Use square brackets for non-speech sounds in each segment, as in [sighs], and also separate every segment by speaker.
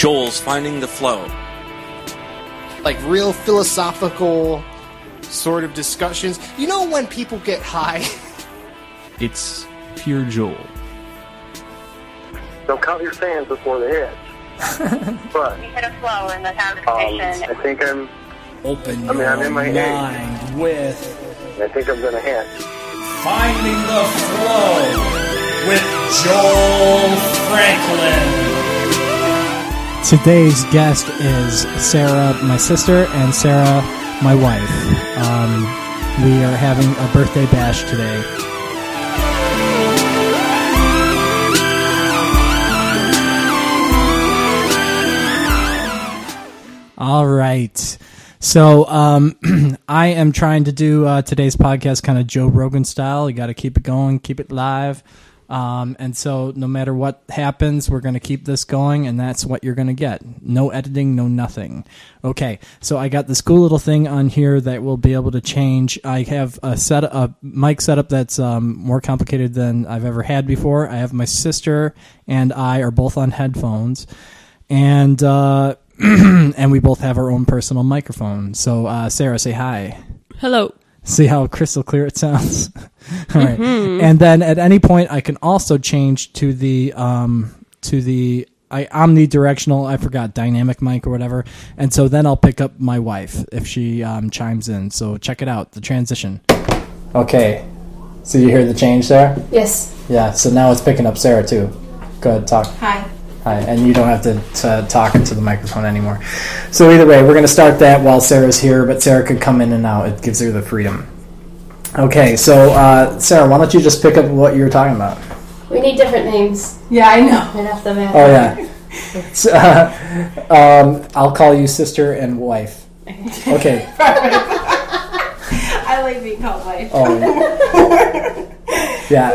Speaker 1: Joel's Finding the Flow.
Speaker 2: like real philosophical sort of discussions. You know when people get high? [laughs]
Speaker 3: It's pure Joel.
Speaker 4: Don't count your fans before the hit. [laughs] but
Speaker 5: We hit a flow in the
Speaker 4: um,
Speaker 5: conversation.
Speaker 4: I think I'm.
Speaker 6: Open
Speaker 4: I mean,
Speaker 6: your
Speaker 4: I'm in my
Speaker 6: mind
Speaker 4: age.
Speaker 6: with
Speaker 4: I think I'm gonna hit.
Speaker 6: Finding the Flow with Joel Franklin.
Speaker 7: Today's guest is Sarah, my sister, and Sarah, my wife. Um, we are having a birthday bash today. All right. So um, [clears throat] I am trying to do uh, today's podcast kind of Joe Rogan style. You got to keep it going, keep it live. Um, and so no matter what happens, we're going to keep this going, and that's what you're going to get. No editing, no nothing. Okay, so I got this cool little thing on here that will be able to change. I have a set a mic setup that's um, more complicated than I've ever had before. I have my sister and I are both on headphones, and uh, [clears throat] and we both have our own personal microphone. So uh, Sarah, say hi.
Speaker 8: Hello.
Speaker 7: See how crystal clear it sounds. [laughs] All right. And then at any point, I can also change to the um, to the I, omnidirectional. I forgot dynamic mic or whatever. And so then I'll pick up my wife if she um, chimes in. So check it out. The transition. Okay. So you hear the change there?
Speaker 8: Yes.
Speaker 7: Yeah. So now it's picking up Sarah too. Go ahead, talk.
Speaker 8: Hi.
Speaker 7: Hi, and you don't have to, to talk into the microphone anymore. So either way, we're going to start that while Sarah's here, but Sarah could come in and out. It gives her the freedom. Okay, so uh, Sarah, why don't you just pick up what you were talking about?
Speaker 8: We need different names. Yeah, I know. Right off the bat.
Speaker 7: Oh yeah. So, uh, [laughs] um, I'll call you sister and wife. Okay. [laughs]
Speaker 8: I like being called wife.
Speaker 7: Oh. [laughs] Yeah.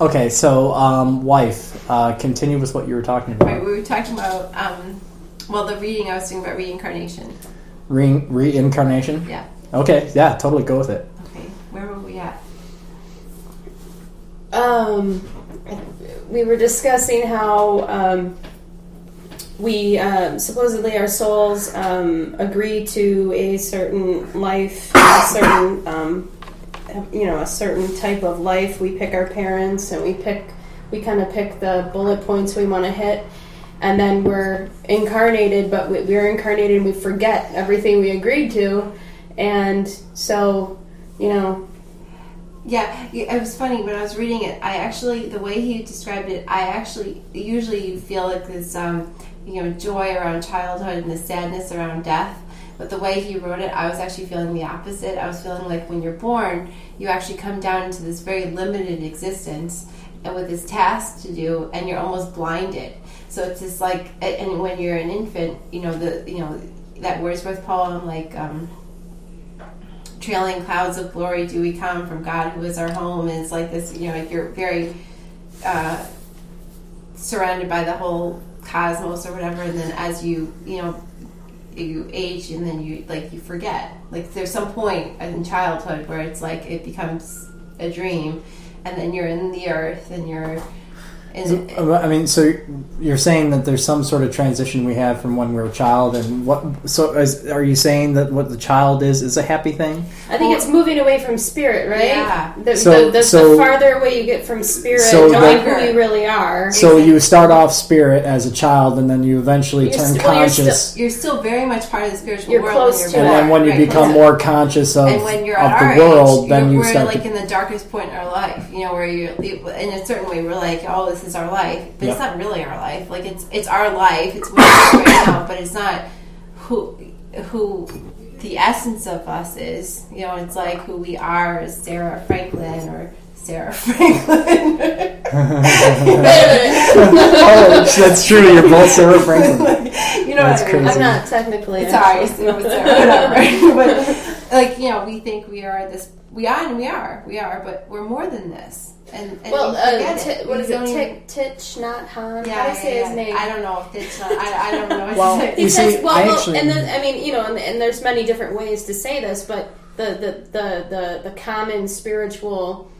Speaker 7: Okay, so um, wife, uh, continue with what you were talking about.
Speaker 8: Right, we were talking about, um, well, the reading, I was talking about reincarnation.
Speaker 7: Re- reincarnation.
Speaker 8: Yeah.
Speaker 7: Okay. Yeah. Totally. Go with it.
Speaker 8: Okay, where were we at? Um, we were discussing how um, we um, supposedly our souls um, agree to a certain life, a certain um, you know, a certain type of life. We pick our parents, and we pick we kind of pick the bullet points we want to hit. And then we're incarnated, but we, we're incarnated and we forget everything we agreed to. And so, you know, yeah, it was funny when I was reading it. I actually, the way he described it, I actually usually you feel like this, um, you know, joy around childhood and the sadness around death. But the way he wrote it, I was actually feeling the opposite. I was feeling like when you're born, you actually come down into this very limited existence, and with this task to do, and you're almost blinded. So it's just like, and when you're an infant, you know the, you know that Wordsworth poem, like. Um, trailing clouds of glory do we come from God who is our home and it's like this you know like you're very uh, surrounded by the whole cosmos or whatever and then as you you know you age and then you like you forget. Like there's some point in childhood where it's like it becomes a dream and then you're in the earth and you're in,
Speaker 7: Uh, I mean, so you're saying that there's some sort of transition we have from when we're a child, and what? So, is, are you saying that what the child is is a happy thing?
Speaker 8: I think it's moving away from spirit, right?
Speaker 9: Yeah.
Speaker 8: The,
Speaker 7: So-
Speaker 8: the, the,
Speaker 7: so-
Speaker 8: the farther away you get from spirit,
Speaker 7: So
Speaker 8: knowing who you really are.
Speaker 7: So you start off spirit as a child, and then you eventually
Speaker 8: You're
Speaker 7: turn
Speaker 8: st- well, you're
Speaker 7: conscious,
Speaker 8: still-
Speaker 9: You're still very much part of the spiritual
Speaker 8: You're
Speaker 9: world.
Speaker 8: close
Speaker 9: when
Speaker 8: to
Speaker 9: you're
Speaker 7: and
Speaker 8: it.
Speaker 7: then when you
Speaker 9: Right,
Speaker 7: become
Speaker 9: close
Speaker 7: more conscious of,
Speaker 9: and when you're
Speaker 7: of
Speaker 9: at
Speaker 7: the world,
Speaker 9: age,
Speaker 7: then
Speaker 9: you're,
Speaker 7: you
Speaker 9: we're
Speaker 7: start
Speaker 9: like
Speaker 7: to.
Speaker 9: in the darkest point in our life. You know, where you're in a certain way, we're like, oh, this is our life, but it's not really our life. Like it's it's our life. It's what we are right now, but it's not who who the essence of us is. You know, it's like who we are as Sarah Franklin or Sarah [laughs] Franklin.
Speaker 7: oh, that's true. You're both Sarah Franklin. [laughs]
Speaker 9: you know
Speaker 7: That's
Speaker 9: what I mean?
Speaker 7: crazy.
Speaker 8: I'm not technically.
Speaker 9: Sorry,
Speaker 8: actually.
Speaker 9: it was whatever. [laughs] but like you know, we think we are this. We are, and we are, we are, but we're more than this. And, and
Speaker 8: Well,
Speaker 9: we
Speaker 8: uh,
Speaker 9: forget
Speaker 8: Ti-
Speaker 9: it.
Speaker 8: what
Speaker 9: We
Speaker 8: is it?
Speaker 9: don't
Speaker 8: Thich, Nhat Hanh.
Speaker 9: Yeah,
Speaker 8: How do I
Speaker 9: yeah,
Speaker 8: say
Speaker 9: yeah.
Speaker 8: his name?
Speaker 9: I don't know if it's. Not, I, I don't know. [laughs] What
Speaker 7: Well,
Speaker 9: to say.
Speaker 8: He
Speaker 7: You
Speaker 8: says,
Speaker 7: see,
Speaker 8: well,
Speaker 7: I
Speaker 8: well,
Speaker 7: actually-
Speaker 8: and then I mean, you know, and, and there's many different ways to say this, but the the the the, the common spiritual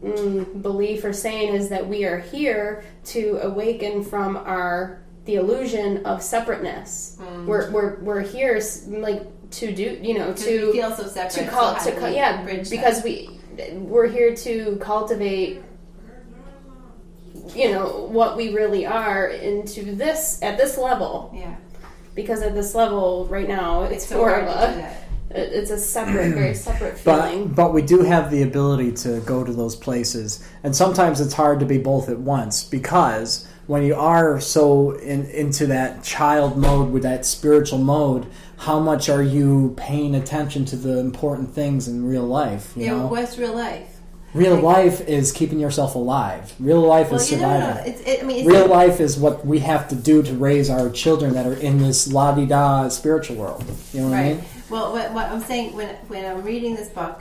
Speaker 8: mm, belief or saying is that we are here to awaken from our the illusion of separateness. We're, we're we're here like to do you know.
Speaker 9: 'Cause
Speaker 8: to
Speaker 9: we feel so separate,
Speaker 8: to call
Speaker 9: how
Speaker 8: to
Speaker 9: do
Speaker 8: yeah
Speaker 9: bridge that?
Speaker 8: because we we're here to cultivate you know what we really are into this at this level
Speaker 9: Yeah.
Speaker 8: because at this level right now it's,
Speaker 9: It's so
Speaker 8: four of
Speaker 9: to
Speaker 8: us it's a separate very [clears throat] separate
Speaker 7: But
Speaker 8: feeling
Speaker 7: but we do have the ability to go to those places, and sometimes it's hard to be both at once because when you are so in, into that child mode with that spiritual mode, how much are you paying attention to the important things in real life? You
Speaker 9: Yeah,
Speaker 7: know,
Speaker 9: what's real life?
Speaker 7: real life is keeping yourself alive. Real life
Speaker 9: Well,
Speaker 7: is
Speaker 9: you know, no, no,
Speaker 7: surviving.
Speaker 9: it's, it, I mean,
Speaker 7: Real life is what we have to do to raise our children that are in this la di da spiritual world. You know what I
Speaker 9: Right.
Speaker 7: mean?
Speaker 9: Well, what, what I'm saying when when I'm reading this book,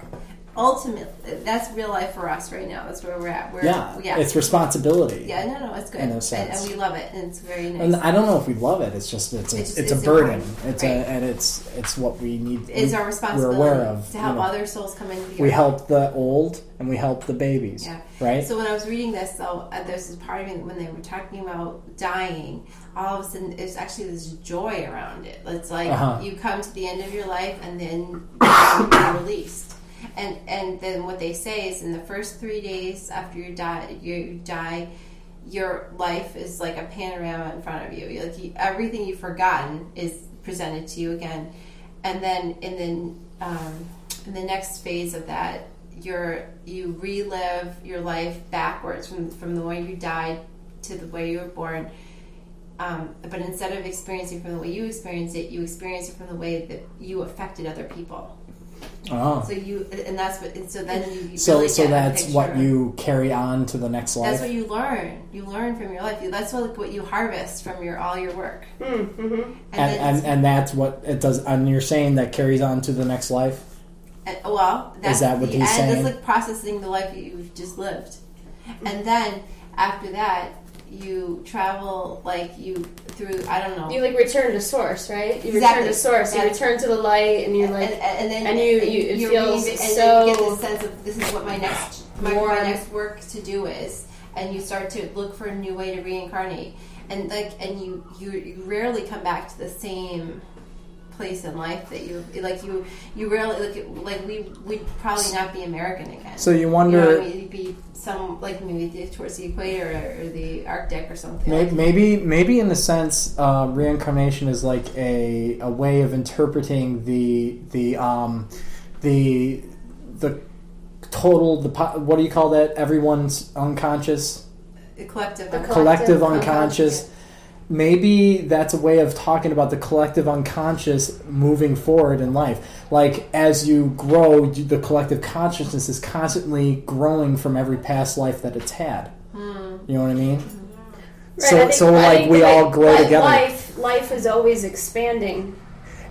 Speaker 9: ultimately, that's real life for us right now. That's where we're at. We're,
Speaker 7: Yeah,
Speaker 9: yeah,
Speaker 7: it's responsibility.
Speaker 9: yeah. No, no, it's good,
Speaker 7: in a
Speaker 9: and,
Speaker 7: sense.
Speaker 9: and we love it, and it's very nice.
Speaker 7: And I don't know if we love it. It's just it's a,
Speaker 9: It's
Speaker 7: it's,
Speaker 9: just-
Speaker 7: a burden. It's
Speaker 9: right.
Speaker 7: a and it's it's what we need.
Speaker 9: it's
Speaker 7: we-
Speaker 9: our responsibility
Speaker 7: We're aware of
Speaker 9: to help
Speaker 7: you know.
Speaker 9: other souls come in here.
Speaker 7: We help the old and we help the babies.
Speaker 9: Yeah.
Speaker 7: Right.
Speaker 9: So when I was reading this, though, uh, there's this part of me when they were talking about dying. All of a sudden, it's actually this joy around it. It's like
Speaker 7: Uh-huh.
Speaker 9: you come to the end of your life, and then [coughs] you're released. And and then what they say is, in the first three days after you die, you die, your life is like a panorama in front of you. Like you, everything you've forgotten is presented to you again, and then and then um, in the next phase of that, you're you relive your life backwards from from the way you died to the way you were born. Um, but instead of experiencing from the way you experienced it, you experience it from the way that you affected other people.
Speaker 7: Oh.
Speaker 9: So you, and that's what. And so then you, you
Speaker 7: So
Speaker 9: really
Speaker 7: so
Speaker 9: get
Speaker 7: that's
Speaker 9: picture
Speaker 7: what you carry on to the next life.
Speaker 9: That's what you learn. You learn from your life. That's what what you harvest from your all your work.
Speaker 8: mm-hmm.
Speaker 9: And,
Speaker 7: and, and and that's what it does. And you're saying that carries on to the next life.
Speaker 9: and- well, that's
Speaker 7: that what
Speaker 9: the
Speaker 7: he's
Speaker 9: end.
Speaker 7: saying?
Speaker 9: That's like processing the life that you've just lived, and then after that, you travel like you through. I don't know.
Speaker 8: you like return to source right you
Speaker 9: Exactly.
Speaker 8: return to source you return to the light and you're like
Speaker 9: and, and then
Speaker 8: and you- you- it feels
Speaker 9: and
Speaker 8: so
Speaker 9: you get the sense of this is what my next my, my next work to do is, and you start to look for a new way to reincarnate, and like and you you, you rarely come back to the same place in life that you like you you rarely like like we would probably not be American again.
Speaker 7: So you
Speaker 9: you know
Speaker 7: wonder.
Speaker 9: I mean? It'd be some like maybe towards the equator or, or the Arctic or something.
Speaker 7: May-
Speaker 9: like
Speaker 7: Maybe, maybe in the sense, uh, reincarnation is like a, a way of interpreting the the um, the the total the what do you call that? Everyone's unconscious,
Speaker 9: the collective.
Speaker 8: The
Speaker 9: unconscious.
Speaker 7: collective
Speaker 8: Collective
Speaker 7: unconscious. Maybe that's a way of talking about the collective unconscious moving forward in life. Like as you grow, the collective consciousness is constantly growing from every past life that it's had. Hmm. You know what I mean?
Speaker 8: Right,
Speaker 7: so,
Speaker 8: I think-
Speaker 7: so like we all grow together.
Speaker 8: Life, life is always expanding.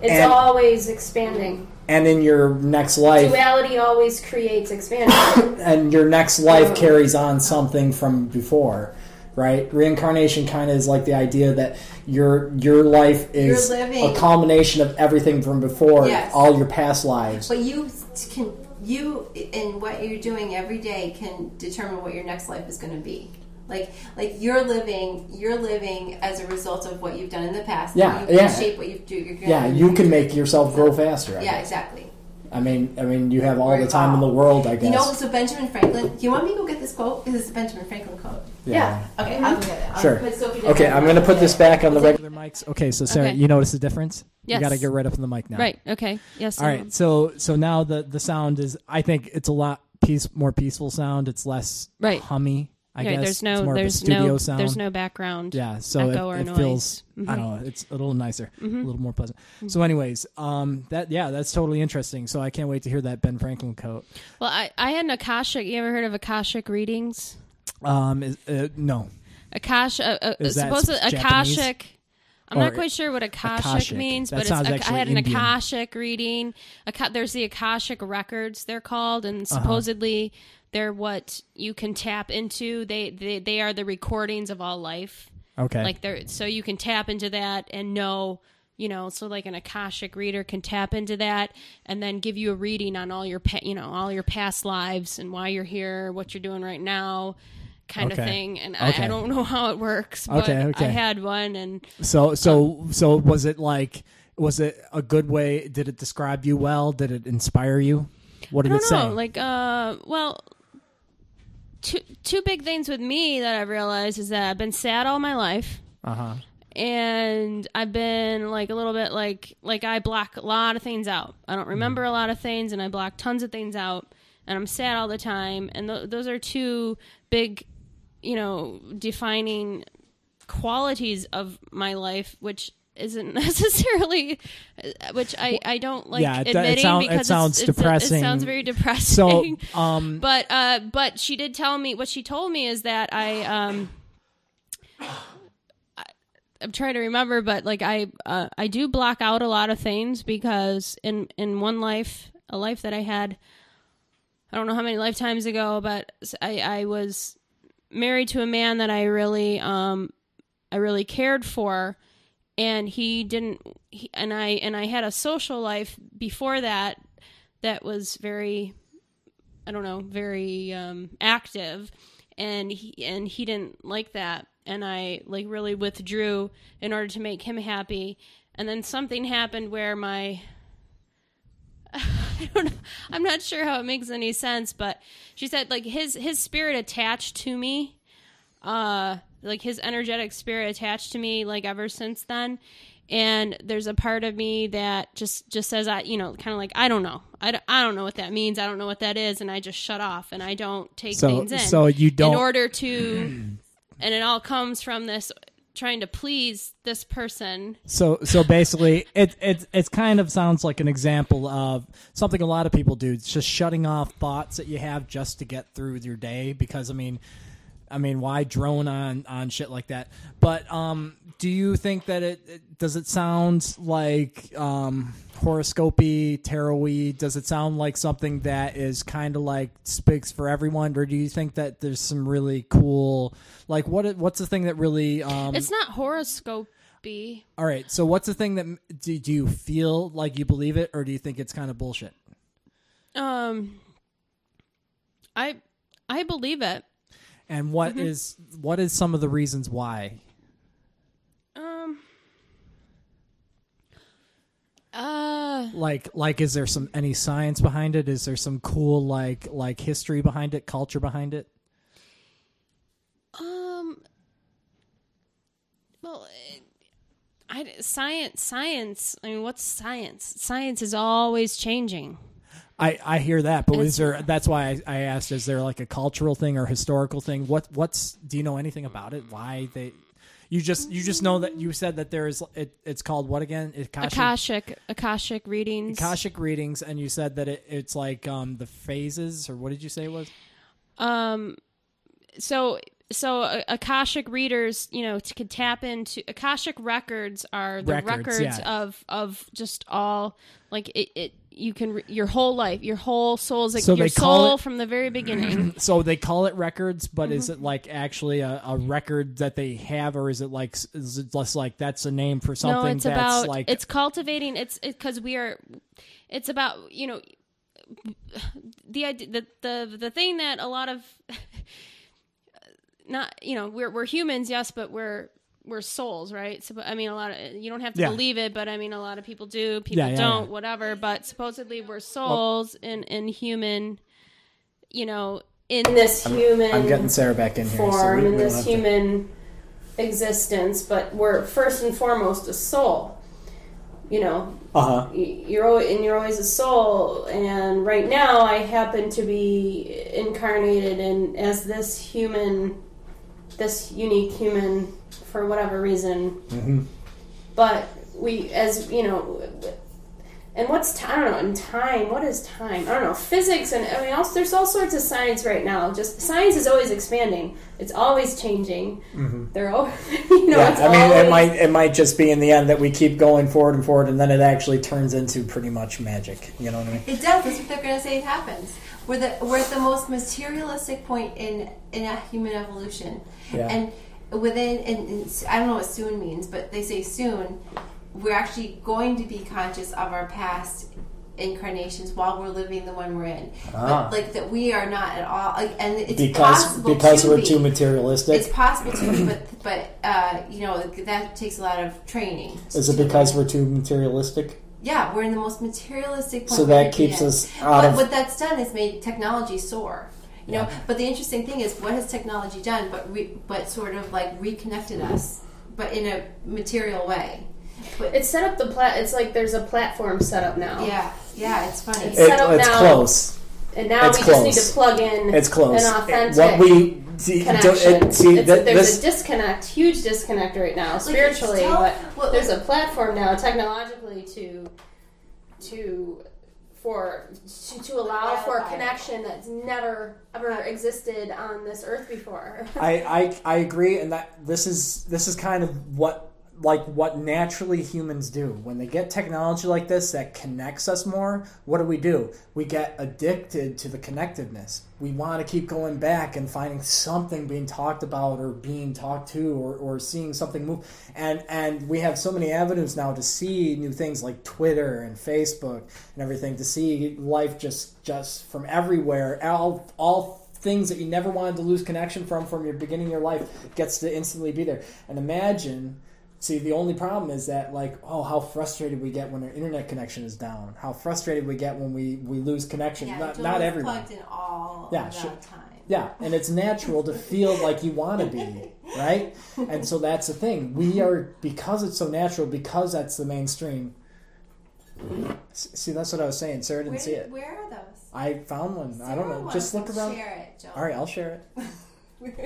Speaker 8: It's
Speaker 7: And-
Speaker 8: always expanding.
Speaker 7: and in your next life
Speaker 8: Duality always creates expansion. [coughs]
Speaker 7: and your next life
Speaker 8: hmm.
Speaker 7: carries on something from before right reincarnation kind of is like the idea that your your life is a culmination of everything from before
Speaker 9: Yes.
Speaker 7: all your past lives
Speaker 9: But you can you in what you're doing every day can determine what your next life is going to be. Like like you're living you're living as a result of what you've done in the past.
Speaker 7: Yeah,
Speaker 9: you can
Speaker 7: yeah.
Speaker 9: shape what you do.
Speaker 7: Yeah you can make yourself grow faster I
Speaker 9: Yeah,
Speaker 7: guess.
Speaker 9: exactly.
Speaker 7: I mean i mean you have all
Speaker 9: Or
Speaker 7: the time in the world i guess
Speaker 9: You know, so Benjamin Franklin. Do you want me to go get this quote? This is the Benjamin Franklin quote.
Speaker 8: yeah.
Speaker 9: Okay, I'll go get it. I'll
Speaker 7: sure.
Speaker 9: Put
Speaker 7: okay, I'm gonna put this back on the regular regular mics okay so sarah
Speaker 10: Okay.
Speaker 7: you notice the difference
Speaker 10: Yes.
Speaker 7: you gotta get right up in the mic now
Speaker 10: Right. Okay. Yes.
Speaker 7: all right um, so so now the the sound is i think it's a lot peace more peaceful sound it's less
Speaker 10: Right.
Speaker 7: hummy i
Speaker 10: Right,
Speaker 7: guess
Speaker 10: there's no there's
Speaker 7: of a studio
Speaker 10: no
Speaker 7: sound
Speaker 10: there's no background.
Speaker 7: Yeah, so
Speaker 10: echo or
Speaker 7: it, it
Speaker 10: noise.
Speaker 7: feels I
Speaker 10: Mhm.
Speaker 7: don't know, it's a little nicer,
Speaker 10: Mhm.
Speaker 7: a little more pleasant. So, anyways, um, that yeah, that's totally interesting. So I can't wait to hear that Ben Franklin quote.
Speaker 10: Well, I I had an akashic. You ever heard of akashic readings?
Speaker 7: Um, is, uh, no,
Speaker 10: Akash, uh, uh, supposed
Speaker 7: Japanese?
Speaker 10: akashic. I'm not quite sure what akashic,
Speaker 7: Akashic.
Speaker 10: means,
Speaker 7: That
Speaker 10: but it's, I had an
Speaker 7: Indian.
Speaker 10: akashic reading. Aka- there's the akashic records they're called, and
Speaker 7: Uh-huh.
Speaker 10: They're what you can tap into. They they they are the recordings of all life.
Speaker 7: okay,
Speaker 10: Like they're so you can tap into that and know
Speaker 8: you know, so like an akashic reader can tap into that and then give you a reading on all your, pa- you know, all your past lives and why you're here, what you're doing right now, kind
Speaker 7: Okay.
Speaker 8: of thing. And I,
Speaker 7: Okay.
Speaker 8: I don't know how it works, but
Speaker 7: Okay, okay.
Speaker 8: I had one, and
Speaker 7: So so so was it like was it a good way? Did it describe you well? Did it inspire you? What did
Speaker 8: I
Speaker 7: it
Speaker 8: don't
Speaker 7: say?
Speaker 8: know, like, uh, well, two two big things with me that I've realized is that I've been sad all my life.
Speaker 7: uh huh.
Speaker 8: and I've been like a little bit like like I block a lot of things out. I don't remember a lot of things, and I block tons of things out, and I'm sad all the time. And th- those are two big, you know, defining qualities of my life, which isn't [laughs] necessarily which I I don't like
Speaker 7: Yeah, it- it
Speaker 8: admitting
Speaker 7: sound- it
Speaker 8: because
Speaker 7: sounds
Speaker 8: it's, it's-
Speaker 7: depressing.
Speaker 8: it sounds very
Speaker 7: So
Speaker 8: depressing. [laughs]
Speaker 7: um [laughs]
Speaker 8: but uh but she did tell me what she told me is that i um [sighs] I, i'm trying to remember but like i uh, i do block out a lot of things because in in one life a life that i had i don't know how many lifetimes ago but i i was married to a man that i really um i really cared for and he didn't he, and i and i had a social life before that that was very I don't know, very um, active, and he and he didn't like that, and I like really withdrew in order to make him happy, and then something happened where my [laughs] I don't know, I'm not sure how it makes any sense, but she said like his his spirit attached to me, uh, like his energetic spirit attached to me like ever since then. And there's a part of me that just just says I you know kind of like I don't know I don't, I don't know what that means I don't know what that is and I just shut off and I don't take
Speaker 7: So-
Speaker 8: things in
Speaker 7: so you don't-
Speaker 8: in order to and it all comes from this trying to please this person
Speaker 7: So so basically, it it it kind of sounds like an example of something a lot of people do. It's just shutting off thoughts that you have just to get through your day. Because I mean, I mean, why drone on on shit like that? But um, do you think that it, it does it sound like um horoscopy, tarot-y? Does it sound like something that is kind of like speaks for everyone, or do you think that there's some really cool like what what's the thing that really um
Speaker 8: it's not horoscopy
Speaker 7: all right. So, what's the thing that do, do you feel like you believe it, or do you think it's kind of bullshit?
Speaker 8: um I I believe it
Speaker 7: And what is what is some of the reasons why?
Speaker 8: um uh
Speaker 7: Like, like, is there some any science behind it? Is there some cool like like history behind it, culture behind it?
Speaker 8: Um. Well, I science science. I mean, what's science? Science is always changing.
Speaker 7: I I hear that, but is there? That's why I, I asked. Is there like a cultural thing or historical thing? What what's? Do you know anything about it? Why they? You just you just know that you said that there is it, it's called what again? Akashic,
Speaker 8: Akashic Akashic readings.
Speaker 7: Akashic readings, and you said that it, it's like um the phases or what did you say it was?
Speaker 8: Um. So so uh, Akashic readers, you know, to, could tap into Akashic records are the
Speaker 7: Records,
Speaker 8: records,
Speaker 7: yeah.
Speaker 8: of of just all like it. it you can re- your whole life, your whole soul's like
Speaker 7: So
Speaker 8: your
Speaker 7: they call
Speaker 8: soul
Speaker 7: it-
Speaker 8: from the very beginning. [clears throat]
Speaker 7: So they call it records, but is
Speaker 8: Mm-hmm.
Speaker 7: it like actually a, a record that they have, or is it like is it just like that's a name for something
Speaker 8: no, it's
Speaker 7: that's
Speaker 8: about
Speaker 7: like
Speaker 8: it's cultivating. It's because we are. It's about you know the idea the the the thing that a lot of [laughs] not you know we're we're humans yes but we're we're souls right so i mean a lot of you don't have to
Speaker 7: Yeah.
Speaker 8: believe it but i mean a lot of people do people
Speaker 7: Yeah, yeah,
Speaker 8: don't
Speaker 7: yeah.
Speaker 8: whatever but supposedly we're souls in in human you know in
Speaker 11: in this human I'm getting
Speaker 7: Sarah back in
Speaker 11: form, in this human existence, but we're first and foremost a soul. You know,
Speaker 7: Uh huh.
Speaker 11: you're always, and you're always a soul. And right now, I happen to be incarnated in as this human, this unique human, for whatever reason. Mm-hmm. But we, as you know, and what's time? I don't know. In time, what is time? I don't know. Physics and I mean, also, there's all sorts of science right now. Just science is always expanding. It's always changing. Mm-hmm. They're all, [laughs] you know,
Speaker 12: Yeah,
Speaker 11: it's
Speaker 12: I mean,
Speaker 11: always,
Speaker 12: it might it might just be in the end that we keep going forward and forward, and then it actually turns into pretty much magic. You know what I mean?
Speaker 9: It does. That's what they're going to say It happens. We're the we're at the most materialistic point in in a human evolution,
Speaker 12: Yeah.
Speaker 9: and within and, and I don't know what soon means, but they say soon. we're actually going to be conscious of our past incarnations while we're living the one we're in.
Speaker 7: Ah.
Speaker 9: But like that we are not at all like and it's
Speaker 7: because
Speaker 9: possible
Speaker 7: because
Speaker 9: to
Speaker 7: we're
Speaker 9: be.
Speaker 7: too materialistic.
Speaker 9: It's possible to be, but but uh, you know that takes a lot of training.
Speaker 7: Is it because we're too materialistic?
Speaker 9: Yeah, we're in the most materialistic point.
Speaker 7: So
Speaker 9: we
Speaker 7: that
Speaker 9: could be
Speaker 7: keeps us out
Speaker 9: But
Speaker 7: of-
Speaker 9: what that's done is made technology soar. You know, but the interesting thing is, what has technology done? But re, but sort of like reconnected us, but in a material way. But
Speaker 13: It's set up the plat. It's like there's a platform set up now.
Speaker 9: yeah, yeah, it's funny.
Speaker 13: It's set up
Speaker 7: it's
Speaker 13: now.
Speaker 7: close.
Speaker 13: And now
Speaker 7: It's
Speaker 13: we just need to plug in
Speaker 7: It's close.
Speaker 13: an authentic
Speaker 7: what we see,
Speaker 13: connection.
Speaker 7: it- see
Speaker 13: It's-
Speaker 7: th-
Speaker 13: there's
Speaker 7: this
Speaker 13: a disconnect, huge disconnect right now, spiritually.
Speaker 9: tell-
Speaker 13: but
Speaker 9: well,
Speaker 13: there's a platform now, technologically, to to for to, to allow for a connection that's never ever existed on this earth before.
Speaker 7: I, I I [laughs] agree, and that this is this is kind of what like what naturally humans do when they get technology like this that connects us more. What do we do? We get addicted to the connectedness. We want to keep going back and finding something being talked about or being talked to or, or seeing something move. And and we have so many avenues now to see new things like Twitter and Facebook and everything to see life just just from everywhere. All all things that you never wanted to lose connection from from your beginning of your life gets to instantly be there. And imagine, see, the only problem is that like, oh, how frustrated we get when our internet connection is down. How frustrated we get when we we lose connection.
Speaker 9: yeah,
Speaker 7: not not everyone.
Speaker 9: plugged in all
Speaker 7: Yeah, sure.
Speaker 9: time.
Speaker 7: Yeah, and it's natural to feel like you want to be, [laughs] right? And so that's the thing. We are because it's so natural because that's the mainstream. See, that's what I was saying. Sarah didn't
Speaker 9: Where,
Speaker 7: see it.
Speaker 9: where are those?
Speaker 7: I found one. I don't know. Just look around.
Speaker 9: Share it, Joel.
Speaker 7: All right, I'll share it. [laughs]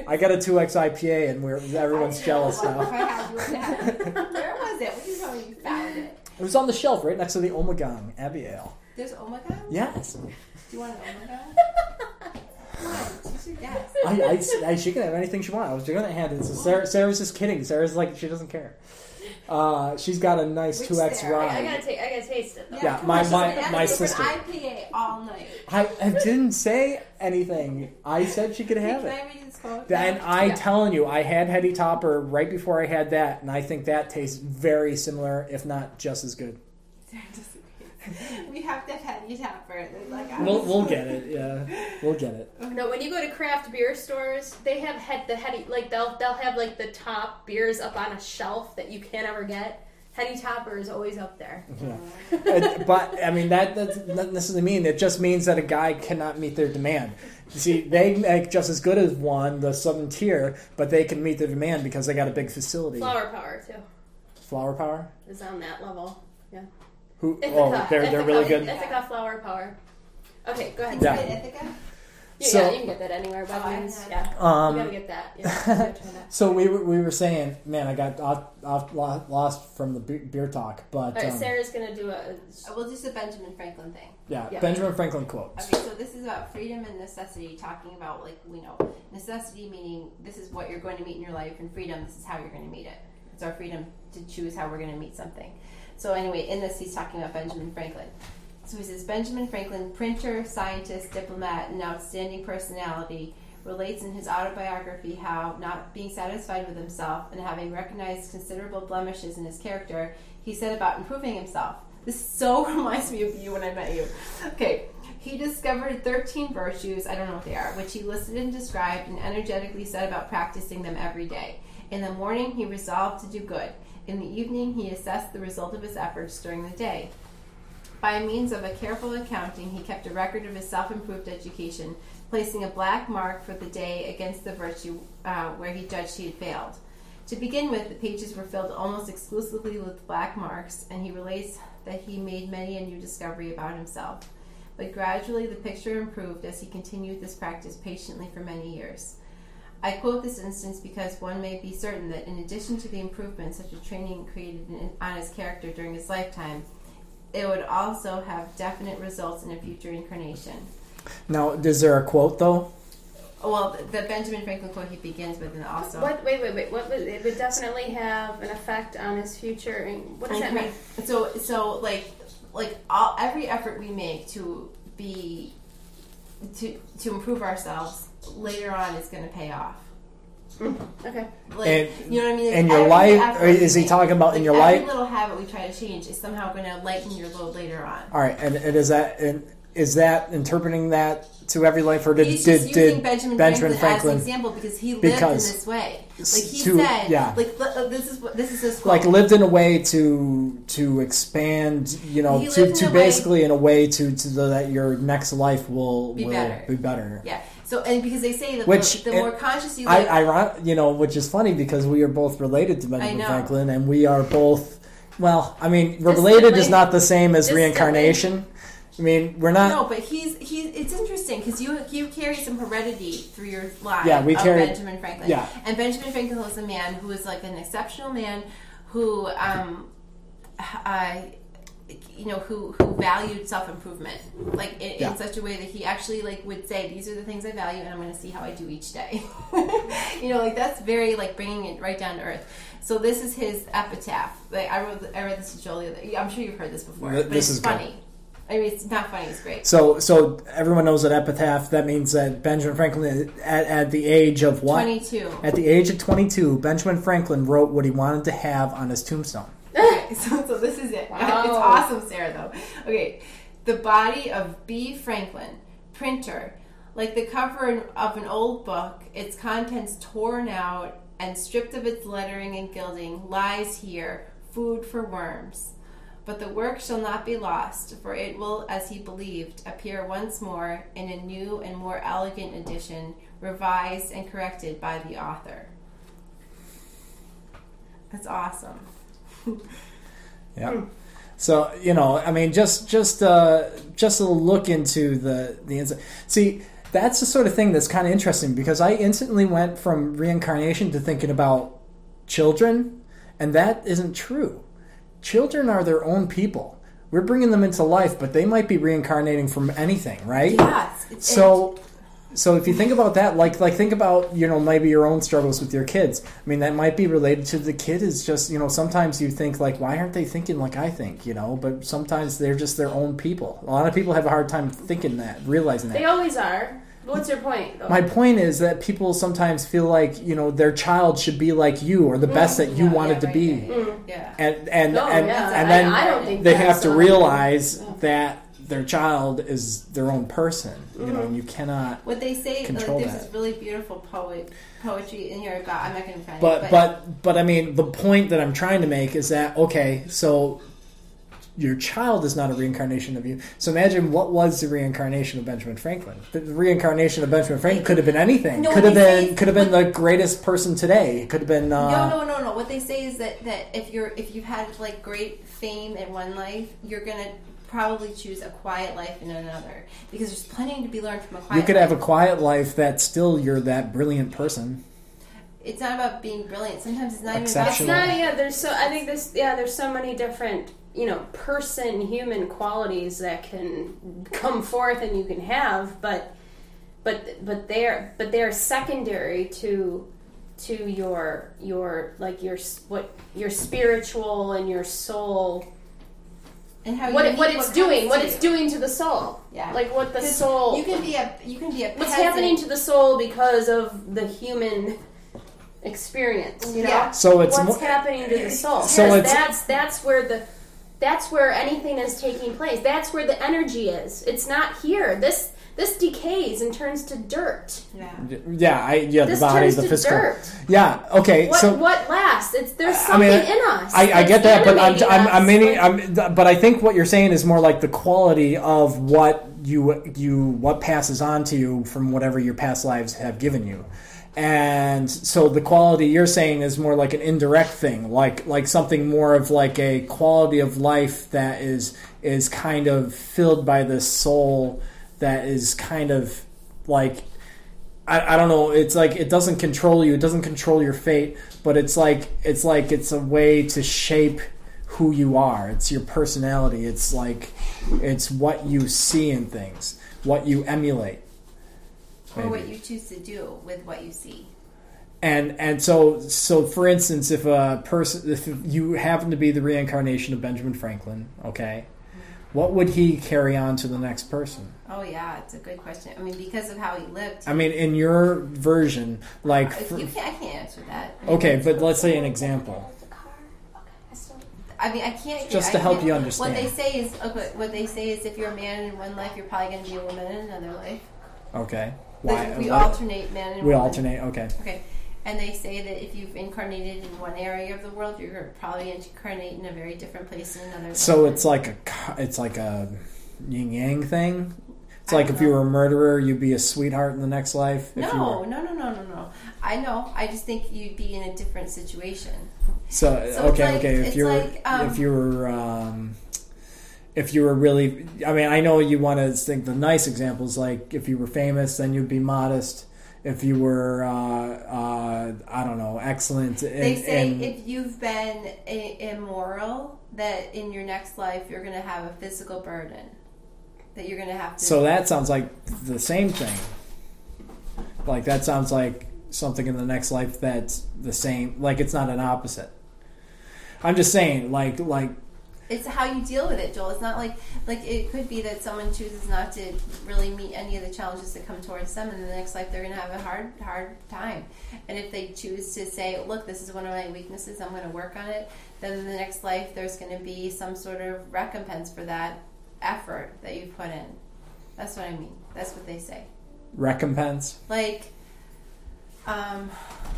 Speaker 7: I got a two X IPA, and we're everyone's jealous now. [laughs]
Speaker 9: had, you would have. [laughs] Where was it? What did you me you found it?
Speaker 7: It was on the shelf right next to the Omegang Abbey Ale.
Speaker 9: There's Omega?
Speaker 7: Yes,
Speaker 9: Do you want an Omega? [laughs] Come on, you should guess.
Speaker 7: I, I, I, she can have anything she wants. I was going to hand it. So Sarah, Sarah's just kidding. Sarah's like she doesn't care. Uh, she's got a nice two X
Speaker 9: Sarah?
Speaker 13: I
Speaker 7: rye.
Speaker 13: gotta take. I gotta taste it. Though.
Speaker 7: Yeah,
Speaker 9: come
Speaker 7: my- my- my sister.
Speaker 9: IPA all night.
Speaker 7: I, I didn't say anything. I said she could [laughs] have it.
Speaker 9: I read this quote?
Speaker 7: And I
Speaker 13: Yeah.
Speaker 7: telling you, I had Heady Topper right before I had that, and I think that tastes very similar, if not just as good.
Speaker 9: Sarah disagrees. we have to have you topper. They're Like, I
Speaker 7: We'll, we'll get it. Yeah, we'll get it. [laughs]
Speaker 13: No, when you go to craft beer stores, they have head the heady like they'll they'll have like the top beers up on a shelf that you can't ever get. Heady Topper is always up there.
Speaker 7: Yeah. It- but I mean that doesn't necessarily mean it just means that a guy cannot meet their demand. You see, they make just as good as one, the southern tier, but they can meet the demand because they got a big facility.
Speaker 13: Flower Power too
Speaker 7: Flower power.
Speaker 13: is on that level. Yeah.
Speaker 7: Who?
Speaker 13: Ithaca.
Speaker 7: Oh, they're they're really good.
Speaker 13: Ithaca Flower Power. Okay, go ahead.
Speaker 7: Yeah.
Speaker 9: Ithaca?
Speaker 13: Yeah,
Speaker 7: So-
Speaker 13: yeah, you can get that anywhere. By
Speaker 9: Oh,
Speaker 13: means,
Speaker 9: had-
Speaker 13: yeah.
Speaker 7: Um,
Speaker 13: you gotta get that. Yeah, [laughs] you gotta try that.
Speaker 7: So we were, we were saying, man, I got off, off lost from the beer talk, but
Speaker 13: All right,
Speaker 7: um,
Speaker 13: Sarah's gonna do a.
Speaker 9: Uh, We'll do the Benjamin Franklin thing.
Speaker 7: yeah,
Speaker 13: Yeah.
Speaker 7: Benjamin Franklin quotes.
Speaker 9: Okay, so this is about freedom and necessity, talking about like we know necessity meaning this is what you're going to meet in your life, and freedom this is how you're going to meet it. It's our freedom to choose how we're going to meet something. So anyway, in this he's talking about Benjamin Franklin. So he says Benjamin Franklin, printer, scientist, diplomat, and outstanding personality, relates in his autobiography how, not being satisfied with himself and having recognized considerable blemishes in his character, he set about improving himself. This so [laughs] reminds me of you when I met you. Okay, he discovered 13 virtues, I don't know what they are, which he listed and described and energetically set about practicing them every day. In the morning, he resolved to do good. In the evening, he assessed the result of his efforts during the day. By means of a careful accounting, he kept a record of his self improved education, placing a black mark for the day against the virtue uh, where he judged he had failed. To begin with, the pages were filled almost exclusively with black marks, and he relates that he made many a new discovery about himself. But gradually, the picture improved as he continued this practice patiently for many years. I quote this instance because one may be certain that, in addition to the improvement such a training created in, on his character during his lifetime, it would also have definite results in a future incarnation.
Speaker 7: Now, is there a quote though?
Speaker 9: Well, the, the Benjamin Franklin quote he begins with, and also
Speaker 13: What? Wait, wait, wait. What? would- It would definitely have an effect on his future. and What does that mean?
Speaker 9: So, so like, like all, every effort we make to be to to improve ourselves later on is going to pay off.
Speaker 13: Okay.
Speaker 9: Like,
Speaker 7: And-
Speaker 9: you know what I mean? Like,
Speaker 7: and your life- or is he talking about in your
Speaker 9: every
Speaker 7: life?
Speaker 9: Every little habit we try to change is somehow going to lighten your load later on.
Speaker 7: All right, and, and is that and is that interpreting that to every life, or did
Speaker 9: He's
Speaker 7: did,
Speaker 9: just
Speaker 7: did
Speaker 9: using Benjamin,
Speaker 7: Benjamin
Speaker 9: Franklin,
Speaker 7: Franklin,
Speaker 9: as an example because he lived
Speaker 7: Because
Speaker 9: in this way. Like he
Speaker 7: to-
Speaker 9: said,
Speaker 7: yeah.
Speaker 9: like uh, this is this is his
Speaker 7: like lived in a way to to expand, you know,
Speaker 9: He
Speaker 7: to, to
Speaker 9: in a way-
Speaker 7: basically in a way to to the, that your next life will
Speaker 9: Be
Speaker 7: will
Speaker 9: better.
Speaker 7: be better.
Speaker 9: yeah. So and because they say that
Speaker 7: Which
Speaker 9: the, the more conscious you
Speaker 7: I,
Speaker 9: live,
Speaker 7: I, you know, which is funny because we are both related to Benjamin. Franklin, and we are both. Well, I mean, related is not the same as reincarnation. I mean, we're not.
Speaker 9: no, but he's he. It's interesting because you you carry some heredity through your line.
Speaker 7: Yeah, we carry-
Speaker 9: Benjamin Franklin.
Speaker 7: yeah.
Speaker 9: and Benjamin Franklin was a man who was like an exceptional man who, um, uh, you know, who who valued self improvement, like in,
Speaker 7: Yeah.
Speaker 9: in such a way that he actually like would say, "These are the things I value, and I'm going to see how I do each day." [laughs] you know, like that's very like bringing it right down to earth. So this is his epitaph. Like I wrote, I read this to other. I'm sure you've heard this before, but
Speaker 7: this
Speaker 9: it's
Speaker 7: is good.
Speaker 9: funny. I mean, it's not funny. It's great.
Speaker 7: So, so everyone knows that epitaph. That means that Benjamin Franklin, at, at the age of what?
Speaker 9: 22.
Speaker 7: At the age of 22, Benjamin Franklin wrote what he wanted to have on his tombstone.
Speaker 9: Okay, [laughs] so, so this is it. [laughs]
Speaker 13: Wow.
Speaker 9: It's awesome, Sarah, though. Okay, the body of B. Franklin, printer. Like the cover of an old book, its contents torn out and stripped of its lettering and gilding, lies here, food for worms. But the work shall not be lost, for it will, as he believed, appear once more in a new and more elegant edition, revised and corrected by the author. That's awesome. [laughs]
Speaker 7: Yeah. So you know, I mean, just just uh, just a look into the the inside. See, that's the sort of thing that's kind of interesting because I instantly went from reincarnation to thinking about children, and that isn't true. Children are their own people. We're bringing them into life, but they might be reincarnating from anything, right?
Speaker 9: Yes.
Speaker 7: So, so if you think about that, like like think about you know maybe your own struggles with your kids. I mean, that might be related to the kid. Is just you know sometimes you think like why aren't they thinking like I think you know, but sometimes they're just their own people. A lot of people have a hard time thinking that, realizing that.
Speaker 13: They always are. What's your point? Though?
Speaker 7: My point is that people sometimes feel like you know their child should be like you or the best that you
Speaker 9: Yeah,
Speaker 7: wanted
Speaker 9: yeah,
Speaker 7: to
Speaker 9: right,
Speaker 7: be,
Speaker 9: right, right. Yeah.
Speaker 7: and and
Speaker 13: No,
Speaker 7: and,
Speaker 13: yeah,
Speaker 7: and then
Speaker 13: I don't think
Speaker 7: they
Speaker 13: that's,
Speaker 7: have to
Speaker 13: um,
Speaker 7: realize that their child is their own person. You know, and you cannot.
Speaker 9: What they say, like, there's
Speaker 7: that.
Speaker 9: this really beautiful poet poetry in here. God, I'm not going to find
Speaker 7: but
Speaker 9: it.
Speaker 7: but but but I mean the point that I'm trying to make is that okay, so your child is not a reincarnation of you. So imagine what was the reincarnation of Benjamin Franklin. The reincarnation of Benjamin Franklin could have been anything.
Speaker 9: No,
Speaker 7: could have been could have been the greatest person today. It could have been uh,
Speaker 9: no, no, no, no. What they say is that that if you're if you've had like great fame in one life, you're gonna probably choose a quiet life in another because there's plenty to be learned from a quiet.
Speaker 7: You could
Speaker 9: life.
Speaker 7: have a quiet life that still you're that brilliant person.
Speaker 9: It's not about being brilliant. Sometimes it's not even
Speaker 13: It's
Speaker 9: about.
Speaker 7: Exceptional.
Speaker 13: not. Yeah, there's so. I think this. Yeah, there's so many different, you know, person, human qualities that can come forth and you can have, but, but, but they're, but they're secondary to, to your, your like your what your spiritual and your soul.
Speaker 9: And how
Speaker 13: What
Speaker 9: you
Speaker 13: it, what it's
Speaker 9: comes
Speaker 13: doing, what
Speaker 9: to
Speaker 13: it's
Speaker 9: you.
Speaker 13: doing to the soul.
Speaker 9: Yeah.
Speaker 13: Like what the
Speaker 9: 'Cause
Speaker 13: soul.
Speaker 9: You can be a you can be a
Speaker 13: what's happening to the soul because of the human experience you know
Speaker 9: Yeah.
Speaker 7: So it's
Speaker 13: what's
Speaker 7: mo-
Speaker 13: happening to the soul
Speaker 7: So
Speaker 13: Because
Speaker 7: it's-
Speaker 13: that's that's where the that's where anything is taking place that's where the energy is it's not here this this decays and turns to dirt
Speaker 9: Yeah.
Speaker 7: Yeah, I yeah
Speaker 13: This
Speaker 7: the body,
Speaker 13: turns
Speaker 7: the
Speaker 13: to
Speaker 7: physical.
Speaker 13: dirt.
Speaker 7: Yeah. Okay.
Speaker 13: what
Speaker 7: so
Speaker 13: what lasts it's there's
Speaker 7: I
Speaker 13: something
Speaker 7: mean,
Speaker 13: in us
Speaker 7: I, I
Speaker 13: that's
Speaker 7: get that, but I'm, I'm, I'm
Speaker 13: us.
Speaker 7: meaning,
Speaker 13: Like,
Speaker 7: I'm, but I think what you're saying is more like the quality of what you you what passes on to you from whatever your past lives have given you, and so the quality you're saying is more like an indirect thing, like like something more of like a quality of life that is is kind of filled by the soul that is kind of like I, I don't know. It's like it doesn't control you. It doesn't control your fate. But it's like it's like it's a way to shape who you are. It's your personality. It's like it's what you see in things, what you emulate,
Speaker 9: Or what you choose to do with what you see.
Speaker 7: and and so so for instance, if a person if you happen to be the reincarnation of Benjamin Franklin, okay, what would he carry on to the next person?
Speaker 9: Oh yeah, it's a good question. I mean, because of how he lived.
Speaker 7: I mean, in your version, like, for-
Speaker 9: you can't, I can't answer that.
Speaker 7: okay, but let's say an example.
Speaker 9: I mean, I can't.
Speaker 7: Just
Speaker 9: I
Speaker 7: to help you understand.
Speaker 9: What they say is, oh, okay, what they say is, if you're a man in one life, you're probably going to be a woman in another life.
Speaker 7: Okay,
Speaker 9: Like,
Speaker 7: why?
Speaker 9: we
Speaker 7: what-
Speaker 9: alternate man and
Speaker 7: We
Speaker 9: woman.
Speaker 7: alternate. Okay,
Speaker 9: Okay. And they say that if you've incarnated in one area of the world, you're gonna probably incarnate in a very different place in another.
Speaker 7: so
Speaker 9: life.
Speaker 7: it's like a it's like a yin yang thing. It's
Speaker 9: I
Speaker 7: like if you were a murderer, you'd be a sweetheart in the next life. If you
Speaker 9: no,
Speaker 7: were,
Speaker 9: no, no, no, no, no. I know. I just think you'd be in a different situation.
Speaker 7: So,
Speaker 9: So
Speaker 7: okay,
Speaker 9: like-
Speaker 7: okay. If you're
Speaker 9: like, um,
Speaker 7: if you were um, if you were really, I mean, I know you want to think the nice examples. Like if you were famous, then you'd be modest. If you were, uh, uh, I don't know, excellent.
Speaker 9: They say
Speaker 7: and-
Speaker 9: if you've been i- immoral, that in your next life you're going to have a physical burden. That you're going to have to.
Speaker 7: so that sounds like the same thing. Like that sounds like something in the next life that's the same. Like it's not an opposite. I'm just saying, like, like
Speaker 9: it's how you deal with it, Joel. It's not like like it could be that someone chooses not to really meet any of the challenges that come towards them, and in the next life they're going to have a hard hard time. And if they choose to say, "Look, this is one of my weaknesses. I'm going to work on it," then in the next life there's going to be some sort of recompense for that effort that you put in. That's what I mean. That's what they say.
Speaker 7: recompense.
Speaker 9: Like, um,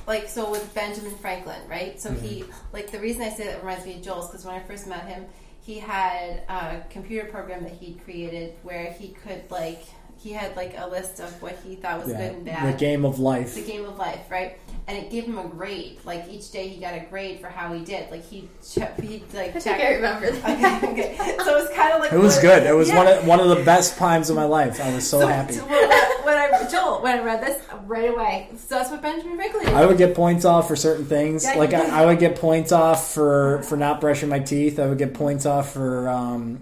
Speaker 9: like so with Benjamin Franklin, right? So he, like, the reason I say that reminds me of Joel's because when I first met him, he had a computer program that he'd created where he could like he had like a list of what he thought was
Speaker 7: Yeah,
Speaker 9: good and bad.
Speaker 7: the game of life.
Speaker 9: The game of life, right? And it gave him a grade. Like each day, he got a grade for how he did. Like he, che- he like.
Speaker 13: I think I remember that.
Speaker 9: Okay, okay. So it's kind of like
Speaker 7: It was good. It was
Speaker 9: yeah.
Speaker 7: one of one of the best times of my life. I was so,
Speaker 9: So,
Speaker 7: happy.
Speaker 9: so when, when I Joel, when I read this right away, so that's what Benjamin Franklin.
Speaker 7: I would get points off for certain things.
Speaker 9: Yeah,
Speaker 7: like I. I would get points off for for not brushing my teeth. I would get points off for um,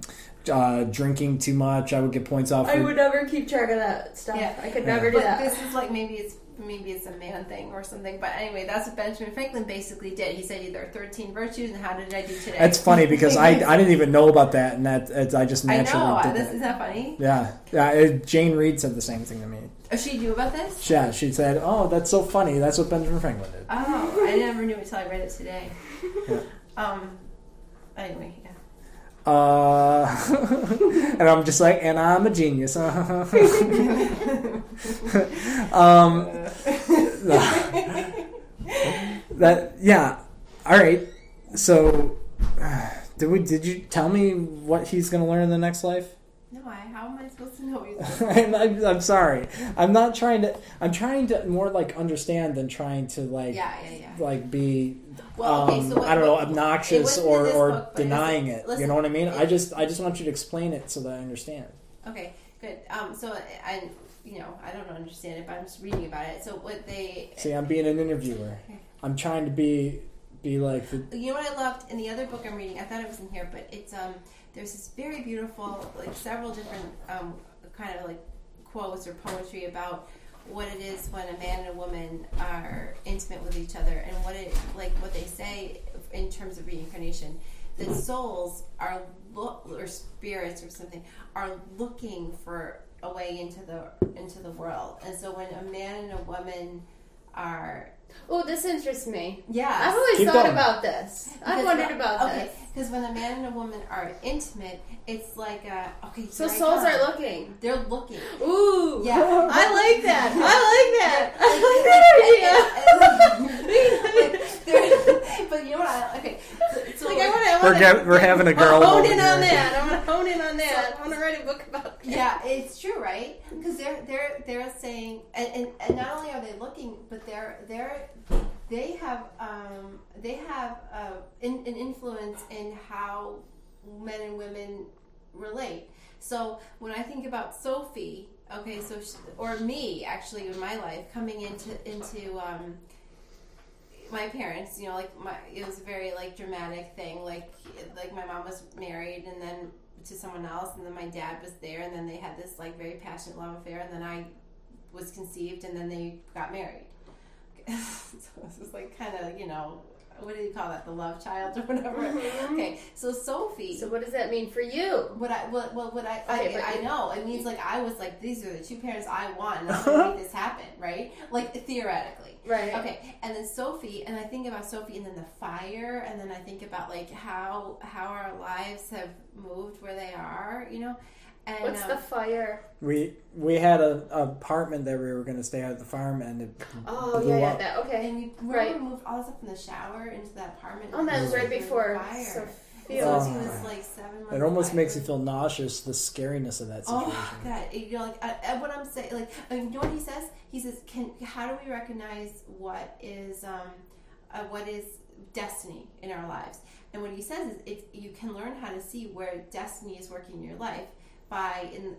Speaker 7: uh, drinking too much. I would get points off.
Speaker 13: I would never keep track of that stuff.
Speaker 9: Yeah.
Speaker 13: I could
Speaker 7: Yeah.
Speaker 13: never do
Speaker 9: But
Speaker 13: that.
Speaker 9: this is like maybe it's maybe it's a man thing or something. But anyway, that's what Benjamin Franklin basically did. He said there are thirteen virtues, and how did I do today?
Speaker 7: That's funny because I, [laughs] I didn't even know about that, and that it's, I just
Speaker 9: I
Speaker 7: naturally
Speaker 9: know.
Speaker 7: did
Speaker 9: This,
Speaker 7: that.
Speaker 9: is that funny?
Speaker 7: Yeah, yeah. It, Jane Reed said the same thing to me.
Speaker 9: Oh, she knew about this?
Speaker 7: Yeah, she said, "Oh, that's so funny. That's what Benjamin Franklin did."
Speaker 9: Oh, I never knew until I read it today. [laughs]
Speaker 7: Yeah.
Speaker 9: Um. Anyway.
Speaker 7: Uh, [laughs] and I'm just like, and I'm a genius. [laughs] um, that yeah. All right. So, [sighs] did we? Did you tell me what he's going to learn in the next life?
Speaker 9: No, I. How am I supposed to know? [laughs]
Speaker 7: I'm, I'm, I'm sorry. I'm not trying to. I'm trying to more like understand than trying to like
Speaker 9: yeah, yeah, yeah.
Speaker 7: like be
Speaker 9: Well, okay,
Speaker 7: um,
Speaker 9: so what-
Speaker 7: I don't know obnoxious or, or
Speaker 9: book, it
Speaker 7: denying it.
Speaker 9: listen,
Speaker 7: you know what I mean? I just I just want you to explain it so that I understand.
Speaker 9: Okay, good. Um, so I, you know, I don't understand it, but I'm just reading about it. So what they,
Speaker 7: See, I'm being an interviewer. I'm trying to be be like the,
Speaker 9: you know, what I loved in the other book I'm reading. I thought it was in here, but it's um, there's this very beautiful, like several different um, kind of like quotes or poetry about what it is when a man and a woman are intimate with each other, and what it like what they say in terms of reincarnation. That souls are look or spirits or something are looking for a way into the into the world, and so when a man and a woman are
Speaker 13: oh, this interests me.
Speaker 9: yeah
Speaker 13: I've always
Speaker 7: Keep
Speaker 13: thought
Speaker 7: going.
Speaker 13: about this. I've wondered
Speaker 9: when-
Speaker 13: about
Speaker 9: okay,
Speaker 13: this.
Speaker 9: because when a man and a woman are intimate, it's like a okay.
Speaker 13: So
Speaker 9: here I
Speaker 13: souls
Speaker 9: come.
Speaker 13: are looking.
Speaker 9: They're looking.
Speaker 13: Ooh.
Speaker 9: Yeah. [laughs]
Speaker 13: I like that. I like that. I like that idea. [laughs]
Speaker 9: They're- but you know what? I, okay, so,
Speaker 13: like I want to.
Speaker 7: we're get, we're having a girl.
Speaker 13: hone in on that. I'm gonna hone in on that. I want to write a book about that.
Speaker 9: yeah, it's true, right? Because they're they're they're saying, and, and, and not only are they looking, but they're they're they have um, they have uh, in, an influence in how men and women relate. So when I think about Sophie, okay, so she, or me actually in my life coming into into um, my parents, you know, like my it was a very like dramatic thing. Like like my mom was married and then to someone else, and then my dad was there, and then they had this like very passionate love affair, and then I was conceived, and then they got married. [laughs] so this is like kind of you know what do you call that? The love child or whatever. Mm-hmm. Okay, so Sophie.
Speaker 8: So what does that mean for you?
Speaker 9: What I what what, what I
Speaker 8: Okay,
Speaker 9: I, I know it means like I was like these are the two parents I want and I'm gonna [laughs] make this happen right like theoretically
Speaker 8: Right.
Speaker 9: okay and then Sophie and I think about Sophie and then the fire and then I think about like how how our lives have moved where they are you know and
Speaker 8: What's
Speaker 9: um,
Speaker 8: the fire?
Speaker 7: We we had a, a apartment that we were going to stay at the farm, and it
Speaker 8: Oh
Speaker 7: blew
Speaker 8: yeah, yeah, that okay.
Speaker 9: and we remember
Speaker 8: Right.
Speaker 9: we moved all this up from the shower into that apartment
Speaker 8: Oh, that was right before
Speaker 9: fire.
Speaker 8: Sophia
Speaker 7: Oh.
Speaker 8: was
Speaker 9: Sophie
Speaker 7: my
Speaker 9: was
Speaker 7: God.
Speaker 9: like seven months
Speaker 7: It almost
Speaker 9: away.
Speaker 7: makes you feel nauseous, the scariness of that situation.
Speaker 9: Oh God! You know, like I, I, what I'm saying, like I mean, you know what he says? He says, "Can how do we recognize what is um, uh, what is destiny in our lives?" And what he says is, if you can learn how to see where destiny is working in your life by in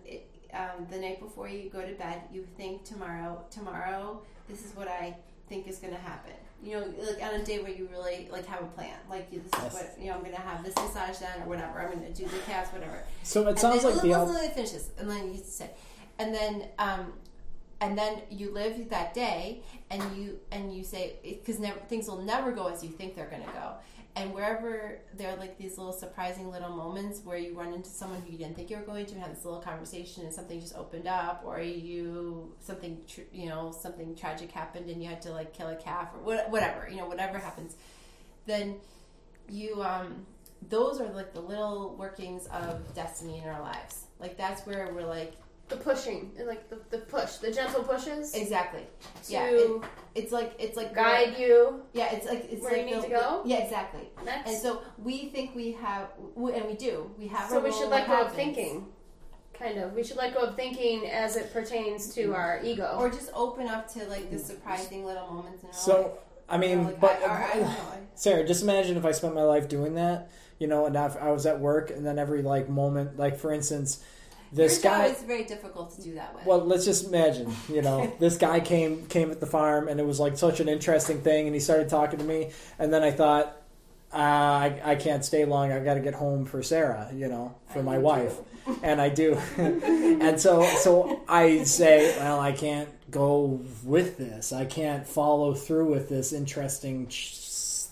Speaker 9: um, the night before you go to bed, you think tomorrow, tomorrow, this is what I think is going to happen. You know, like on a day where you really like have a plan, like this is
Speaker 7: Yes.
Speaker 9: what you know. I'm going to have this massage done or whatever. I'm going to do the calves, whatever.
Speaker 7: So it
Speaker 9: And
Speaker 7: sounds
Speaker 9: then,
Speaker 7: like the
Speaker 9: let's
Speaker 7: al-
Speaker 9: let it finish this, and then you say, and then um, and then you live that day, and you and you say because never things will never go as you think they're going to go, and wherever there are like these little surprising little moments where you run into someone who you didn't think you were going to, and have this little conversation, and something just opened up, or you something tr- you know something tragic happened, and you had to like kill a calf or what, whatever you know whatever happens, then you um those are like the little workings of destiny in our lives. Like that's where we're like
Speaker 8: the pushing, like the, the push, the gentle pushes
Speaker 9: exactly yeah it- it's like it's like
Speaker 8: guide you.
Speaker 9: yeah it's like it's
Speaker 8: where
Speaker 9: like
Speaker 8: you need
Speaker 9: the-
Speaker 8: to go?
Speaker 9: yeah exactly
Speaker 8: That's
Speaker 9: and so we think we have we- and we do we have
Speaker 8: so
Speaker 9: a
Speaker 8: we should let go of thinking. Kind of. We should let go of thinking as it pertains to mm-hmm. our ego.
Speaker 9: or just open up to like the mm-hmm. surprising little moments in our life
Speaker 7: So I mean,
Speaker 9: Or, like,
Speaker 7: but
Speaker 9: I- or I. [laughs]
Speaker 7: Sarah, just imagine if I spent my life doing that, you know, and if I was at work, and then every like moment, like for instance, this
Speaker 9: Your
Speaker 7: guy.
Speaker 9: is very difficult to do that with
Speaker 7: Well, let's just imagine, you know, [laughs] this guy came came at the farm, and it was like such an interesting thing, and he started talking to me, and then I thought, uh, I I can't stay long. I've got to get home for Sarah, you know, for
Speaker 9: And
Speaker 7: my wife,
Speaker 9: do. [laughs]
Speaker 7: and I do, [laughs] and so so I say, well, I can't go with this. I can't follow through with this interesting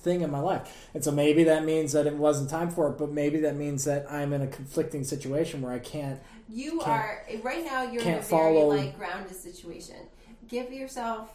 Speaker 7: thing in my life. And so maybe that means that it wasn't time for it, but maybe that means that I'm in a conflicting situation where I can't
Speaker 9: you
Speaker 7: Can't-
Speaker 9: are right now you're in a very
Speaker 7: follow-
Speaker 9: like grounded situation give yourself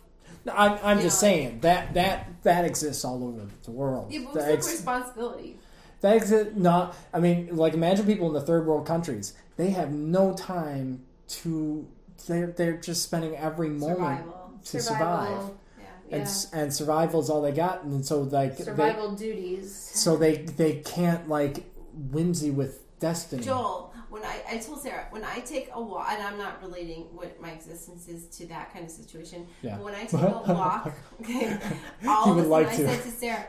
Speaker 7: No, I'm, I'm
Speaker 9: You
Speaker 7: just
Speaker 9: know,
Speaker 7: saying that that that exists all over the world.
Speaker 9: yeah, but
Speaker 7: that, ex-
Speaker 9: responsibility
Speaker 7: that exists not. I mean, like imagine people in the third world countries. They have no time to. They're they're just spending every moment
Speaker 9: survival
Speaker 7: to
Speaker 8: Survival.
Speaker 7: survive,
Speaker 9: yeah
Speaker 8: Yeah.
Speaker 7: and and survival is all they got. And so like they,
Speaker 8: Survival duties.
Speaker 7: so they they can't like whimsy with destiny.
Speaker 9: Joel, when I, I told Sarah, when I take a walk, and I'm not relating what my existence is to that kind of situation,
Speaker 7: Yeah.
Speaker 9: but when I [laughs] take a walk, okay, [laughs] all of a sudden
Speaker 7: like
Speaker 9: I
Speaker 7: to.
Speaker 9: said to Sarah,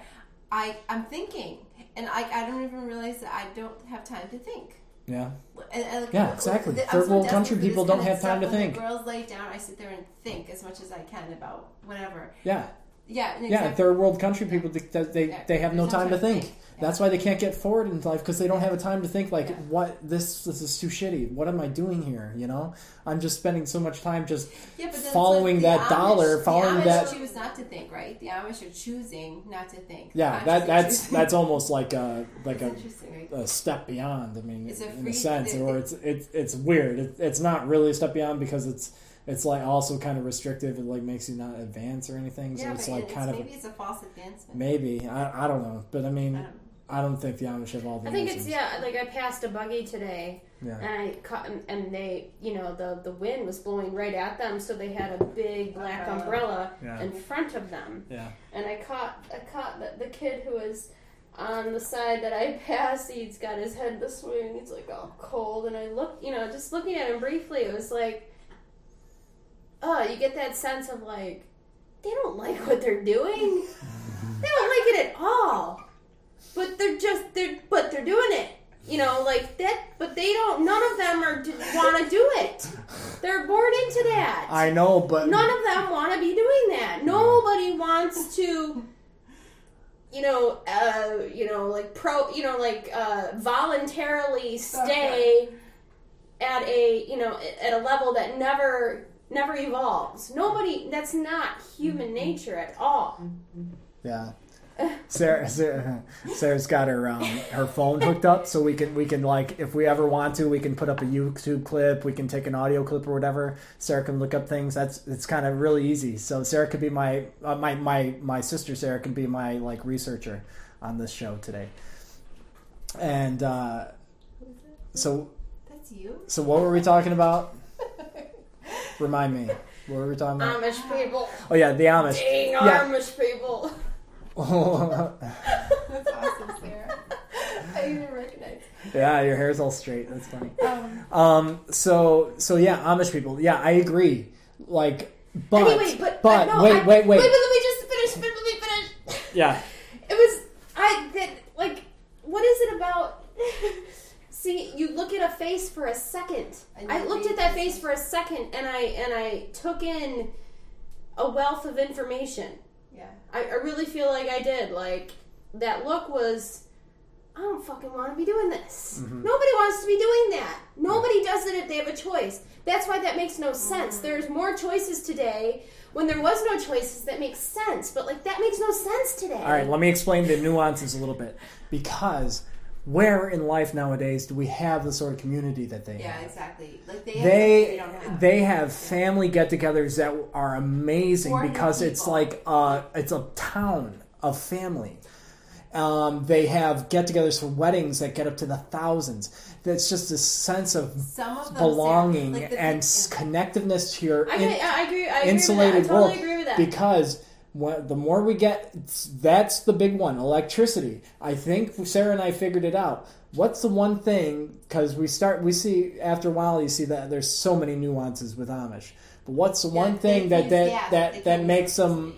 Speaker 9: I, I'm thinking, and I, I don't even realize that I don't have time to think.
Speaker 7: Yeah,
Speaker 9: And, and
Speaker 7: Yeah, exactly. Third world country people don't have time to think.
Speaker 9: girls lay down, I sit there and think as much as I can about whatever.
Speaker 7: yeah,
Speaker 9: Yeah,
Speaker 7: yeah.
Speaker 9: exactly.
Speaker 7: Third world country people they they,
Speaker 9: Yeah,
Speaker 7: they have no
Speaker 9: there's no
Speaker 7: time to
Speaker 9: time to
Speaker 7: think.
Speaker 9: think.
Speaker 7: That's why they can't get forward in life because they don't have a time to think like
Speaker 9: Yeah.
Speaker 7: what this this is too shitty. What am I doing here? You know, I'm just spending so much time just
Speaker 9: Yeah, but then it's
Speaker 7: following
Speaker 9: like
Speaker 7: that dollar, following
Speaker 9: the Amish
Speaker 7: that-
Speaker 9: choose not to think, right? The Amish are choosing not to think.
Speaker 7: yeah. That that's
Speaker 9: choosing.
Speaker 7: that's almost like a like a,
Speaker 9: right?
Speaker 7: a step beyond. I mean,
Speaker 9: It's a
Speaker 7: in a sense, or it's it's it's weird. It, it's not really a step beyond because it's it's like also kind of restrictive. It like makes you not advance or anything. So
Speaker 9: yeah,
Speaker 7: it's like
Speaker 9: it's,
Speaker 7: kind of
Speaker 9: maybe it's a false advancement.
Speaker 7: maybe I I don't know, but I mean.
Speaker 9: I.
Speaker 7: I don't think the Amish have all the
Speaker 8: I think
Speaker 7: answers.
Speaker 8: it's yeah. Like I passed a buggy today,
Speaker 7: Yeah.
Speaker 8: and I caught and- and they, you know, the the wind was blowing right at them, so they had a big black
Speaker 9: Umbrella.
Speaker 8: umbrella
Speaker 7: Yeah.
Speaker 8: in front of them.
Speaker 7: Yeah.
Speaker 8: And I caught I caught the, the kid who was on the side that I passed. He's got his head this way, and he's like all cold. And I looked, you know, just looking at him briefly, it was like, oh, you get that sense of like they don't like what they're doing. [laughs] They don't like it at all. But they're just they're but they're doing it. You know, like that. But they don't. None of them are want to do it. They're born into that.
Speaker 7: I know, but
Speaker 8: None of them want to be doing that. Nobody wants to, you know, uh, you know, like pro, you know, like uh, voluntarily stay at a, you know, at a level that never, never evolves. Nobody. That's not human nature at all.
Speaker 7: yeah. Sarah, Sarah, [laughs] Sarah's got her um, her phone hooked up, so we can we can like if we ever want to, we can put up a YouTube clip, we can take an audio clip or whatever. Sarah can look up things. That's it's kind of really easy. So Sarah could be my uh, my my my sister. Sarah can be my like researcher on this show today. And uh, so
Speaker 9: That's you.
Speaker 7: so what were we talking about? Remind me. What were we talking about?
Speaker 8: Amish people.
Speaker 7: Oh yeah, the Amish.
Speaker 8: Dang
Speaker 7: Yeah.
Speaker 8: Amish people. [laughs] [laughs]
Speaker 9: That's awesome, Sarah. I didn't even recognize.
Speaker 7: Yeah, your hair's all straight. That's funny.
Speaker 9: Um,
Speaker 7: Um. So so yeah, Amish people. Yeah, I agree. Like, but
Speaker 8: anyway, but
Speaker 7: but
Speaker 8: no,
Speaker 7: wait
Speaker 8: I-
Speaker 7: wait wait.
Speaker 8: Wait, but let me just finish. Let me finish.
Speaker 7: Yeah. [laughs]
Speaker 8: It was I that like what is it about? [laughs] See, you look at a face for a second. I looked at that face for a second, and I and I took in a wealth of information. I, I really feel like I did. Like that look was. I don't fucking want to be doing this.
Speaker 7: Mm-hmm.
Speaker 8: Nobody wants to be doing that. Nobody does it if they have a choice. That's why that makes no sense. There's more choices today. When there was no choices, that makes sense. But like that makes no sense today.
Speaker 7: All right. Let me explain the nuances a little bit because where in life nowadays do we have the sort of community that they
Speaker 9: Yeah,
Speaker 7: have?
Speaker 9: Yeah, exactly. Like they have
Speaker 7: They
Speaker 9: don't have.
Speaker 7: they have family get-togethers that are amazing
Speaker 9: 400
Speaker 7: because it's like uh it's a town of family. Um, they have get-togethers for weddings that get up to the thousands. That's just a sense of
Speaker 9: Some of
Speaker 7: belonging
Speaker 9: like the-
Speaker 7: and s- connectiveness to your
Speaker 8: I,
Speaker 7: in-
Speaker 8: I agree. I agree
Speaker 7: insulated.
Speaker 8: I totally
Speaker 7: world
Speaker 8: agree with that.
Speaker 7: because the more we get, that's the big one. Electricity. I think Sarah and I figured it out. What's the one thing? Because we start, we see after a while, you see that there's so many nuances with Amish. But what's the
Speaker 9: Yeah,
Speaker 7: one thing that
Speaker 9: use
Speaker 7: that
Speaker 9: gas,
Speaker 7: that that makes them?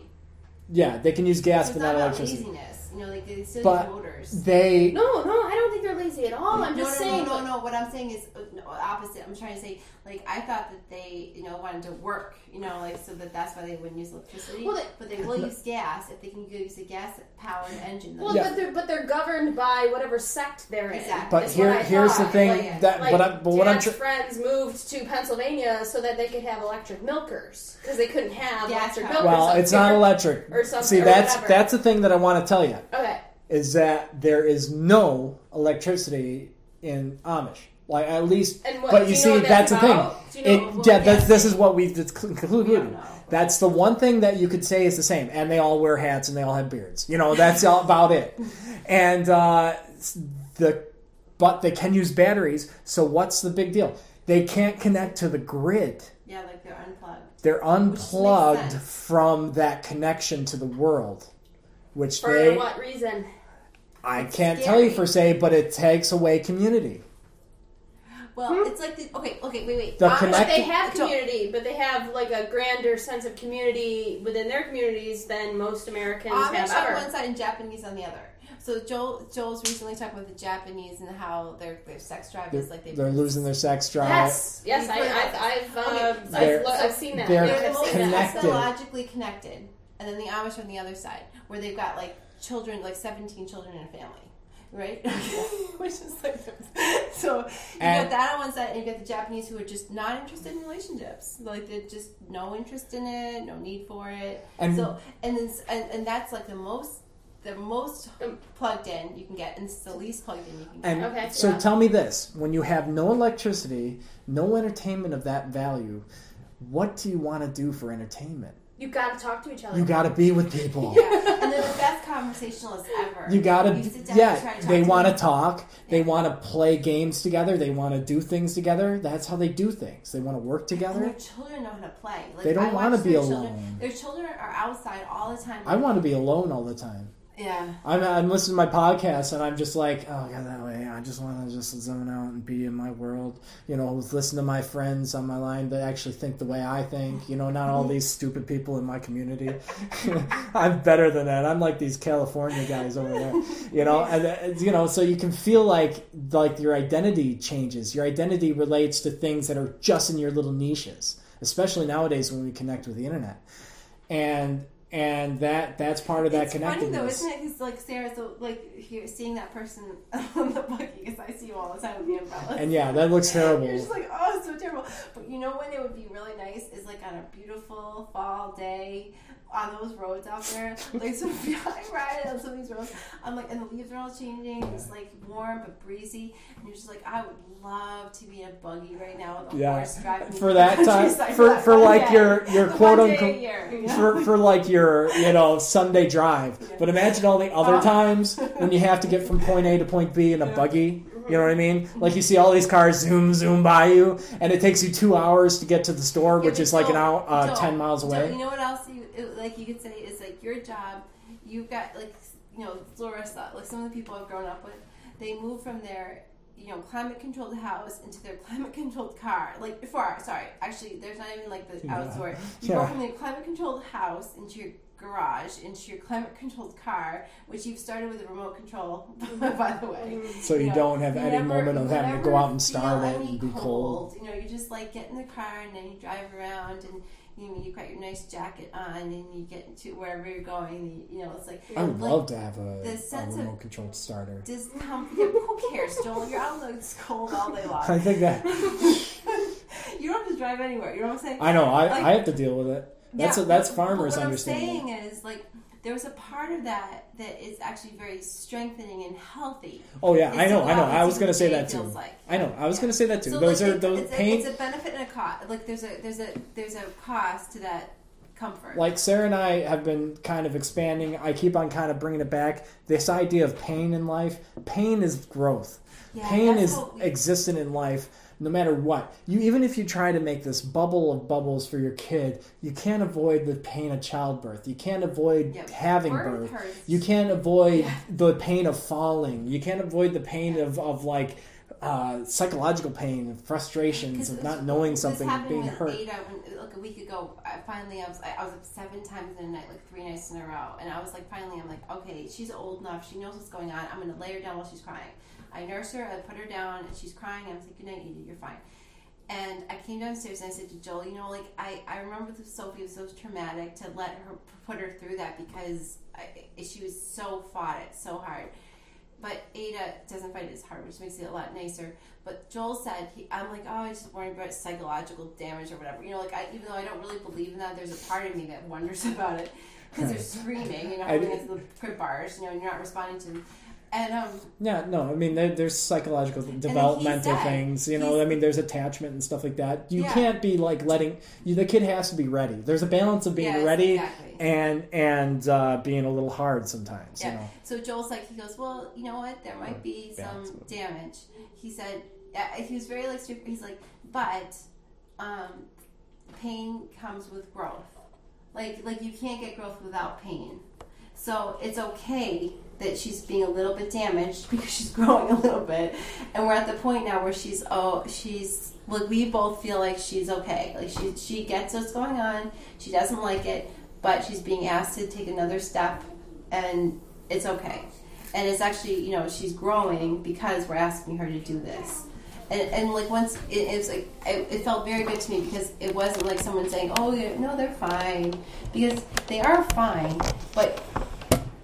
Speaker 7: Yeah, they can use gas, but
Speaker 9: not
Speaker 7: not electricity.
Speaker 9: laziness. You know, like they still
Speaker 7: But
Speaker 9: use motors.
Speaker 7: they
Speaker 8: no, no, I don't think they're lazy at all. I'm
Speaker 9: no,
Speaker 8: just
Speaker 9: no,
Speaker 8: saying.
Speaker 9: no, no, no. What I'm saying is uh, no, opposite. I'm trying to say, like, I thought that they, you know, wanted to work, you know, like, so that that's why they wouldn't use electricity.
Speaker 8: Well, they-
Speaker 9: but they will use gas if they can use a gas-powered engine.
Speaker 8: Well,
Speaker 7: Yeah.
Speaker 8: but they're but they're governed by whatever sect they're in.
Speaker 9: Exactly.
Speaker 7: But here-
Speaker 8: what I
Speaker 7: here's the thing
Speaker 8: Like,
Speaker 7: that-
Speaker 8: like
Speaker 7: but I- but what I'm
Speaker 8: Dad's
Speaker 7: tr-
Speaker 8: friends moved to Pennsylvania so that they could have electric milkers because they couldn't have
Speaker 9: Gas
Speaker 8: electric
Speaker 9: powered.
Speaker 8: milkers.
Speaker 7: well, it's not electric.
Speaker 8: or something,
Speaker 7: See,
Speaker 8: or
Speaker 7: that's
Speaker 8: whatever.
Speaker 7: that's the thing that I want to tell you.
Speaker 8: Okay.
Speaker 7: Is that there is no electricity in Amish. Like at least,
Speaker 8: And what-
Speaker 7: but you see, that's, the thing.
Speaker 9: you know
Speaker 7: It, yeah, that's, this
Speaker 9: is?
Speaker 7: what we've concluded. That's the one thing that you could say is the same, and they all wear hats and they all have beards. You know, that's all about it. [laughs] And uh, the but they can use batteries. So what's the big deal? They can't connect to the grid.
Speaker 9: Yeah, like they're unplugged.
Speaker 7: They're unplugged from that connection to the world, which
Speaker 8: For
Speaker 7: they
Speaker 8: what reason?
Speaker 7: I can't tell you for say, but it takes away community.
Speaker 9: Well, it's like the okay, okay, wait, wait.
Speaker 7: The
Speaker 9: Um,
Speaker 8: But
Speaker 7: connect-
Speaker 8: they have community, but they have like a grander sense of community within their communities than most Americans
Speaker 9: Amish
Speaker 8: have
Speaker 9: on
Speaker 8: ever.
Speaker 9: one side and Japanese on the other. So Joel, Joel's recently talked about the Japanese and how their their sex drive
Speaker 7: They're,
Speaker 9: is like they
Speaker 7: they're losing their sex drive.
Speaker 8: Yes, yes,
Speaker 9: You've
Speaker 8: I,
Speaker 9: heard about
Speaker 8: I've, I've, uh,
Speaker 9: Okay,
Speaker 8: I've,
Speaker 7: They're-
Speaker 8: lo- I've seen that.
Speaker 7: they're
Speaker 8: I've
Speaker 9: They're the
Speaker 8: that.
Speaker 7: connected.
Speaker 9: psychologically connected, and then the Amish on the other side, where they've got like children, like seventeen children in a family, right? [laughs] Which is like so. You
Speaker 7: And-
Speaker 9: got that on one side, and you got the Japanese who are just not interested in relationships. Like they're just no interest in it, no need for it.
Speaker 7: And-
Speaker 9: so, and then and, and that's like the most. The most um, plugged in you can get, and it's the least plugged in you can get.
Speaker 7: And
Speaker 8: Okay,
Speaker 7: so
Speaker 8: yeah.
Speaker 7: tell me this: when you have no electricity, no entertainment of that value, what do you want to do for entertainment?
Speaker 8: You got to talk to each other.
Speaker 7: You got to be with people. [laughs]
Speaker 9: Yeah, and they're the best conversationalists ever.
Speaker 7: You gotta,
Speaker 9: You sit down and try
Speaker 7: yeah.
Speaker 9: to talk
Speaker 7: They
Speaker 9: to
Speaker 7: want to
Speaker 9: them.
Speaker 7: talk. They
Speaker 9: Yeah.
Speaker 7: want to play games together. They want to do things together. That's how they do things. They want to work
Speaker 9: And
Speaker 7: together.
Speaker 9: their children know how to play. Like,
Speaker 7: They don't
Speaker 9: I
Speaker 7: wanna be
Speaker 9: their
Speaker 7: alone.
Speaker 9: Children, their children are outside all the time.
Speaker 7: I want to be alone all the time.
Speaker 9: Yeah.
Speaker 7: I'm, I'm listening to my podcast and I'm just like, oh god, that way. I just want to just zone out and be in my world. You know, listen to my friends on my line that actually think the way I think. You know, not all these stupid people in my community. [laughs] I'm better than that. I'm like these California guys over there. You know, and uh, you know, so you can feel like like your identity changes. Your identity relates to things that are just in your little niches, especially nowadays when we connect with the internet. And and that that's part of that
Speaker 9: It's funny
Speaker 7: connectedness.
Speaker 9: though, isn't it? Because like Sarah, so like here seeing that person [laughs] on the buggy, because I see you all the time with the umbrella.
Speaker 7: And yeah, that looks terrible.
Speaker 9: You're just like, oh, it's so terrible. But you know when it would be really nice is like on a beautiful fall day on those roads out there. [laughs] Like so, [laughs] I ride on some some of these roads. I'm like, and the leaves are all changing. It's like warm but breezy, and you're just like, I would love to be in a buggy right now with a
Speaker 7: Yeah,
Speaker 9: horse driving
Speaker 7: for that [laughs] time, for for like
Speaker 9: day.
Speaker 7: your your
Speaker 9: The
Speaker 7: quote unquote
Speaker 9: year, you know?
Speaker 7: for for like your you know Sunday drive. But imagine all the other
Speaker 9: Oh.
Speaker 7: times when you have to get from point A to point B in a buggy. You know what I mean? Like you see all these cars zoom zoom by you, and it takes you two hours to get to the store,
Speaker 9: Yeah,
Speaker 7: which is like an hour, uh, ten miles away.
Speaker 9: you know what else? You it, like you could say is like your job. You've got like you know Larissa, like some of the people I've grown up with. They move from their you know climate controlled house into their [laughs] climate controlled car. Like before, sorry, actually, there's not even like the
Speaker 7: Yeah.
Speaker 9: outdoor. You
Speaker 7: Yeah. [laughs]
Speaker 9: go from the climate controlled house into your garage into your climate controlled car, which you've started with a remote control, [laughs] by the way. Mm-hmm.
Speaker 7: So you
Speaker 9: know,
Speaker 7: don't have any
Speaker 9: never-
Speaker 7: moment of having to go out and
Speaker 9: feel
Speaker 7: start it and be cold.
Speaker 9: You know, you just like get in the car and then you drive around and you know, you've got your nice jacket on and you get to wherever you're going. And, you know, it's like
Speaker 7: I would
Speaker 9: like,
Speaker 7: love to have a,
Speaker 9: the
Speaker 7: a
Speaker 9: sense of
Speaker 7: remote controlled starter.
Speaker 9: discomfort. Who cares, Joel? You're out in the cold all day long. [laughs]
Speaker 7: I think that [laughs]
Speaker 9: you don't have to drive anywhere. You know what I'm saying?
Speaker 7: I know I,
Speaker 9: Like-
Speaker 7: I have to deal with it. That's
Speaker 9: Yeah,
Speaker 7: a, that's farmers
Speaker 9: but what
Speaker 7: understanding.
Speaker 9: I'm saying is like there's a part of that that is actually very strengthening and healthy.
Speaker 7: Oh yeah,
Speaker 9: is
Speaker 7: I know, I know. I was gonna say that too.
Speaker 9: like.
Speaker 7: I know. I was
Speaker 9: Yeah.
Speaker 7: gonna say that too.
Speaker 9: So
Speaker 7: those
Speaker 9: like,
Speaker 7: are those
Speaker 9: it's,
Speaker 7: pain.
Speaker 9: A, it's a benefit and a cost. Like there's a there's a there's a cost to that comfort.
Speaker 7: like Sarah and I have been kind of expanding. I keep on kind of bringing it back. This idea of pain in life. Pain is growth.
Speaker 9: Yeah,
Speaker 7: pain is
Speaker 9: we-
Speaker 7: existent in life. No matter what, you even if you try to make this bubble of bubbles for your kid, you can't avoid the pain of childbirth. You can't avoid
Speaker 9: Yeah,
Speaker 7: having
Speaker 9: birth
Speaker 7: birth. You can't avoid the pain of falling. You can't avoid the pain of, of like uh, psychological pain, frustrations of not knowing something,
Speaker 9: happened
Speaker 7: being hurt.
Speaker 9: Ada when, like a week ago. I finally, I was I, I was up seven times in a night, like three nights in a row, and I was like, finally, I'm like, okay, she's old enough. She knows what's going on. I'm gonna lay her down while she's crying. I nurse her. I put her down, and she's crying. I was like, good night, Ada. You're fine. And I came downstairs and I said to Joel, you know, like I, I remember with Sophie was so traumatic to let her put her through that because I, she was so fought it so hard. But Ada doesn't fight it as hard, which makes it a lot nicer. But Joel said, he, I'm like, oh, I just worry about psychological damage or whatever. You know, like I, even though I don't really believe in that, there's a part of me that wonders [laughs] about it because they're [laughs] screaming, you know,
Speaker 7: I-
Speaker 9: holding into the crib bars, you know, and you're not responding to them. And um,
Speaker 7: Yeah, no, I mean there, there's psychological developmental
Speaker 9: said-
Speaker 7: things. You know, I mean there's attachment and stuff like that. You
Speaker 9: Yeah.
Speaker 7: can't be like letting you, the kid has to be ready. There's a balance of being
Speaker 9: Yes,
Speaker 7: ready
Speaker 9: exactly.
Speaker 7: and and uh, being a little hard sometimes.
Speaker 9: Yeah.
Speaker 7: You know,
Speaker 9: So Joel's like, he goes, well, you know what? There might be
Speaker 7: balance
Speaker 9: some damage. He said, uh, he was very like, super- he's like, but um, pain comes with growth. Like, like you can't get growth without pain. So it's okay that she's being a little bit damaged [laughs] because she's growing a little bit, and we're at the point now where she's oh she's like we both feel like she's okay. Like she she gets what's going on. She doesn't like it, but she's being asked to take another step, and it's okay. And it's actually you know she's growing because we're asking her to do this. And, and like once it, it was like it, it felt very good to me because it wasn't like someone saying oh no they're fine because they are fine but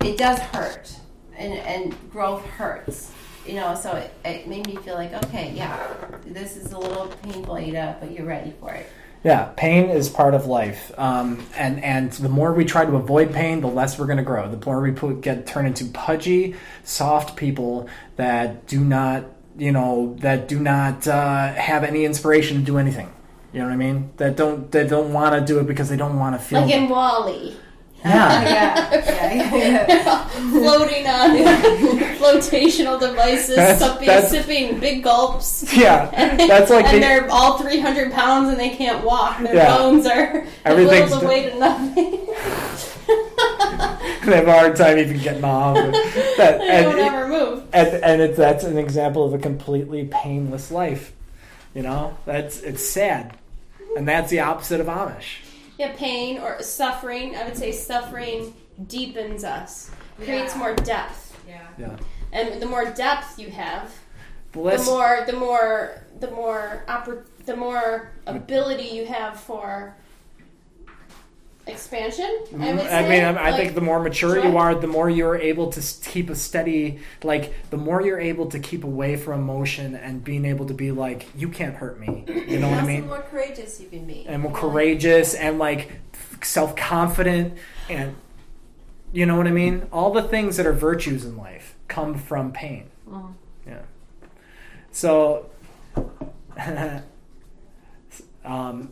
Speaker 9: it does hurt and and growth hurts you know so it, it made me feel like okay yeah this is a little painful ada but you're ready for it
Speaker 7: yeah, pain is part of life, um, and and the more we try to avoid pain, the less we're going to grow. The more we put, get turn into pudgy, soft people that do not, you know, that do not uh, have any inspiration to do anything. You know what I mean? That don't that don't want to do it because they don't want to feel.
Speaker 8: Like
Speaker 7: it.
Speaker 8: in WALL-E,
Speaker 7: yeah. [laughs]
Speaker 9: yeah yeah yeah, yeah.
Speaker 8: floating on [laughs] flotational devices,
Speaker 7: That's-
Speaker 8: sipping,
Speaker 7: that's-
Speaker 8: sipping big gulps.
Speaker 7: Yeah,
Speaker 8: And,
Speaker 7: that's like [laughs]
Speaker 8: and
Speaker 7: the-
Speaker 8: they're all 300 pounds and they can't walk. Their
Speaker 7: Yeah.
Speaker 8: bones are
Speaker 7: Everything's
Speaker 8: little to
Speaker 7: d-
Speaker 8: weight of nothing.
Speaker 7: they have a hard time even getting off. That,
Speaker 8: they
Speaker 7: and,
Speaker 8: don't
Speaker 7: it-
Speaker 8: ever move.
Speaker 7: and, and it's that's an example of a completely painless life. You know, that's it's sad, and that's the opposite of Amish.
Speaker 8: Yeah, pain or suffering. I would say suffering deepens us, creates
Speaker 9: Yeah.
Speaker 8: more depth,
Speaker 9: yeah
Speaker 7: Yeah,
Speaker 8: and the more depth you have,
Speaker 7: but
Speaker 8: the more the more the more oppor- the more ability you have for expansion. I would say.
Speaker 7: Mm-hmm. I mean, I, I
Speaker 8: Like,
Speaker 7: think the more mature you are, the more you're able to keep a steady, like, the more you're able to keep away from emotion and being able to be like, you can't hurt me. You [clears throat] know what I
Speaker 9: also
Speaker 7: mean?
Speaker 9: more courageous you can be
Speaker 7: and more
Speaker 9: You like-
Speaker 7: courageous and like self confident and You know what I mean? All the things that are virtues in life come from pain. Yeah. So, [laughs] um,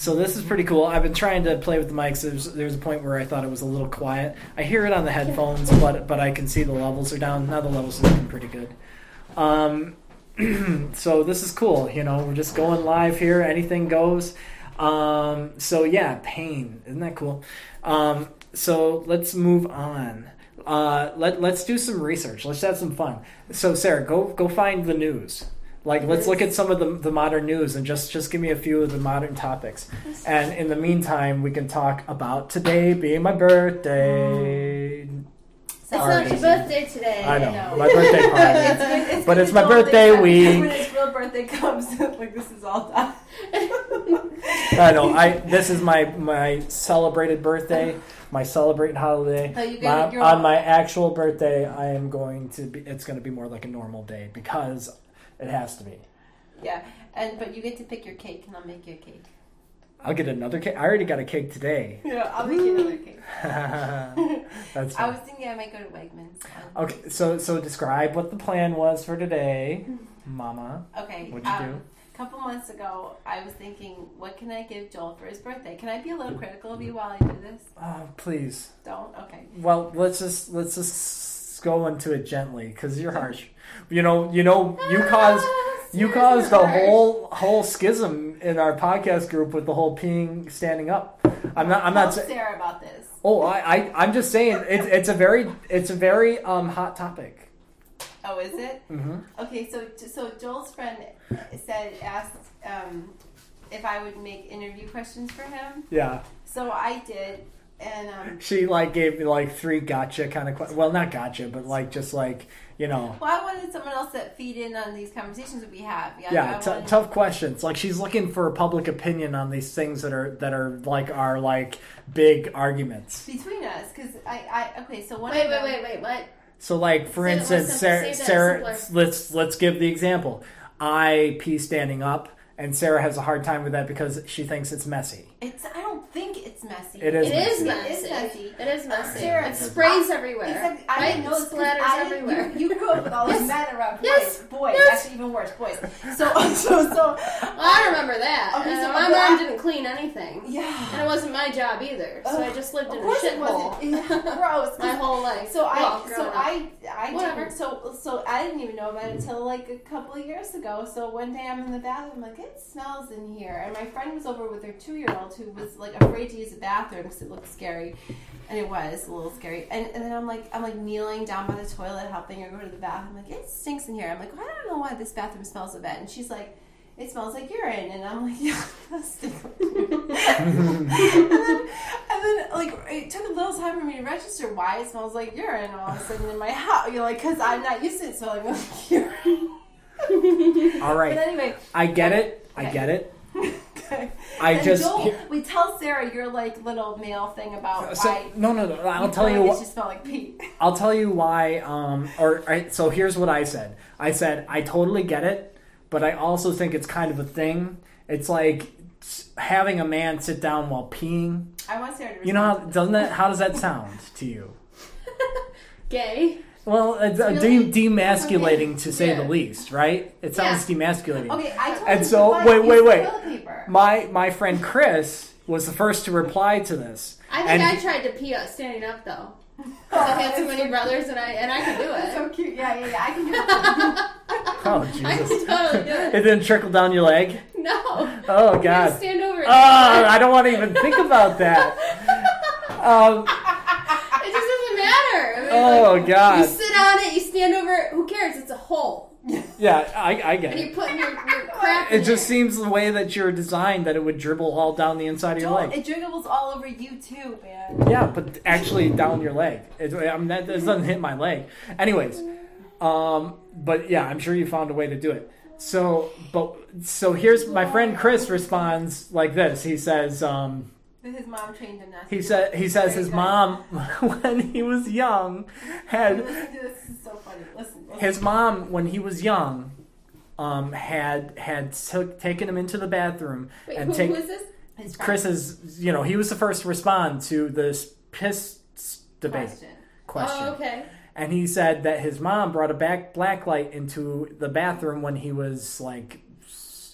Speaker 7: so this is pretty cool. I've been trying to play with the mics. There's there's a point where I thought it was a little quiet. I hear it on the headphones, but but I can see the levels are down. Now the levels are looking pretty good. Um, [clears throat] so this is cool. You know, we're just going live here. Anything goes. Um, so yeah, pain. Isn't that cool? Um, so let's move on. Uh, let let's do some research. Let's have some fun. So Sarah, go go find the news. Like let's look at some of the, the modern news and just just give me a few of the modern topics. And in the meantime, we can talk about today being my birthday.
Speaker 9: It's not your birthday today.
Speaker 7: I know, my birthday [laughs] party.
Speaker 9: It's- it's
Speaker 7: But it's my birthday
Speaker 9: When
Speaker 7: week.
Speaker 9: his real birthday comes, [laughs] like this is all done.
Speaker 7: I know. I this is my my celebrated birthday, my celebrated holiday.
Speaker 9: You
Speaker 7: My- on my actual birthday, I am going to be. It's going to be more like a normal day because it has to be.
Speaker 9: Yeah, and but you get to pick your cake, and I'll make you a cake.
Speaker 7: I'll get another cake. I already got a cake today. [laughs]
Speaker 9: Yeah, I'll make you another cake. [laughs]
Speaker 7: That's
Speaker 9: I was thinking I might go to Wegmans. Um,
Speaker 7: Okay, so so describe what the plan was for today, [laughs] Mama.
Speaker 9: Okay.
Speaker 7: What'd you
Speaker 9: um,
Speaker 7: do?
Speaker 9: A couple months ago, I was thinking, what can I give Joel for his birthday? Can I be a little critical of you while I do this?
Speaker 7: Oh, please.
Speaker 9: Don't. Okay.
Speaker 7: Well, let's just let's just go into it gently because you're harsh. You know, you know, you caused you caused a whole whole schism in our podcast group with the whole peeing standing up. I'm not. I'm not. Sa-
Speaker 9: Sarah about this.
Speaker 7: Oh, I, I I'm just saying it's it's a very it's a very um hot topic.
Speaker 9: Oh, is it?
Speaker 7: Mm-hmm.
Speaker 9: Okay, so so Joel's friend said asked um, if I would make interview questions for him.
Speaker 7: Yeah,
Speaker 9: So I did, and um,
Speaker 7: she like gave me like three gotcha kind of que- well not gotcha but like just like you know
Speaker 9: well, I wanted someone else that feed in on these conversations that we have. Yeah,
Speaker 7: yeah
Speaker 9: I
Speaker 7: t-
Speaker 9: wanted-
Speaker 7: tough questions like she's looking for public opinion on these things that are that are like are like big arguments
Speaker 9: between us because I, I okay. So one
Speaker 14: Wait,
Speaker 9: of them,
Speaker 14: wait, wait, wait. What?
Speaker 7: so like for
Speaker 14: Say
Speaker 7: instance sarah, sarah let's let's give the example i pee standing up and sarah has a hard time with that because she thinks it's messy
Speaker 9: It's I don't think it's messy.
Speaker 7: It is
Speaker 14: It is
Speaker 7: messy.
Speaker 14: messy.
Speaker 9: It is messy.
Speaker 14: It is messy.
Speaker 9: Sarah,
Speaker 14: it sprays
Speaker 9: I-
Speaker 14: everywhere.
Speaker 9: Except I
Speaker 14: right?
Speaker 9: didn't know
Speaker 14: it
Speaker 9: this 'cause
Speaker 14: splatters
Speaker 9: I
Speaker 14: everywhere.
Speaker 9: You, you grew up with all these
Speaker 14: Yes.
Speaker 9: men around boys.
Speaker 14: Yes.
Speaker 9: Boys,
Speaker 14: Yes.
Speaker 9: actually even worse, boys. So [laughs] so so.
Speaker 14: Well, I remember that.
Speaker 9: Okay, so
Speaker 14: uh,
Speaker 9: my
Speaker 14: mom
Speaker 9: I-
Speaker 14: didn't clean anything.
Speaker 9: Yeah.
Speaker 14: And it wasn't my job either. So I just lived in a
Speaker 9: course it
Speaker 14: shithole. [laughs]
Speaker 9: Yeah, Gross.
Speaker 14: my whole life.
Speaker 9: So I,
Speaker 14: Well,
Speaker 9: so
Speaker 14: up.
Speaker 9: I, I
Speaker 14: Whatever.
Speaker 9: didn't, so, so I didn't even know about it until like a couple of years ago. So one day I'm in the bathroom, like it smells in here, and my friend was over with her two year old who was like afraid to use the bathroom because it looked scary, and it was a little scary. And, and then I'm like, I'm like kneeling down by the toilet, helping her go to the bathroom. I'm like it stinks in here. I'm like, I don't know why this bathroom smells so bad, and she's like. It smells like urine, and I'm like, [laughs] yeah, that's [laughs] and, then, and then, like, it took a little time for me to register why it smells like urine all of a sudden in my house. You're like, because I'm not used to it smelling like [laughs] urine.
Speaker 7: all right
Speaker 9: But anyway,
Speaker 7: i get it i get it
Speaker 9: okay.
Speaker 7: I
Speaker 9: and
Speaker 7: just
Speaker 9: we tell Sarah your like little male thing about
Speaker 7: so,
Speaker 9: why.
Speaker 7: no no no i'll tell you
Speaker 9: like
Speaker 7: what
Speaker 9: it smell like pee. [laughs]
Speaker 7: I'll tell you why. Um, or I, so here's what I said. I said I totally get it, but I also think it's kind of a thing. It's like having a man sit down while peeing.
Speaker 9: I want Sarah to.
Speaker 7: You know how doesn't that? How does that sound to you? [laughs]
Speaker 14: Gay.
Speaker 7: Well, it's uh,
Speaker 14: Really?
Speaker 7: de- demasculating to say
Speaker 14: Yeah.
Speaker 7: the least, right? It sounds demasculating.
Speaker 9: Okay, I told
Speaker 7: And
Speaker 9: him
Speaker 7: so-
Speaker 9: to buy
Speaker 7: wait, wait, wait. My my friend Chris was the first to reply to this.
Speaker 14: I think
Speaker 7: And
Speaker 14: I tried to pee up standing up though. [laughs] 'Cause I had so many brothers and I and I could do
Speaker 9: That's
Speaker 14: it.
Speaker 9: so cute. Yeah, yeah, yeah. I can do it. [laughs]
Speaker 7: Oh
Speaker 14: I
Speaker 7: Jesus!
Speaker 14: could totally do
Speaker 7: It
Speaker 14: it.
Speaker 7: didn't trickle down your leg.
Speaker 14: No.
Speaker 7: Oh
Speaker 14: You
Speaker 7: God!
Speaker 14: stand over.
Speaker 7: Oh, I don't want to even think about that. [laughs] Um,
Speaker 14: It just doesn't matter. I mean,
Speaker 7: oh
Speaker 14: like, You sit on it, you stand over it. Who cares? It's a hole. [laughs]
Speaker 7: Yeah, I, I get
Speaker 14: it. You
Speaker 7: it.
Speaker 14: put your, your crap in
Speaker 7: It just
Speaker 14: there.
Speaker 7: seems the way that you're designed that it would dribble all down the inside of your
Speaker 9: Joel,
Speaker 7: leg.
Speaker 9: it dribbles all over you too, man.
Speaker 7: Yeah, but actually down your leg. It, I mean, that this doesn't hit my leg. Anyways, um, but yeah, I'm sure you found a way to do it. So, but so here's my friend Chris responds like this. He says, um,
Speaker 9: His mom trained him not
Speaker 7: he said he says his mom [laughs] when he was young had
Speaker 9: this. This is so funny. Listen. listen.
Speaker 7: his mom when he was young um, had had took, taken him into the bathroom
Speaker 14: Wait,
Speaker 7: and
Speaker 14: who,
Speaker 7: take
Speaker 14: who is this?
Speaker 9: His friend.
Speaker 7: Chris is you know he was the first to respond to this piss debate
Speaker 9: Question.
Speaker 7: question.
Speaker 15: Oh, okay.
Speaker 7: And he said that his mom brought a back black light into the bathroom when he was like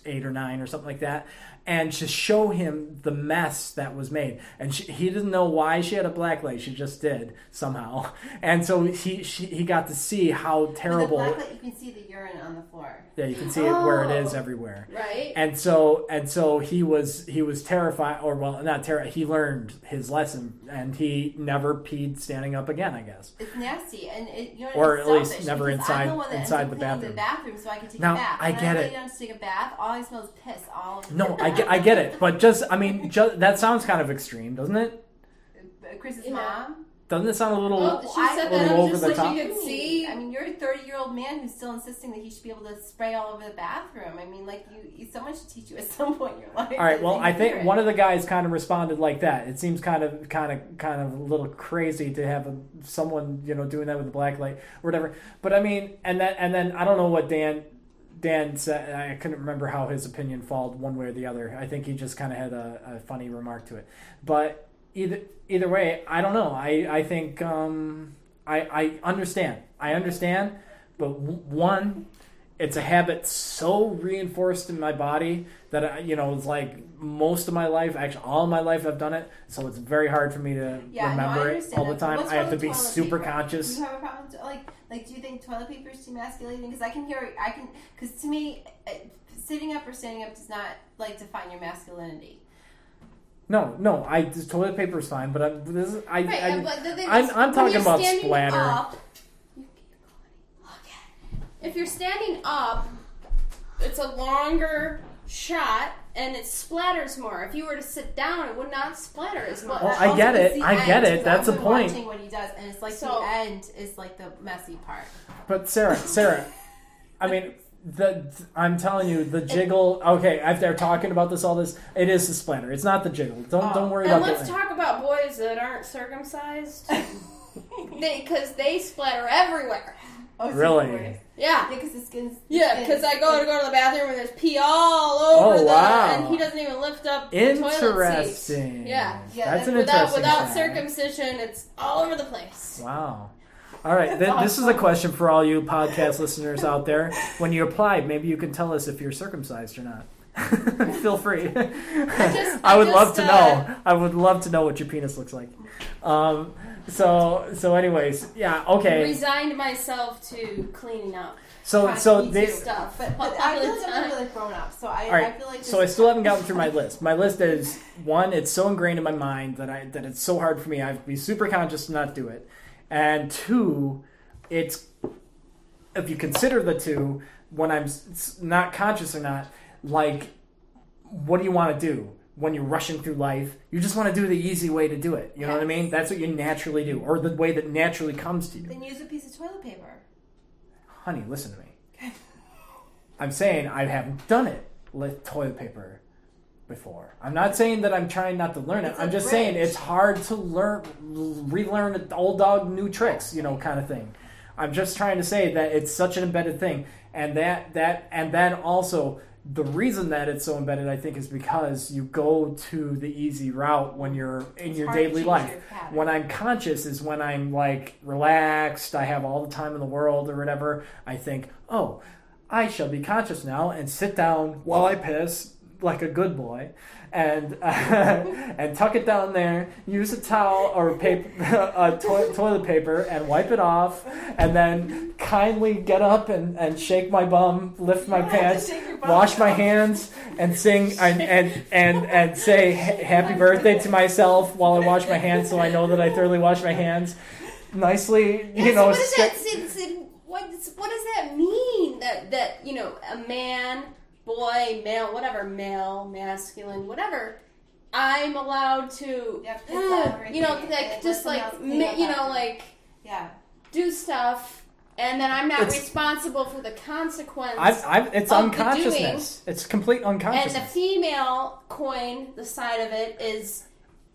Speaker 7: eight or nine or something like that, and to show him the mess that was made. And she, he didn't know why she had a black light; she just did somehow. [laughs] And so he she, he got to see how
Speaker 9: With
Speaker 7: terrible.
Speaker 9: the black light, you can see the urine on the floor.
Speaker 7: Yeah, you can see it where it is
Speaker 15: Oh.
Speaker 7: everywhere.
Speaker 15: Right.
Speaker 7: And so and so he was he was terrified, or well, not terrified. He learned his lesson, and he never peed standing up again. I guess.
Speaker 9: It's nasty, and it, you know,
Speaker 7: Or at least never inside-
Speaker 9: the one that ends
Speaker 7: inside the bathroom.
Speaker 9: The bathroom, so I can take
Speaker 7: Now,
Speaker 9: a bath.
Speaker 7: I get
Speaker 9: I
Speaker 7: it.
Speaker 9: down to take a bath. All I smell is piss all over.
Speaker 7: No, I get, I get it, but just I mean, just, that sounds kind of extreme, doesn't it?
Speaker 9: Chris's
Speaker 8: Yeah.
Speaker 9: mom.
Speaker 7: Doesn't it sound a little?
Speaker 8: Oh, she
Speaker 9: I-
Speaker 8: said
Speaker 7: a little
Speaker 8: that
Speaker 7: over
Speaker 8: just
Speaker 7: the
Speaker 8: like
Speaker 7: top?
Speaker 8: you could see.
Speaker 9: I mean, you're a 30 year old man who's still insisting that he should be able to spray all over the bathroom. I mean, like you, you someone should teach you at some point in your life.
Speaker 7: All right. Well, I think one of the guys kind of responded like that. It seems kind of, kind of, kind of a little crazy to have a, someone, you know, doing that with a black light or whatever. But I mean, and then, and then I don't know what Dan, Dan said. I couldn't remember how his opinion falled one way or the other. I think he just kind of had a, a funny remark to it. But either, either way, I don't know. I, I think, um, I, I understand. I understand. But w- one, it's a habit so reinforced in my body that I, you know it's like most of my life actually all my life i've done it so it's very hard for me to
Speaker 9: Yeah, no,
Speaker 7: remember it all the time i have to be super
Speaker 9: paper?
Speaker 7: conscious
Speaker 9: Do you have a problem? with- Like, like, do you think toilet paper is demasculating? Because I can hear, I can, because to me, uh, sitting up or standing up does not like define your masculinity.
Speaker 7: no no i the toilet paper is fine but I'm, this is, I,
Speaker 8: Right,
Speaker 7: I,
Speaker 8: the thing
Speaker 7: I'm, I'm talking about splatter
Speaker 8: Up, if you're standing up, it's a longer shot and it splatters more. If you were to sit down, it would not splatter as much.
Speaker 7: Oh, I get oh, it.
Speaker 9: It's the
Speaker 7: I get it. That's
Speaker 9: I've
Speaker 7: the point.
Speaker 9: Watching what he does, and it's like
Speaker 8: So-
Speaker 9: the end is like the messy part.
Speaker 7: but sarah sarah i mean the i'm telling you the jiggle okay if they're talking about this all this it is the splatter it's not the jiggle don't don't oh. worry
Speaker 8: And
Speaker 7: about And
Speaker 8: let's
Speaker 7: that
Speaker 8: talk about boys that aren't circumcised. [laughs] because they splatter everywhere.
Speaker 9: Oh,
Speaker 7: Really?
Speaker 9: boys.
Speaker 8: Yeah.
Speaker 9: Yeah, because the skin's.
Speaker 8: Yeah, because I go to go to the bathroom and there's pee all oh, over
Speaker 7: Oh,
Speaker 8: the,
Speaker 7: wow.
Speaker 8: and he doesn't even lift up the toilet seat.
Speaker 7: interesting
Speaker 8: Yeah,
Speaker 9: Yeah,
Speaker 7: that's an
Speaker 8: without
Speaker 7: interesting
Speaker 8: without
Speaker 7: fact.
Speaker 8: circumcision, it's all over the place.
Speaker 7: Wow. All right, th- this is a question for all you podcast [laughs] listeners out there. When you apply, maybe you can tell us if you're circumcised or not. [laughs] Feel free. [laughs] I,
Speaker 8: just- I
Speaker 7: would love to
Speaker 8: uh,
Speaker 7: know. I would love to know what your penis looks like. Um, so, so, anyways, yeah, okay.
Speaker 8: I resigned myself to cleaning up.
Speaker 7: So, so
Speaker 8: Easy
Speaker 7: they.
Speaker 8: stuff.
Speaker 9: But, but I feel like I'm really grown up, so I,
Speaker 7: All right,
Speaker 9: I feel like.
Speaker 7: so I still haven't gotten through my list. My list is one. It's so ingrained in my mind that I that it's so hard for me. I have to be super conscious to not do it. And two, it's if you consider the two when I'm not conscious or not, like what do you want to do when you're rushing through life? You just want to do the easy way to do it. You know what I mean? That's what you naturally do, or the way that naturally comes to you.
Speaker 9: Then use a piece of toilet paper.
Speaker 7: Honey, listen to me. [laughs] I'm saying I haven't done it with toilet paper before. I'm not saying that I'm trying not to learn it.
Speaker 9: It's
Speaker 7: I'm just saying it's hard to learn, relearn old dog new tricks, you know, kind of thing. I'm just trying to say that it's such an embedded thing, and that that and then also the reason that it's so embedded, I think, is because you go to the easy route when you're in
Speaker 9: It's
Speaker 7: your daily life.
Speaker 9: your.
Speaker 7: When I'm conscious is when I'm like relaxed, I have all the time in the world or whatever. I think, oh, I shall be conscious now and sit down while I piss like a good boy, and [laughs] and tuck it down there. Use a towel or paper, [laughs] uh, to- toilet paper, and wipe it off, and then kindly get up and, and shake my bum, lift my
Speaker 9: don't have to
Speaker 7: pants,
Speaker 9: shake your bum,
Speaker 7: wash my hands, and sing and and and, and say happy birthday to myself while I wash my hands, so I know that I thoroughly wash my hands nicely. You
Speaker 8: Yeah, so
Speaker 7: know,
Speaker 8: what does that? See, see, what, what does that mean? That that you know, a man, boy, male, whatever, male, masculine, whatever. I'm allowed to,
Speaker 9: Yeah, piss
Speaker 8: uh, you know, like
Speaker 9: let
Speaker 8: just like ma- you know, like
Speaker 9: Yeah.
Speaker 8: do stuff, and then I'm not
Speaker 7: It's-
Speaker 8: responsible for the consequence.
Speaker 7: I've, I've, it's
Speaker 8: of the
Speaker 7: unconsciousness. It's complete unconsciousness.
Speaker 8: and the female coin, the side of it is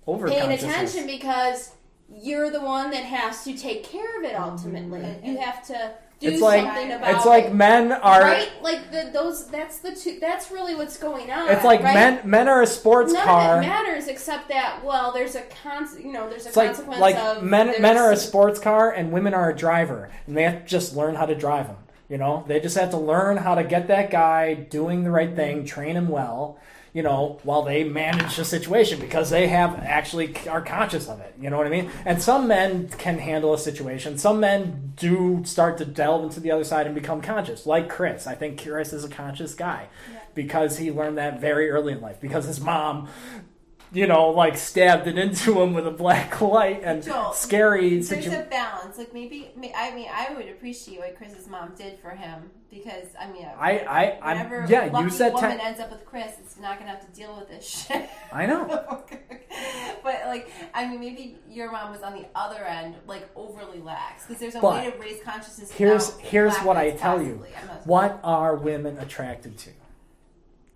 Speaker 7: Over
Speaker 8: paying attention because you're the one that has to take care of it ultimately. You have to do
Speaker 7: It's like
Speaker 8: something about
Speaker 7: it's like men are.
Speaker 8: right? Like the, those. That's the two. That's really what's going on.
Speaker 7: It's like
Speaker 8: right?
Speaker 7: men men are a sports
Speaker 8: None
Speaker 7: car.
Speaker 8: it matters except that well, there's a con. You know, there's a
Speaker 7: It's
Speaker 8: consequence
Speaker 7: like
Speaker 8: of
Speaker 7: men men are a sports car and women are a driver, and they have to just learn how to drive them. You know, they just have to learn how to get that guy doing the right thing, train him well. You know, while they manage the situation because they have actually are conscious of it. You know what I mean? And some men can handle a situation. Some men do start to delve into the other side and become conscious, like Chris. I think Chris is a conscious guy because he learned that very early in life because his mom you know, like stabbed it into him with a black light and
Speaker 9: Joel,
Speaker 7: scary
Speaker 9: There's
Speaker 7: situation.
Speaker 9: a balance. Like maybe, I mean, I would appreciate what Chris's mom did for him because I mean,
Speaker 7: I, I, I'm, yeah,
Speaker 9: lucky
Speaker 7: you said
Speaker 9: woman
Speaker 7: ten.
Speaker 9: ends up with Chris, it's not gonna have to deal with this shit. [laughs]
Speaker 7: I know. [laughs]
Speaker 9: but like, I mean, maybe your mom was on the other end, like overly lax, because there's a
Speaker 7: But
Speaker 9: way to raise consciousness.
Speaker 7: Here's here's what I tell you.
Speaker 9: possibly. I'm
Speaker 7: What are women attracted to?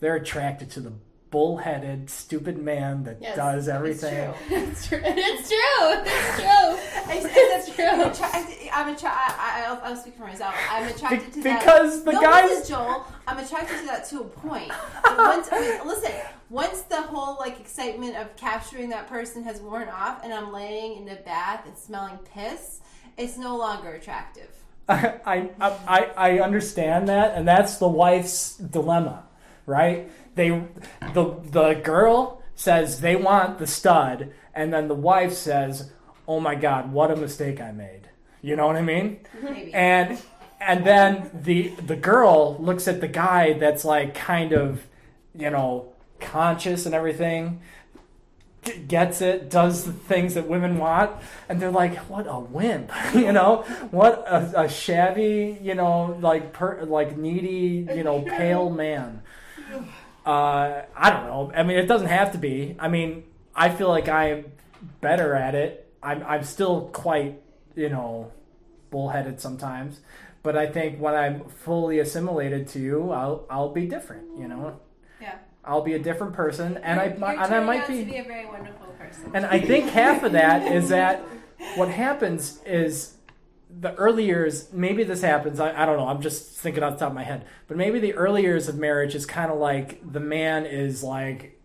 Speaker 7: They're attracted to the bullheaded, stupid man that
Speaker 8: Yes,
Speaker 7: does everything. [laughs]
Speaker 8: It's true. It's true. It's true. [laughs] It's true.
Speaker 9: I'm, attra- I'm attra- I, I, I'll, I'll speak for myself. I'm attracted to that
Speaker 7: because the
Speaker 9: no,
Speaker 7: guys-
Speaker 9: Joel, I'm attracted to that to a point. [laughs] Once, I mean, listen, once the whole like excitement of capturing that person has worn off, and I'm laying in the bath and smelling piss, it's no longer attractive.
Speaker 7: I, I I understand that, and that's the wife's dilemma, right? They the the girl says they want the stud, and then the wife says, "Oh my God, what a mistake I made." You know what I mean?
Speaker 9: Maybe.
Speaker 7: And and then the the girl looks at the guy that's like kind of, you know, conscious and everything, gets it, does the things that women want, and they're like, "What a wimp!" you know, what a, a shabby, you know, like per, like needy, you know, pale man. Uh, I don't know. I mean, it doesn't have to be. I mean, I feel like I'm better at it. I'm I'm still quite, you know, bullheaded sometimes. But I think when I'm fully assimilated to you, I'll I'll be different. You know,
Speaker 9: Yeah.
Speaker 7: I'll be a different person, and I
Speaker 9: You're
Speaker 7: might and I might be.
Speaker 9: to be a very wonderful person.
Speaker 7: And I think half of that is that [laughs] what happens is the early years, maybe this happens, I, I don't know, I'm just thinking off the top of my head, but maybe the early years of marriage is kind of like the man is like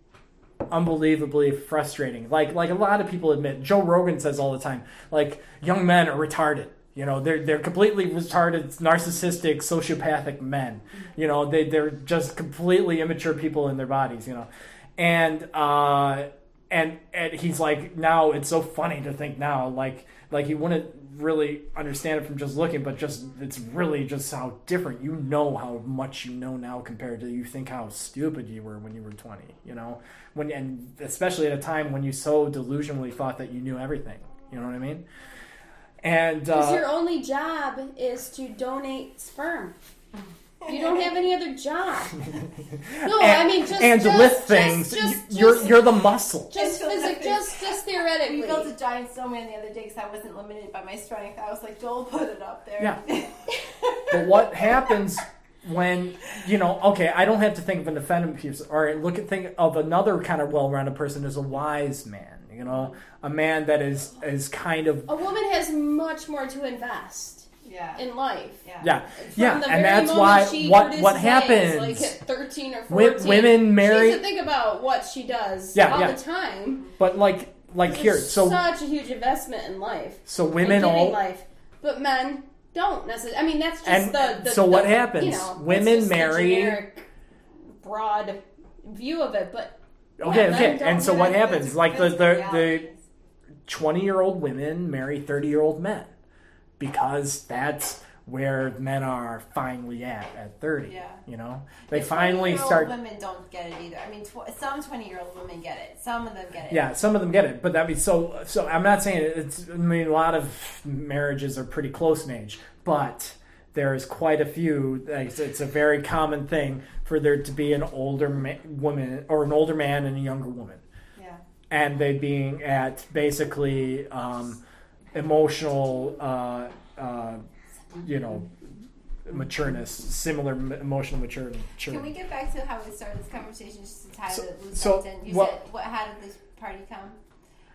Speaker 7: unbelievably frustrating. Like like a lot of people admit, Joe Rogan says all the time, like young men are retarded. You know, they're they're completely retarded, narcissistic, sociopathic men. You know, they they're just completely immature people in their bodies. You know, and uh, and and he's like, now it's so funny to think now, like like he wouldn't really understand it from just looking, but just it's really just how different. You know how much you know now compared to you think how stupid you were when you were twenty. You know, when and especially at a time when you so delusionally thought that you knew everything. You know what I mean? And
Speaker 8: Because
Speaker 7: uh,
Speaker 8: your only job is to donate sperm. You don't have any other job. [laughs] No,
Speaker 7: and,
Speaker 8: I mean just
Speaker 7: and
Speaker 8: just,
Speaker 7: lift
Speaker 8: just-
Speaker 7: things.
Speaker 8: Just,
Speaker 7: you're
Speaker 8: just,
Speaker 7: you're the muscle.
Speaker 8: just
Speaker 9: Just
Speaker 8: physic, just just theoretically.
Speaker 9: We built a giant snowman the other day because I wasn't limited by my strength. I was like, Joel, put it up there.
Speaker 7: Yeah. [laughs] But what happens when you know? Okay, I don't have to think of an defendant piece. All right, look at think of another kind of well-rounded person as a wise man. You know, a man that is is kind of
Speaker 8: a woman has much more to invest
Speaker 9: yeah.
Speaker 8: in life.
Speaker 9: yeah.
Speaker 7: yeah
Speaker 8: From
Speaker 7: yeah,
Speaker 8: the
Speaker 7: and
Speaker 8: very
Speaker 7: that's why
Speaker 8: she
Speaker 7: what what
Speaker 8: eggs,
Speaker 7: happens.
Speaker 8: like at thirteen or
Speaker 7: Wi-
Speaker 8: fourteen,
Speaker 7: women marry-
Speaker 8: She has to think about what she does
Speaker 7: Yeah,
Speaker 8: all
Speaker 7: yeah.
Speaker 8: the time.
Speaker 7: but like like
Speaker 8: It's
Speaker 7: here, so
Speaker 8: such a huge investment in life.
Speaker 7: so women all
Speaker 8: life, but men don't necessarily. I mean, that's just
Speaker 7: And
Speaker 8: the, the.
Speaker 7: so
Speaker 8: the-
Speaker 7: what happens?
Speaker 8: You know,
Speaker 7: Women
Speaker 8: just
Speaker 7: marry-
Speaker 8: generic, broad view of it, but
Speaker 7: okay
Speaker 8: yeah,
Speaker 7: okay, and so what happens? Like the the the twenty year old women marry thirty year old men because that's where men are finally at at 30
Speaker 9: Yeah.
Speaker 7: you know they
Speaker 9: The
Speaker 7: finally
Speaker 9: 20-year-old
Speaker 7: start
Speaker 9: Women don't get it either. I mean, tw- some twenty-year-old women get it. Some of them get it.
Speaker 7: yeah some of them get it but that means so so i'm not saying it's i mean a lot of marriages are pretty close in age but there's quite a few it's, it's a very common thing for there to be an older ma- woman or an older man and a younger woman
Speaker 9: Yeah.
Speaker 7: and they being at basically um, emotional, uh, uh, you know, matureness, similar m- emotional maturity.
Speaker 9: Can we get back to how we started this conversation just to tie
Speaker 7: So-
Speaker 9: the loose
Speaker 7: so
Speaker 9: in? You
Speaker 7: what-
Speaker 9: said, what, how did this party come?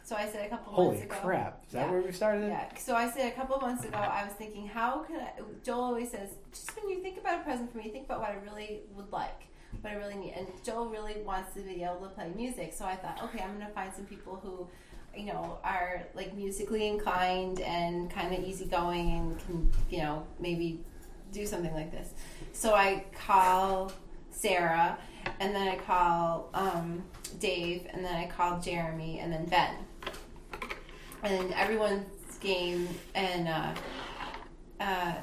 Speaker 9: So I said a couple
Speaker 7: Holy
Speaker 9: months ago.
Speaker 7: Holy crap! Is that
Speaker 9: Yeah.
Speaker 7: where we started?
Speaker 9: Yeah. So I said a couple months ago, I was thinking, how can I? Joel always says, just when you think about a present for me, think about what I really would like, what I really need. And Joel really wants to be able to play music. So I thought, okay, I'm going to find some people who, you know, are like musically inclined and kind of easygoing and can, you know, maybe do something like this. So I call Sarah, and then I call um, Dave, and then I call Jeremy, and then Ben and everyone's game and uh, uh,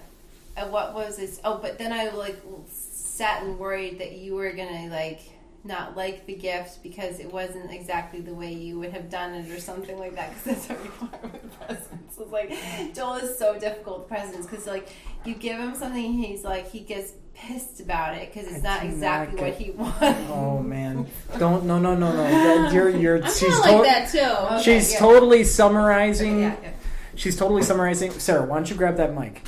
Speaker 9: uh, what was this? Oh, but then I like sat and worried that you were gonna like not like the gift because it wasn't exactly the way you would have done it or something like that because that's you are with presents. It's like Joel is so difficult with presents because like you give him something and he's like he gets pissed about it because it's not
Speaker 7: do not
Speaker 9: exactly what he wants.
Speaker 7: Oh man! Don't no no no no. That- You're you're.
Speaker 8: I'm
Speaker 7: she's
Speaker 8: of like
Speaker 7: to-
Speaker 8: that too.
Speaker 9: Okay,
Speaker 7: She's
Speaker 9: yeah.
Speaker 7: totally summarizing.
Speaker 9: Yeah, yeah.
Speaker 7: She's totally summarizing. Sarah, why don't you grab that mic?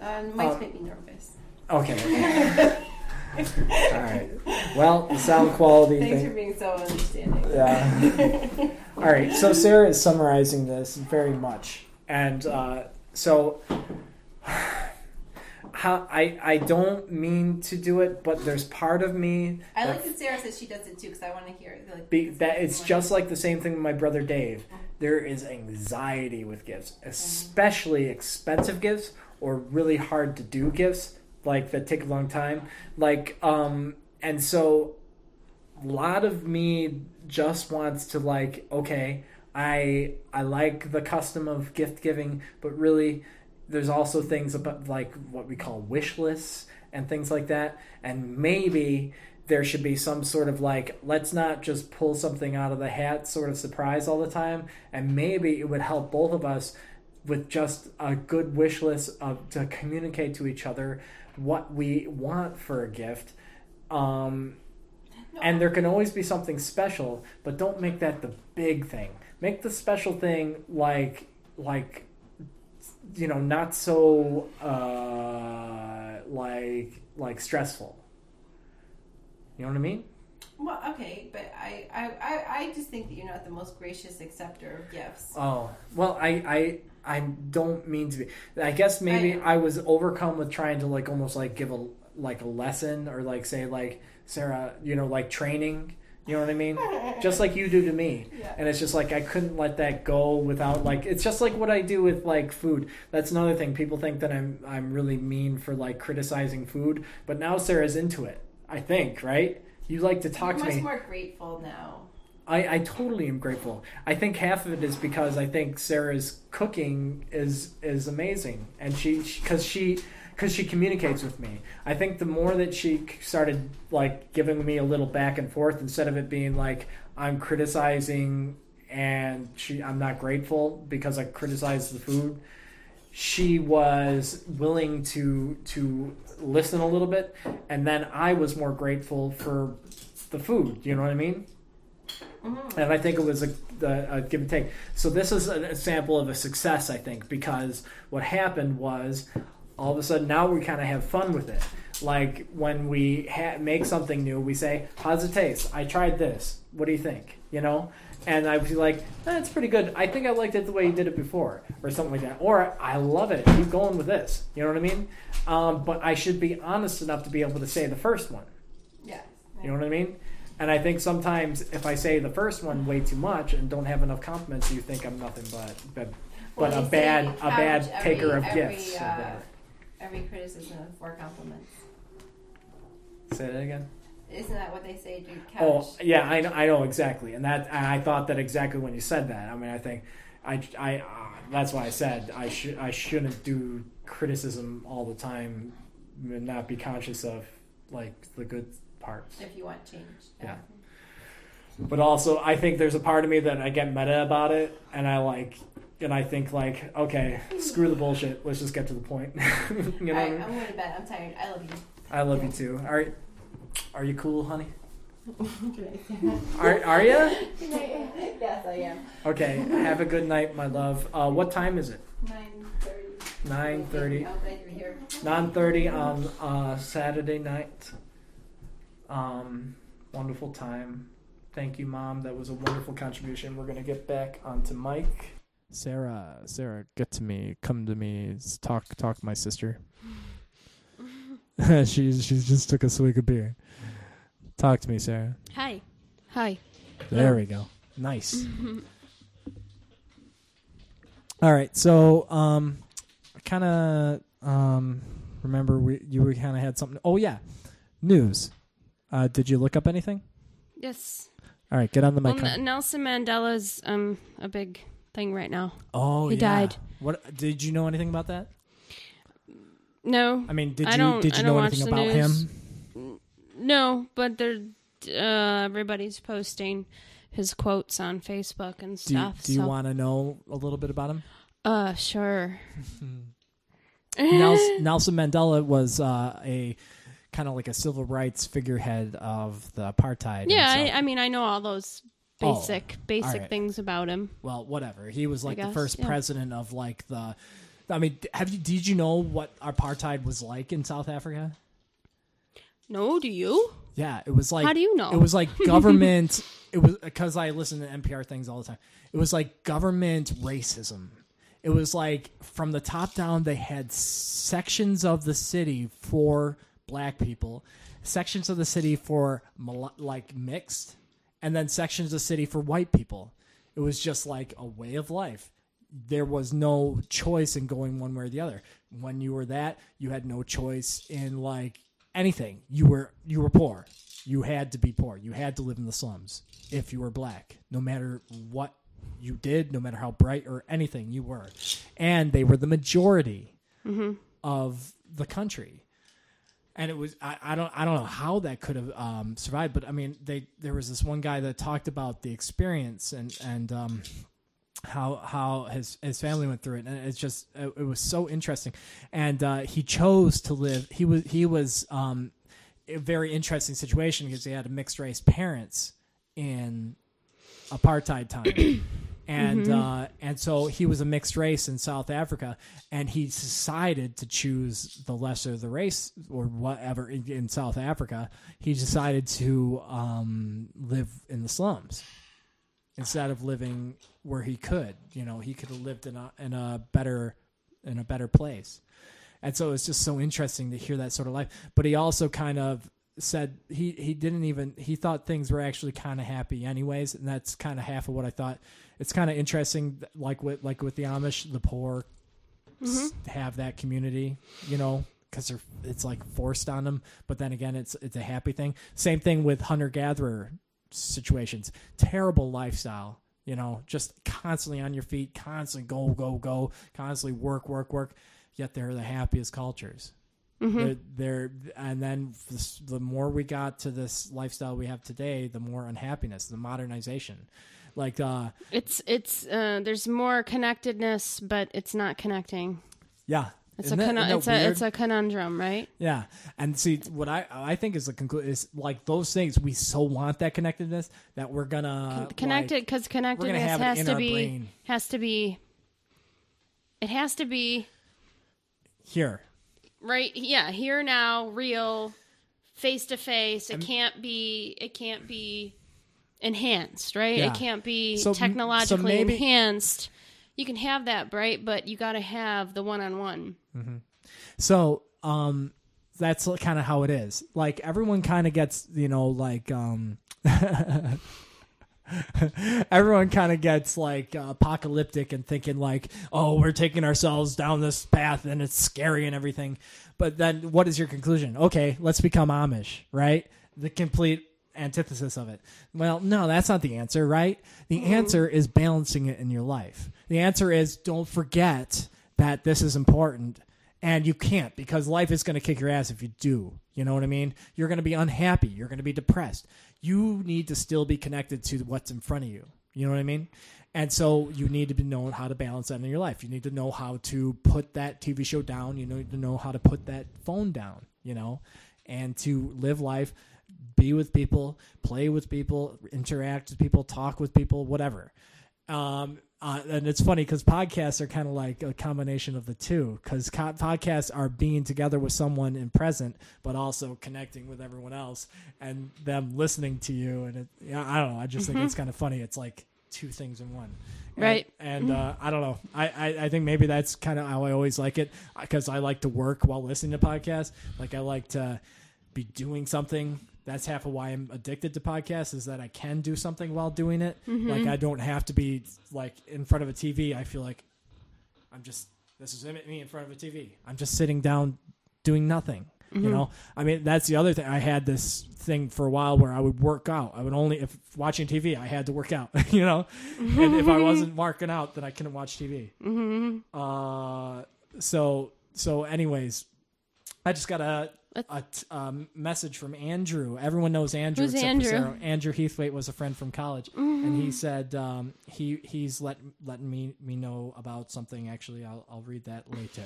Speaker 9: Um, might
Speaker 7: Um,
Speaker 9: make me nervous.
Speaker 7: Okay. okay. [laughs] All right. Well, the sound quality
Speaker 9: Thanks
Speaker 7: thing.
Speaker 9: for being so understanding.
Speaker 7: Yeah. [laughs] All right. So Sarah is summarizing this very much, and uh, so how I I don't mean to do it, but there's part of me
Speaker 9: I
Speaker 7: that
Speaker 9: like that Sarah says she does it too because I want to hear it. Like,
Speaker 7: be, that it's just like the same thing with my brother Dave. There is anxiety with gifts, especially expensive gifts or really hard to do gifts, like that take a long time. Like, um, and so a lot of me just wants to like, okay, I I like the custom of gift giving, but really there's also things about like what we call wish lists and things like that. And maybe there should be some sort of like, let's not just pull something out of the hat sort of surprise all the time. And maybe it would help both of us with just a good wish list of to communicate to each other what we want for a gift. Um, and there can always be something special, but don't make that the big thing. Make the special thing like like you know not so uh, like like stressful. You know what I mean?
Speaker 9: well, okay, but I, I, I, I just think that you're not the most gracious acceptor of gifts.
Speaker 7: Oh well, I I I don't mean to be. I guess maybe I, was overcome with trying to like almost like give a like a lesson or like say like Sarah, you know, like training. You know what I mean? [laughs] just like you do to me.
Speaker 9: Yeah.
Speaker 7: And it's just like I couldn't let that go without like it's just like what I do with like food. That's another thing. People think that I'm I'm really mean for like criticizing food, but now Sarah's into it. I think, right? You like to talk
Speaker 9: You're
Speaker 7: to
Speaker 9: much
Speaker 7: me.
Speaker 9: more grateful now.
Speaker 7: I, I totally am grateful. I think half of it is because I think Sarah's cooking is is amazing, and she because she because she communicates with me. I think the more that she started like giving me a little back and forth instead of it being like I'm criticizing and she I'm not grateful because I criticize the food. She was willing to to listen a little bit, and then I was more grateful for the food. You know what I mean? And I think it was a, a, a give and take. So this is an example of a success, I think, because what happened was all of a sudden now we kind of have fun with it. Like when we ha- make something new, we say, "How's it taste? I tried this. What do you think?" You know, and I'd be like, "That's pretty good. I think I liked it the way you did it before, or something like that." Or I love it. Keep going with this. You know what I mean? Um, but I should be honest enough to be able to say the first one.
Speaker 9: Yes.
Speaker 7: You know what I mean? And I think sometimes if I say the first one way too much and don't have enough compliments, you think I'm nothing but but, but
Speaker 9: Well,
Speaker 7: a bad a bad
Speaker 9: every-
Speaker 7: taker of
Speaker 9: every,
Speaker 7: gifts.
Speaker 9: Uh, every criticism of four compliments.
Speaker 7: Say that again.
Speaker 9: Isn't that what they say, dude? Couch.
Speaker 7: Oh yeah, I know, I know exactly, and that and I thought that exactly when you said that. I mean, I think I I uh, that's why I said I should I shouldn't do criticism all the time and not be conscious of like the good parts.
Speaker 9: If you want change.
Speaker 7: Yeah. But also, I think there's a part of me that I get meta about it, and I like, and I think like, okay, screw the bullshit. Let's just get to the point. [laughs] you know,
Speaker 9: All right? I'm going to bed. I'm tired. I love you.
Speaker 7: I love you too. All right, are you cool, honey?
Speaker 9: Good night. [laughs]
Speaker 7: Are are you?
Speaker 9: Good night. [laughs] Yes, I am.
Speaker 7: Okay. Have a good night, my love. Uh, what time is it?
Speaker 9: Nine thirty.
Speaker 7: Nine thirty.
Speaker 9: I'm glad you're here.
Speaker 7: Nine thirty on uh, Saturday night. Um, wonderful time.
Speaker 16: Thank you, Mom. That was a wonderful contribution. We're gonna get back onto mic.
Speaker 7: Sarah, Sarah, get to me. Come to me. It's Talk, talk, my sister. [laughs] she's she's just took a swig of beer. Talk to me, Sarah.
Speaker 8: Hi. Hi.
Speaker 7: There we go. Nice. [laughs] All right, so um, I kind of um remember we you were kind of had something. Oh yeah, news. Uh, did you look up anything?
Speaker 8: Yes.
Speaker 7: All right, get on the
Speaker 8: Well,
Speaker 7: mic.
Speaker 8: N- Nelson Mandela's um a big thing right now.
Speaker 7: oh,
Speaker 8: he
Speaker 7: yeah.
Speaker 8: died.
Speaker 7: What did you know anything about that?
Speaker 8: No.
Speaker 7: I mean, did
Speaker 8: I
Speaker 7: you did you know anything about
Speaker 8: news.
Speaker 7: him?
Speaker 8: No, but they're uh, everybody's posting his quotes on Facebook and
Speaker 7: Do you,
Speaker 8: stuff.
Speaker 7: do you
Speaker 8: so-
Speaker 7: want to know a little bit about him?
Speaker 8: Uh, sure. [laughs]
Speaker 7: Nelson, Nelson Mandela was uh, a kind of like a civil rights figurehead of the apartheid.
Speaker 8: Yeah. I, I mean, I know all those
Speaker 7: Oh,
Speaker 8: basic basic things about him.
Speaker 7: well, whatever. He was like the first
Speaker 8: yeah.
Speaker 7: president of like the. I mean, have you? Did you know what apartheid was like in South Africa?
Speaker 8: No, do you?
Speaker 7: Yeah, it was like.
Speaker 8: How do you know?
Speaker 7: It was like [laughs] government. it was because I listen to NPR things all the time. It was like government racism. It was like from the top down, they had sections of the city for black people, sections of the city for like mixed, and then sections of the city for white people. It was just like a way of life. There was no choice in going one way or the other. When you were that, you had no choice in like anything. You were you were poor. You had to be poor. You had to live in the slums if you were black, no matter what you did, no matter how bright or anything you were. And they were the majority mm-hmm. of the country. And it was I, I don't I don't know how that could have um, survived, but I mean they there was this one guy that talked about the experience and and um, how how his his family went through it, and it's just it, it was so interesting. And uh, he chose to live. He was he was um, a very interesting situation because he had mixed race parents in apartheid time. And uh, and so he was a mixed race in South Africa, and he decided to choose the lesser of the race or whatever in, in South Africa. He decided to um, live in the slums instead of living where he could. You know, he could have lived in a in a better in a better place. And so it's just so interesting to hear that sort of life. But he also kind of said he he didn't even he thought things were actually kind of happy anyways, and that's kind of half of what I thought. It's kind of interesting, like with like with the Amish, the poor s- mm-hmm. have that community, you know, because they're it's like forced on them. But then again, it's it's a happy thing. Same thing with hunter gatherer situations. Terrible lifestyle, you know, just constantly on your feet, constantly go go go, constantly work work work. Yet they're the happiest cultures. Mm-hmm. They're, they're and then the more we got to this lifestyle we have today, the more unhappiness, the modernization. Like uh
Speaker 8: It's it's uh, there's more connectedness, but it's not connecting.
Speaker 7: yeah.
Speaker 8: It's
Speaker 7: Isn't
Speaker 8: a
Speaker 7: that-
Speaker 8: con- it's a it's a conundrum, right?
Speaker 7: Yeah, and see what I I think is the conclusion is like those things we so want that connectedness that we're gonna
Speaker 8: connected
Speaker 7: like,
Speaker 8: because
Speaker 7: we're
Speaker 8: connectedness has to be
Speaker 7: brain
Speaker 8: has to be it has to be
Speaker 7: here.
Speaker 8: right yeah here now real face to face it can't be it can't be enhanced right
Speaker 7: Yeah.
Speaker 8: it can't be
Speaker 7: So- so
Speaker 8: technologically
Speaker 7: maybe-
Speaker 8: enhanced you can have that right but you got to have the one-on-one
Speaker 7: So um that's kind of how it is. Like everyone kind of gets you know like um. [laughs] Everyone kind of gets like uh, apocalyptic and thinking like, "Oh, we're taking ourselves down this path and it's scary and everything." But then, what is your conclusion? Okay, let's become Amish, right? The complete antithesis of it. Well, no, that's not the answer, right? The mm-hmm. answer is balancing it in your life. The answer is don't forget that this is important and you can't because life is going to kick your ass if you do. You know what I mean? You're going to be unhappy, you're going to be depressed. You need to still be connected to what's in front of you. You know what I mean? And so you need to be know how to balance that in your life. You need to know how to put that TV show down. You need to know how to put that phone down, you know, and to live life, be with people, play with people, interact with people, talk with people, whatever. Um, uh, and it's funny because podcasts are kind of like a combination of the two because co- podcasts are being together with someone in present, but also connecting with everyone else and them listening to you. And it, yeah, I don't know. I just think it's kind of funny. It's like two things in one. And,
Speaker 8: Right.
Speaker 7: And uh, I don't know. I, I, I think maybe that's kind of how I always like it because I like to work while listening to podcasts. Like I like to be doing something. That's half of why I'm addicted to podcasts is that I can do something while doing it. Mm-hmm. Like I don't have to be like in front of a TV. I feel like I'm just this is me in front of a TV. I'm just sitting down doing nothing. You mm-hmm. know, I mean that's the other thing. I had this thing for a while where I would work out. I would only if watching TV, I had to work out. [laughs] You know, and if I wasn't [laughs] working out, then I couldn't watch TV. Mm-hmm. Uh, so so anyways, I just got a t- um, message from Andrew. Everyone knows Andrew.
Speaker 8: Who's Andrew?
Speaker 7: Sarah. Andrew Heathwaite was a friend from college, and he said um, he he's let letting me me know about something. Actually, I'll I'll read that later.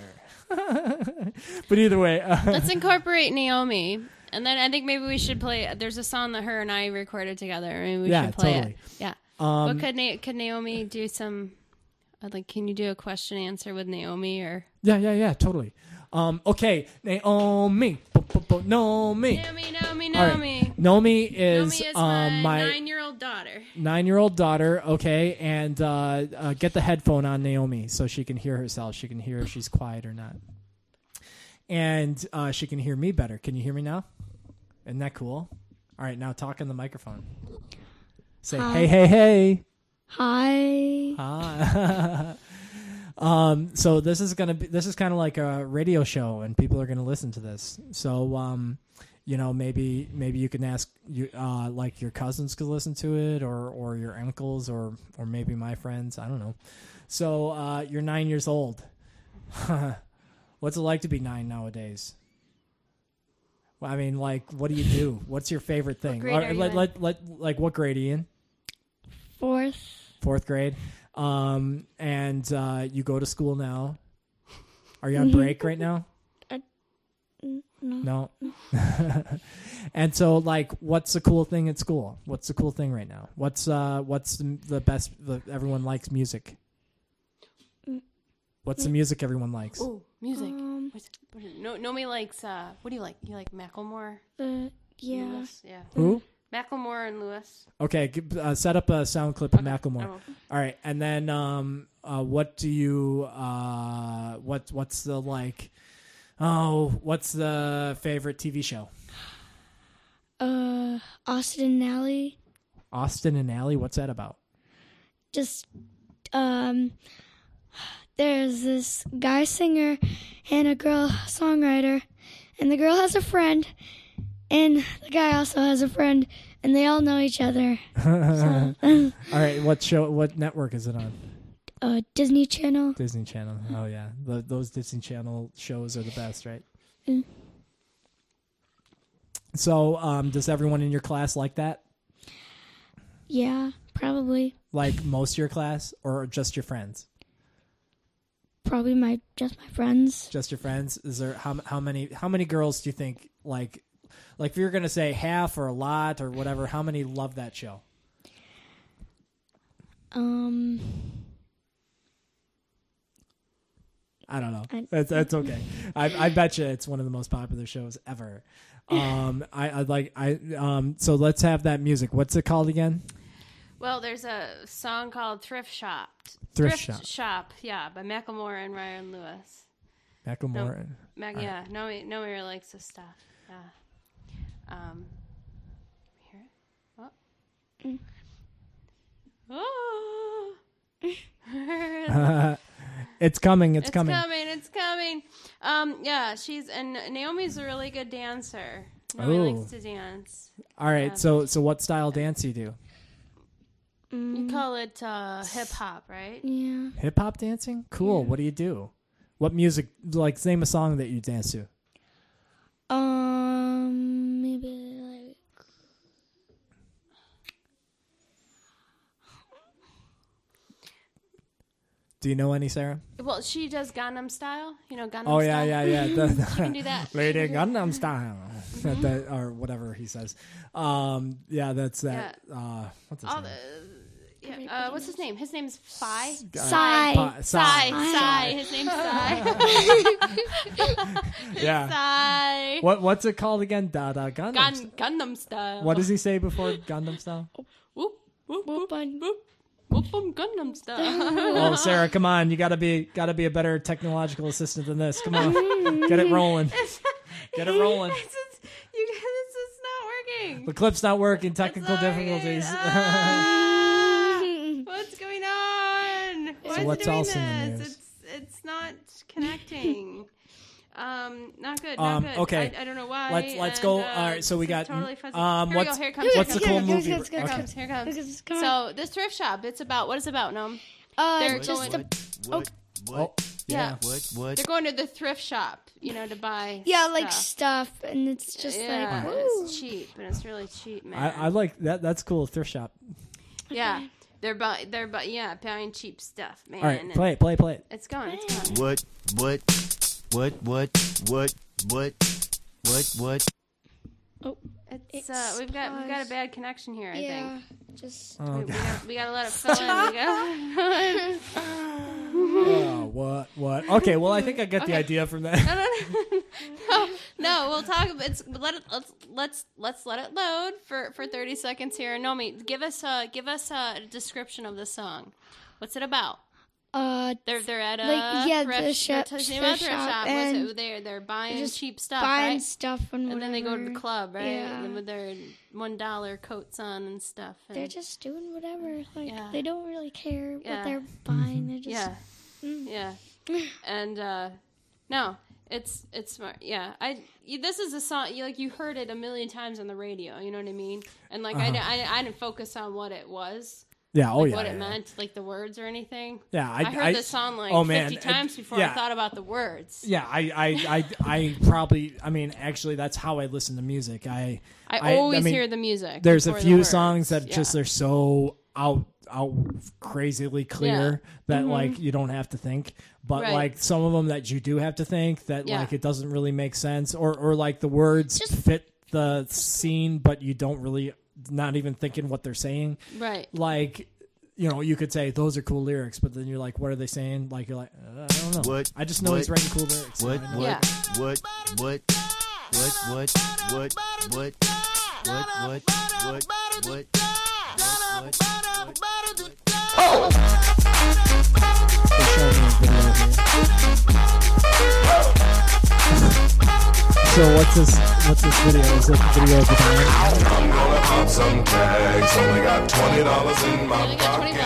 Speaker 7: [laughs] but either way, uh,
Speaker 8: Let's incorporate Naomi, and then I think maybe we should play. There's a song that her and I recorded together. Maybe we
Speaker 7: Yeah,
Speaker 8: should play
Speaker 7: totally.
Speaker 8: it. Yeah.
Speaker 7: Um,
Speaker 8: but could Na- could Naomi do some? uh, Like, can you do a question answer with Naomi or
Speaker 7: yeah, yeah, yeah, totally. Um, okay, Naomi, Bo- bo- bo- Naomi.
Speaker 8: Naomi? Naomi,
Speaker 7: All right.
Speaker 8: Naomi.
Speaker 7: Naomi is,
Speaker 8: Naomi is
Speaker 7: um,
Speaker 8: my,
Speaker 7: my
Speaker 8: nine-year-old daughter.
Speaker 7: nine-year-old daughter. Okay, and uh, uh, get the headphone on Naomi so she can hear herself. She can hear if she's quiet or not, and uh, she can hear me better. Can you hear me now? Isn't that cool? All right, now talk in the microphone. Say hey, hey, hey.
Speaker 17: Hi.
Speaker 7: Ah. [laughs] um, so this is gonna be this is kind of like a radio show, and people are gonna listen to this. So, um, you know, maybe maybe you can ask you uh, like your cousins could listen to it, or or your uncles, or or maybe my friends. I don't know. So uh, you're nine years old. [laughs] What's it like to be nine nowadays? Well, I mean, like, what do you do? What's your favorite thing?
Speaker 8: grade are you
Speaker 7: let,
Speaker 8: in?
Speaker 7: let, let, like, what grade are you in?
Speaker 17: Fourth.
Speaker 7: fourth grade. Um, and uh, you go to school now. Are you on break right now?
Speaker 17: Uh, no.
Speaker 7: No. [laughs] and so, like, what's the cool thing at school? What's the cool thing right now? What's uh, what's the, the best? The, everyone likes music. What's the music everyone likes?
Speaker 8: Ooh, music.
Speaker 17: Um,
Speaker 8: What's- what is- no, Naomi likes. Uh, what do you like? You like Macklemore?
Speaker 17: Uh, yeah.
Speaker 8: Lewis? Yeah.
Speaker 7: Who?
Speaker 8: Macklemore and Lewis.
Speaker 7: Okay, g- uh, set up a sound clip of Macklemore.
Speaker 8: Oh.
Speaker 7: All right, and then um, uh, what do you uh, what what's the like? Oh, what's the favorite TV show?
Speaker 17: Uh, Austin and Ally.
Speaker 7: Austin and Ally. What's that about?
Speaker 17: Just, um, there's this guy singer and a girl songwriter, and the girl has a friend, and the guy also has a friend, and they all know each other. [laughs] [laughs]
Speaker 7: All right, what show? What network is it on?
Speaker 17: uh, Disney Channel.
Speaker 7: Disney Channel. Oh yeah, the, those Disney Channel shows are the best, right?
Speaker 17: Mm.
Speaker 7: So, um, does everyone in your class like that?
Speaker 17: Yeah, probably.
Speaker 7: Like most of your class, or just your friends?
Speaker 17: Probably my just my friends.
Speaker 7: Just your friends? Is there how how many how many girls do you think like like if you're gonna say half or a lot or whatever? How many love that show?
Speaker 17: Um,
Speaker 7: I don't know.
Speaker 17: I-
Speaker 7: That's that's okay. [laughs] I I bet you it's one of the most popular shows ever. Um, I I like I um. So let's have that music. What's it called again?
Speaker 8: Well, there's a song called "Thrift Shop."
Speaker 7: Thrift Shop.
Speaker 8: Shop, yeah, by Macklemore and Ryan Lewis.
Speaker 7: Macklemore.
Speaker 8: Mac,
Speaker 7: All
Speaker 8: yeah, Naomi, Naomi really likes this stuff. Yeah. Um, hear it? Oh. [laughs] Oh. [laughs]
Speaker 7: it's coming. It's, coming.
Speaker 8: It's
Speaker 7: coming.
Speaker 8: coming. It's coming. Um, yeah, she's and Naomi's a really good dancer. Naomi
Speaker 7: Oh.
Speaker 8: likes to dance.
Speaker 7: All right.
Speaker 8: Yeah.
Speaker 7: So so what style dance you do?
Speaker 8: You call it uh, hip hop, right?
Speaker 17: yeah.
Speaker 7: Hip hop dancing? Cool. What do you do? What music? Like name a song that you dance to.
Speaker 17: Um,
Speaker 7: Do you know any, Sarah?
Speaker 8: Well, she does Gangnam Style. You know Gangnam
Speaker 7: Oh
Speaker 8: Style.
Speaker 7: yeah, yeah, yeah. [laughs] The,
Speaker 8: She can do that.
Speaker 7: Lady Gundam style, [laughs] That- or whatever he says. Um, yeah, that's that. Uh, what's his
Speaker 8: All
Speaker 7: name?
Speaker 8: the, Yeah, uh, what's his name? His name's Phi.
Speaker 17: Psy.
Speaker 7: Pa-
Speaker 8: Psy.
Speaker 7: Psy.
Speaker 8: Psy. His name's [laughs] Psy.
Speaker 7: Yeah.
Speaker 8: Psy.
Speaker 7: What what's it called again? Da da Gundam.
Speaker 8: Gun, Gundam style.
Speaker 7: What does he say before Gundam style?
Speaker 8: Whoop, whoop, whoop,
Speaker 17: Bun.
Speaker 8: whoop, Gundam style. [laughs]
Speaker 7: Oh, Sarah, come on! You gotta be gotta be a better technological assistant than this. Come on, get it rolling. [laughs] Get it rolling.
Speaker 8: It's just- you guys, it's just not working.
Speaker 7: The clip's not working. Technical
Speaker 8: It's not working.
Speaker 7: difficulties.
Speaker 8: Ah, [laughs] what's going on? Why is it
Speaker 7: what's
Speaker 8: doing
Speaker 7: else in the
Speaker 8: this?
Speaker 7: news?
Speaker 8: It's it's not connecting. Um, not good. Not
Speaker 7: Um,
Speaker 8: good.
Speaker 7: okay.
Speaker 8: I, I don't know why.
Speaker 7: Let's let's
Speaker 8: and,
Speaker 7: go.
Speaker 8: uh,
Speaker 7: All right, so we
Speaker 8: it's
Speaker 7: got.
Speaker 8: totally fuzzy.
Speaker 7: Um,
Speaker 8: Here we
Speaker 7: what's
Speaker 8: go. Here it comes.
Speaker 7: what's the
Speaker 8: Here
Speaker 7: cool
Speaker 8: comes.
Speaker 7: movie?
Speaker 17: Here it comes, here it
Speaker 7: Okay.
Speaker 17: comes.
Speaker 8: Here it comes.
Speaker 17: Look at this.
Speaker 8: So this thrift shop, it's about what is it about, Gnome?
Speaker 17: Uh,
Speaker 8: They're
Speaker 17: just
Speaker 8: going-
Speaker 17: a, oh,
Speaker 7: Oh, yeah.
Speaker 18: What? What?
Speaker 8: They're going to the thrift shop, you know, to buy.
Speaker 17: yeah, like
Speaker 8: stuff.
Speaker 17: stuff, and it's just
Speaker 8: yeah,
Speaker 17: like,
Speaker 8: and
Speaker 17: woo.
Speaker 8: it's cheap, and it's really cheap, man.
Speaker 7: I, I like that. That's cool. Thrift shop.
Speaker 8: yeah, they're bu- they're bu- yeah buying cheap stuff, man.
Speaker 7: All right,
Speaker 8: and
Speaker 7: play it. Play it. Play it.
Speaker 8: It's going. It's going.
Speaker 18: What? What? What? What? What? What? What? What?
Speaker 8: It's,
Speaker 17: It's
Speaker 8: uh, we've got we've got a bad connection here. I
Speaker 17: yeah,
Speaker 8: think
Speaker 17: just
Speaker 7: Oh,
Speaker 8: we, we, gotta, we gotta let it fill in. We gotta...
Speaker 7: Oh, what? What? Okay. Well, I think I get the idea from that. [laughs]
Speaker 8: no, no, no, no, no. We'll talk. about It's let it. Let's let's let's let it load for for thirty seconds here. Nomi, give us a give us a description of the song. What's it about?
Speaker 17: Uh,
Speaker 8: They're they're at a
Speaker 17: Like, yeah,
Speaker 8: thrift,
Speaker 17: the shop-
Speaker 8: they're talking
Speaker 17: thrift
Speaker 8: thrift
Speaker 17: shop,
Speaker 8: shop. What's
Speaker 17: and
Speaker 8: it? They're they're buying
Speaker 17: just
Speaker 8: cheap stuff,
Speaker 17: buying
Speaker 8: right?
Speaker 17: stuff and
Speaker 8: and then they go to the club, right?
Speaker 17: Yeah.
Speaker 8: And with their one dollar coats on and stuff. And,
Speaker 17: They're just doing whatever. Like
Speaker 8: Yeah.
Speaker 17: they don't really care
Speaker 8: Yeah.
Speaker 17: what they're buying. They're just
Speaker 8: yeah,
Speaker 17: Mm.
Speaker 8: yeah, and uh, no, it's it's smart. Yeah, I you, this is a song you like you heard it a million times on the radio. You know what I mean? And like
Speaker 7: Uh-huh.
Speaker 8: di- I, I didn't focus on what it was.
Speaker 7: Yeah. Oh
Speaker 8: like
Speaker 7: yeah.
Speaker 8: what
Speaker 7: yeah.
Speaker 8: it meant, like the words or anything.
Speaker 7: Yeah, I-
Speaker 8: I, heard
Speaker 7: I-
Speaker 8: this song like
Speaker 7: oh, man,
Speaker 8: fifty
Speaker 7: it-
Speaker 8: times before
Speaker 7: yeah.
Speaker 8: I thought about the words.
Speaker 7: Yeah, I, I, I, I probably. I mean, actually, that's how I listen to music. I,
Speaker 8: I always
Speaker 7: mean,
Speaker 8: hear the music
Speaker 7: There's a few songs that just
Speaker 8: Yeah.
Speaker 7: are so out, out crazily clear that
Speaker 8: Mhm.
Speaker 7: like you don't have to think. But
Speaker 8: Right.
Speaker 7: like some of them that you do have to think that
Speaker 8: Yeah.
Speaker 7: like it doesn't really make sense, or or like the words fit the scene, but you don't really not even thinking what they're saying.
Speaker 8: Right.
Speaker 7: Like. You know, you could say those are cool lyrics, but then you're like, "What are they saying?" Like you're like, uh, "I don't know."
Speaker 18: What?
Speaker 7: I just know
Speaker 18: what,
Speaker 7: he's writing cool lyrics.
Speaker 18: What?
Speaker 7: I know.
Speaker 18: What?
Speaker 8: Yeah.
Speaker 18: What? What? What? What? What? What? What? What? What? What?
Speaker 7: They're showing me a video here. So what's this? What's this video? Is it video of the band?
Speaker 19: I'm gonna pop some tags. Only got twenty dollars in my pocket.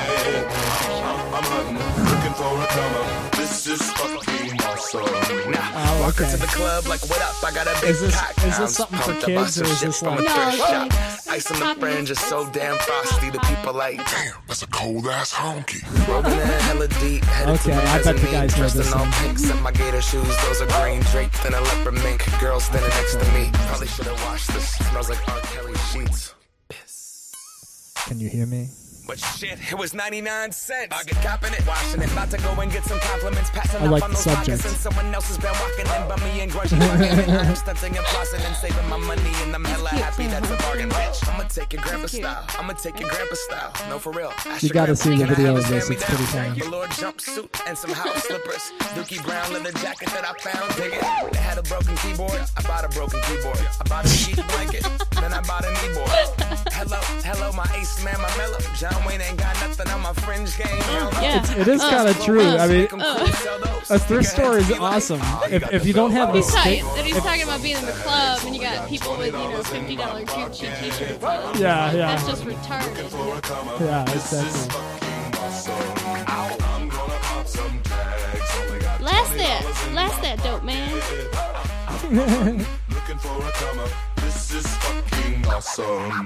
Speaker 19: I'm looking for a come up. This is fucking awesome.
Speaker 7: Oh,
Speaker 20: Walk
Speaker 7: okay.
Speaker 20: into the club like, what up? I got a big
Speaker 7: Is this-
Speaker 20: pack.
Speaker 7: is this something for
Speaker 20: pumped up on
Speaker 7: kids, or is this
Speaker 20: from a
Speaker 7: like- No,
Speaker 20: shop. Ice on the fringe is so damn frosty. The people like, damn,
Speaker 19: that's a cold ass honky.
Speaker 20: Rolling in hella deep, headed
Speaker 7: Okay,
Speaker 20: to the
Speaker 7: I bet the
Speaker 20: mezzanine,
Speaker 7: guys know
Speaker 20: dressed
Speaker 7: this
Speaker 20: in all pink, set my gator shoes. Those are green draped in a leopard mink. Girl standing next to me. Probably should have washed this. Smells like R. Kelly sheets.
Speaker 7: Can you hear me?
Speaker 20: But shit, it was 99 cents. I get copping it, washing it. About to go and get some compliments. Passing
Speaker 7: I
Speaker 20: up
Speaker 7: like
Speaker 20: on
Speaker 7: the
Speaker 20: those
Speaker 7: subject.
Speaker 20: moccasins. Someone else has been walking in, bummy and grungy. Fucking [laughs] I'm stunting and flossing and saving my money. And I'm hella happy that's a bargain, bitch. I'ma take your grandpa style. I'ma take your grandpa style. No, for real. Ask
Speaker 7: You gotta see the
Speaker 20: can I
Speaker 7: video
Speaker 20: have
Speaker 7: of this, it's pretty
Speaker 20: hand-me-down?
Speaker 7: funny.
Speaker 20: Velour jumpsuit and some house slippers. Dookie brown leather jacket that I found. Dig it. They had a broken keyboard. I bought a broken keyboard. I bought a sheet blanket. then I bought a kneeboard. Hello, hello, my ace man, my mellow. John Wayne ain't got nothing on my fringe game. Hell no.
Speaker 7: It's, it is oh. kind of true. I mean, a thrift store is awesome. Oh, if, if you don't have the
Speaker 8: He's talking,
Speaker 7: state,
Speaker 8: then he's talking about being in the club and you got people with, you know, $50 cheap cheap t-shirts on.
Speaker 7: Yeah, yeah.
Speaker 8: That's just retarded.
Speaker 7: yeah, exactly.
Speaker 19: I'm gonna pop some tags. Only got
Speaker 8: Last that. Last that, dope man. [laughs]
Speaker 19: looking for a come up. This is fucking awesome.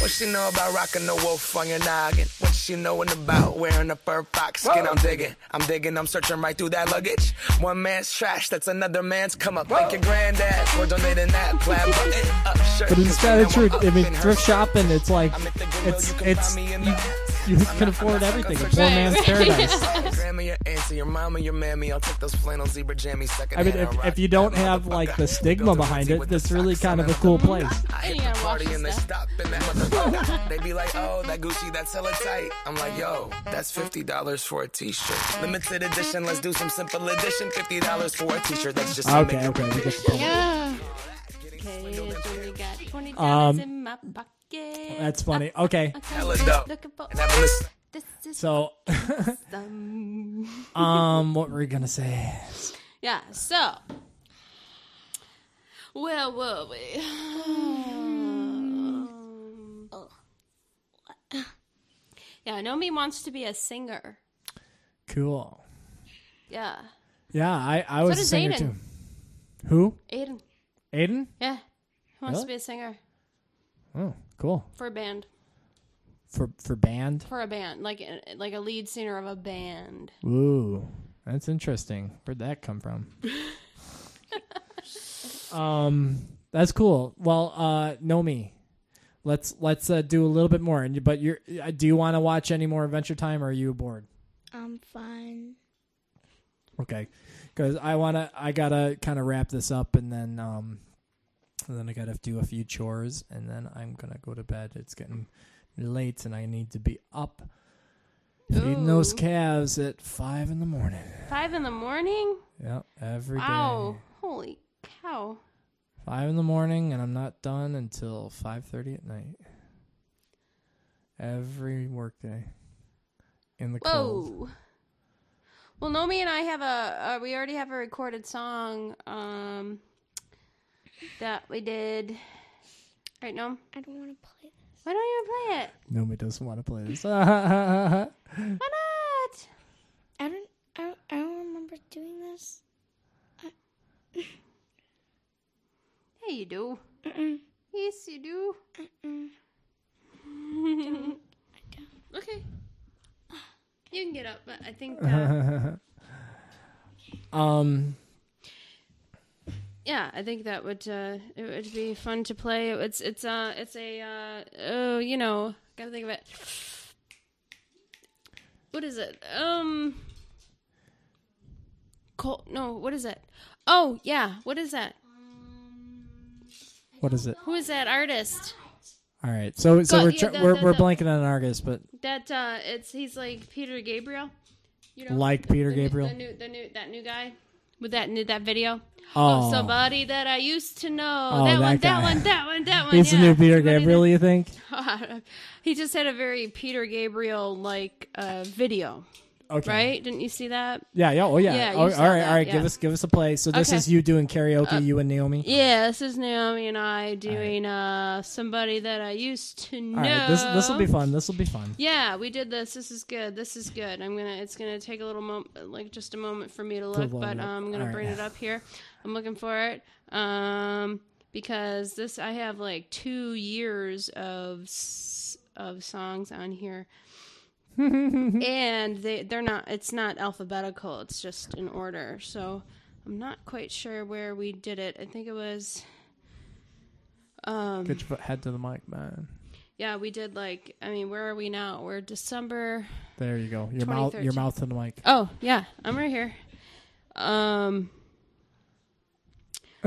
Speaker 20: What she know about rocking the wolf on your noggin? What she knowin' about wearing a fur fox skin? I'm digging, I'm digging, I'm searching right through that luggage. One man's trash, that's another man's come up. Thank your granddad for donating that plaid button up shirt.
Speaker 7: But it's kind of true. I mean, thrift shopping. It's like it's it's you, You can afford everything. A poor man's paradise. [laughs]
Speaker 20: Grandma, your auntie, your mama, your mammy. I'll take those flannel zebra jammies second
Speaker 7: I mean, if, if you don't have like the stigma behind it, that's really kind of a cool place.
Speaker 20: I hit the party and they stop in they be like, oh, that Gucci, that's hella tight. I'm like, yo, that's $50 for a t-shirt. Limited edition, let's do some simple edition. $50 for a t-shirt, that's just to
Speaker 7: Okay, okay, we get the point.
Speaker 8: Yeah. Okay, only got twenty
Speaker 7: Um,
Speaker 8: in my pocket.
Speaker 7: That's funny. Okay.
Speaker 20: Hella.
Speaker 8: Looking for
Speaker 20: And have a listen.
Speaker 8: this is
Speaker 7: So, [laughs] um, what were we gonna say?
Speaker 8: Yeah. So, where were we? [sighs] yeah, Nomi wants to be a singer.
Speaker 7: Cool.
Speaker 8: Yeah.
Speaker 7: Yeah, I I
Speaker 8: So
Speaker 7: was a singer
Speaker 8: Aiden.
Speaker 7: too. Who?
Speaker 8: Aiden.
Speaker 7: Aiden?
Speaker 8: Yeah. He wants
Speaker 7: Really?
Speaker 8: to be a singer
Speaker 7: Oh, cool.
Speaker 8: for a band.
Speaker 7: For for band.
Speaker 8: For a band, like like a lead singer of a band.
Speaker 7: Ooh, that's interesting. Where'd that come from? um, that's cool. Well, uh, Nomi, let's let's uh, do a little bit more. And you- but you're, uh, do you want to watch any more Adventure Time, or are you bored?
Speaker 17: I'm fine.
Speaker 7: Okay, because I wanna, I gotta kind of wrap this up, and then um, and then I gotta do a few chores, and then I'm gonna go to bed. It's getting late, and I need to be up feeding those calves at five in the morning.
Speaker 8: Five in the morning.
Speaker 7: Yep, every day.
Speaker 8: Wow! Holy cow!
Speaker 7: Five in the morning, and I'm not done until five thirty at night. Every workday. In the cold.
Speaker 8: Whoa. Well, Nomi and I have a uh, we already have a recorded song um that we did. Right, no?
Speaker 17: I don't want to play this.
Speaker 8: Why don't you play it?
Speaker 7: Nobody doesn't want to play this.
Speaker 8: Why not?
Speaker 17: I don't. I don't, I don't remember doing this.
Speaker 8: Yeah, you do.
Speaker 17: Mm-mm.
Speaker 8: Yes, you do.
Speaker 17: Mm-mm. [laughs]
Speaker 8: Okay. You can get up, but I think uh, [laughs]
Speaker 7: um,
Speaker 8: yeah, I think that would uh, it would be fun to play. It's it's uh it's a uh oh you know gotta think of it. What is it? Um. Col- no, what is it? Oh yeah, what is that?
Speaker 7: what is it?
Speaker 8: Who is that artist?
Speaker 7: All right, so so
Speaker 8: Go-
Speaker 7: we're
Speaker 8: yeah,
Speaker 7: tr-
Speaker 8: the-
Speaker 7: we're
Speaker 8: the-
Speaker 7: we're
Speaker 8: the-
Speaker 7: blanking on an artist, but
Speaker 8: That uh, it's he's like Peter Gabriel. You know,
Speaker 7: Like Peter
Speaker 8: the new-
Speaker 7: Gabriel?
Speaker 8: the new, the new, that new guy with that new that video.
Speaker 7: Oh.
Speaker 8: somebody that I used to know.
Speaker 7: Oh,
Speaker 8: that,
Speaker 7: that
Speaker 8: one,
Speaker 7: guy.
Speaker 8: that one, that one, that one.
Speaker 7: he's
Speaker 8: yeah.
Speaker 7: the new Peter
Speaker 8: Somebody
Speaker 7: Gabriel. You think? [laughs]
Speaker 8: he just had a very Peter Gabriel like uh, video.
Speaker 7: Okay.
Speaker 8: Right? Didn't you see that?
Speaker 7: Yeah, yeah, oh yeah.
Speaker 8: Yeah,
Speaker 7: Oh, all right,
Speaker 8: that,
Speaker 7: all right.
Speaker 8: yeah.
Speaker 7: Give us give us a play. So this
Speaker 8: Okay.
Speaker 7: is you doing karaoke,
Speaker 8: Uh,
Speaker 7: you and Naomi.
Speaker 8: Yeah, this is Naomi and I doing uh, somebody that I used to know.
Speaker 7: All right, this this will be fun. This will be fun.
Speaker 8: Yeah, we did this. This is good. This is good. I'm gonna. It's gonna take a little moment, like just a moment for me to
Speaker 7: To
Speaker 8: look,
Speaker 7: load
Speaker 8: but um, I'm gonna
Speaker 7: All right.
Speaker 8: bring it up here. I'm looking for it. Um, because this I have like two years of of songs on here, [laughs] and they they're not. It's not alphabetical. It's just in order. So I'm not quite sure where we did it. I think it was. Um,
Speaker 7: Get your head to the mic, man.
Speaker 8: yeah, we did like. I mean, where are we now? We're December.
Speaker 7: There you go. Your mouth, your mouth to the mic.
Speaker 8: Oh yeah, I'm right here. Um.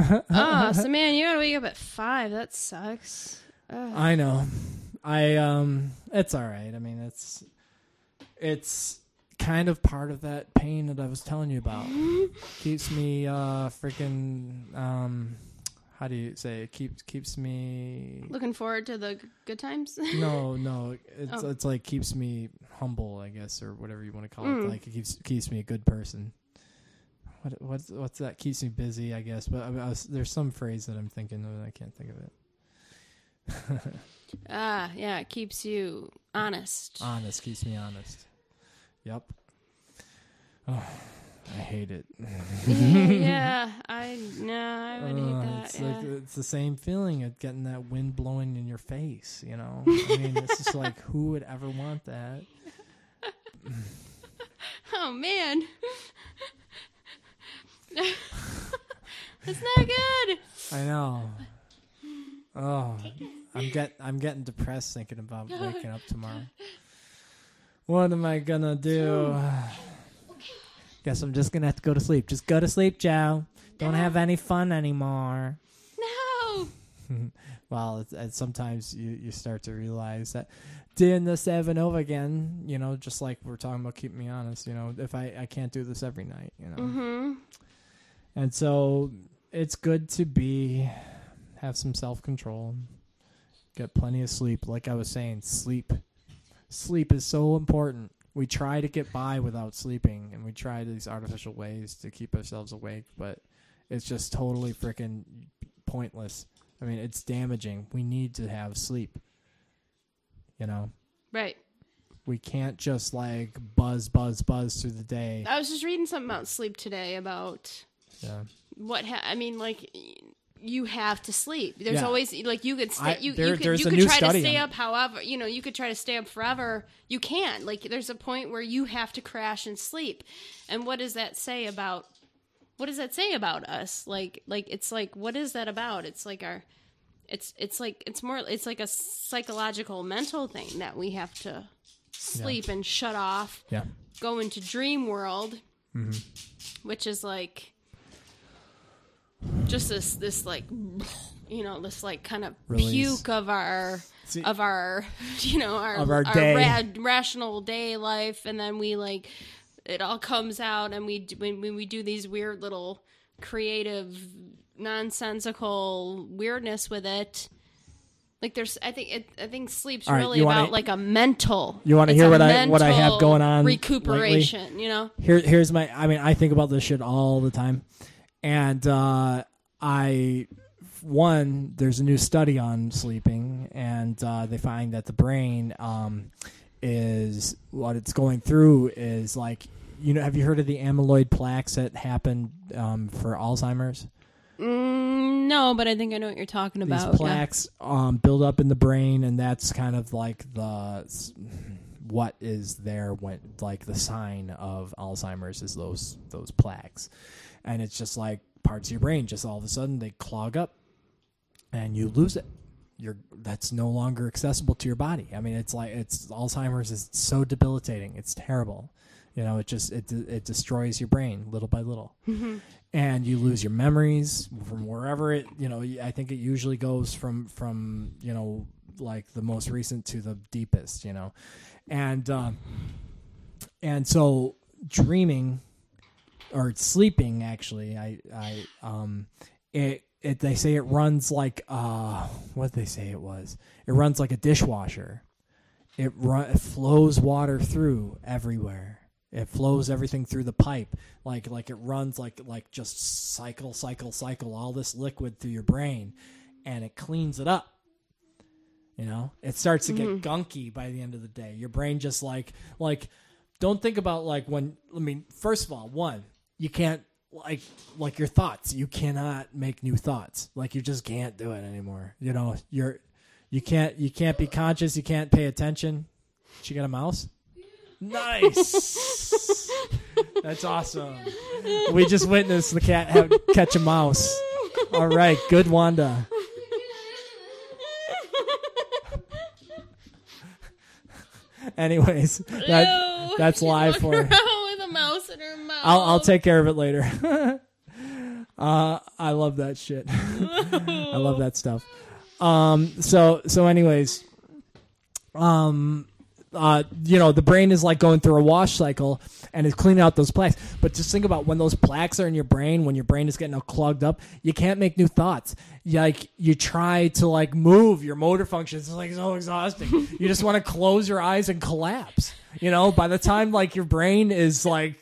Speaker 8: [laughs] oh, so man, you gotta wake up at five. That sucks. Ugh.
Speaker 7: I know. I um it's all right. I mean, it's it's kind of part of that pain that I was telling you about. [laughs] keeps me uh freaking um how do you say it keeps keeps me
Speaker 8: Looking forward to the good times. [laughs]
Speaker 7: no, no. It's
Speaker 8: Oh.
Speaker 7: it's like keeps me humble, I guess, or whatever you want to call
Speaker 8: Mm.
Speaker 7: it. Like it keeps keeps me a good person. What what's what's that? Keeps me busy, I guess. But I, I was, there's some phrase that I'm thinking of, and I can't think of it. [laughs]
Speaker 8: ah, yeah, it keeps you honest.
Speaker 7: honest keeps me honest. Yep. Oh, I hate it. [laughs]
Speaker 8: yeah, I no, I would hate
Speaker 7: Uh,
Speaker 8: that.
Speaker 7: It's
Speaker 8: yeah.
Speaker 7: like it's the same feeling of getting that wind blowing in your face. You know, [laughs] I mean, it's just like who would ever want that?
Speaker 8: oh man, [laughs] that's not good.
Speaker 7: I know. Oh, I'm get I'm getting depressed thinking about [laughs] waking up tomorrow. What am I gonna do? [sighs] Guess I'm just gonna have to go to sleep. Just go to sleep, Joe. Don't have any fun anymore.
Speaker 8: No. [laughs]
Speaker 7: well, it's, it's sometimes you, you start to realize that doing this over and over again, you know, just like we're talking about keeping me honest, you know, if I, I can't do this every night, you know.
Speaker 8: Mm-hmm.
Speaker 7: And so it's good to be have some self control. Get plenty of sleep. Like I was saying, sleep. Sleep is so important. We try to get by without sleeping and we try these artificial ways to keep ourselves awake, but it's just totally freaking pointless. I mean, it's damaging. We need to have sleep. You know?
Speaker 8: Right.
Speaker 7: We can't just like buzz buzz buzz through the day.
Speaker 8: I was just reading something about sleep today about
Speaker 7: Yeah.
Speaker 8: what ha- I mean, like you have to sleep. There's
Speaker 7: Yeah.
Speaker 8: always like you could stay.
Speaker 7: I-
Speaker 8: you,
Speaker 7: there-
Speaker 8: you could, you could try to stay up. However, you know you could try to stay up forever. You can't. Like there's a point where you have to crash and sleep. And what does that say about? What does that say about us? Like like it's like what is that about? It's like our. It's it's like it's more it's like a psychological mental thing that we have to sleep and shut off.
Speaker 7: Yeah.
Speaker 8: Go into dream world
Speaker 7: hmm
Speaker 8: which is like just this this like [sniffs] you know this like kind of
Speaker 7: Release.
Speaker 8: puke of our
Speaker 7: See-
Speaker 8: of our [laughs] you know our
Speaker 7: Of our day.
Speaker 8: ra- rational day life and then we like it all comes out and we d- when, when we do these weird little creative nonsensical weirdness with it like there's i think it, i think sleep's
Speaker 7: All right,
Speaker 8: really
Speaker 7: you wanna-
Speaker 8: about like a mental
Speaker 7: You wanna
Speaker 8: it's
Speaker 7: hear
Speaker 8: a
Speaker 7: what I- what I have
Speaker 8: mental
Speaker 7: going on lately?
Speaker 8: recuperation you know
Speaker 7: Here, here's my. I mean, I think about this shit all the time, and uh, I, one, there's a new study on sleeping, and uh, they find that the brain um, is what it's going through is like, you know, have you heard of the amyloid plaques that happen um, for Alzheimer's?
Speaker 8: Mm, no, but I think I know what you're talking about.
Speaker 7: These plaques um, build up in the brain, and that's kind of like the what is there when like the sign of Alzheimer's is those those plaques, and it's just like parts of your brain just all of a sudden they clog up, and you lose it. You're that's no longer accessible to your body. I mean, it's like it's Alzheimer's is so debilitating. It's terrible. You know, it just it it destroys your brain little by little
Speaker 8: Mhm.
Speaker 7: and you lose your memories from wherever it you know i think it usually goes from from you know like the most recent to the deepest you know and um and so dreaming or sleeping actually. I i um it it they say it runs like uh what did they say it was? It runs like a dishwasher. It run it flows water through everywhere. It flows everything through the pipe. Like like it runs like like just cycle cycle cycle all this liquid through your brain and it cleans it up. You know? It starts to get gunky by the end of the day. Your brain just like like don't think about like when i mean first of all one you can't like like your thoughts. You cannot make new thoughts. Like you just can't do it anymore. You know you're you can't you can't be conscious. You can't pay attention. She got a mouse? Nice. [laughs] That's awesome. We just witnessed the cat have, catch a mouse. All right. Good wanda. [laughs] [laughs] Anyways that, that's live for I'll I'll take care of it later. [laughs] uh, I love that shit. [laughs] I love that stuff. Um, so so anyways, um, uh, you know, the brain is like going through a wash cycle and it's cleaning out those plaques. But just think about when those plaques are in your brain, when your brain is getting all clogged up, you can't make new thoughts. You, like you try to like move your motor functions, it's like so exhausting. you just want to close your eyes and collapse. You know, by the time like your brain is like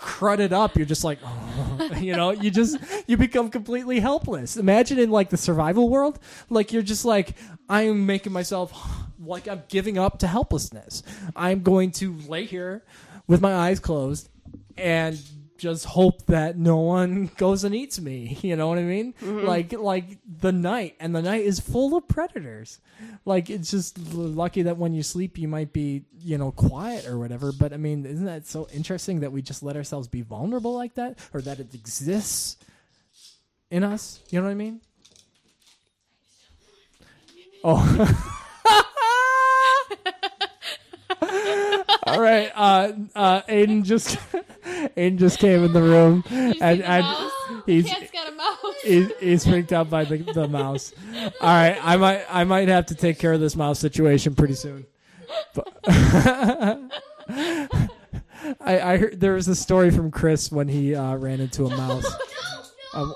Speaker 7: crudted up, you're just like, oh, [laughs] you know, you just you become completely helpless. Imagine in like the survival world, like you're just like, I'm making myself like I'm giving up to helplessness. I'm going to lay here with my eyes closed and just hope that no one [laughs] goes and eats me. [laughs] You know what I mean?
Speaker 8: Mhm.
Speaker 7: Like like the night, and the night is full of predators. Like it's just lucky that when you sleep, you might be you know quiet or whatever. But I mean, isn't that so interesting that we just let ourselves be vulnerable like that, or that it exists in us? You know what I mean? Oh. [laughs]
Speaker 17: All right. Uh, uh, Aiden just [laughs] Aiden just came in the room [laughs] and, and he's
Speaker 8: Cat's got a mouse.
Speaker 17: he's, he's freaked out by the, the mouse. All right, I might I might have to take care of this mouse situation pretty soon. But [laughs] I, I heard there was a story from Chris when he uh, ran into a mouse. Um,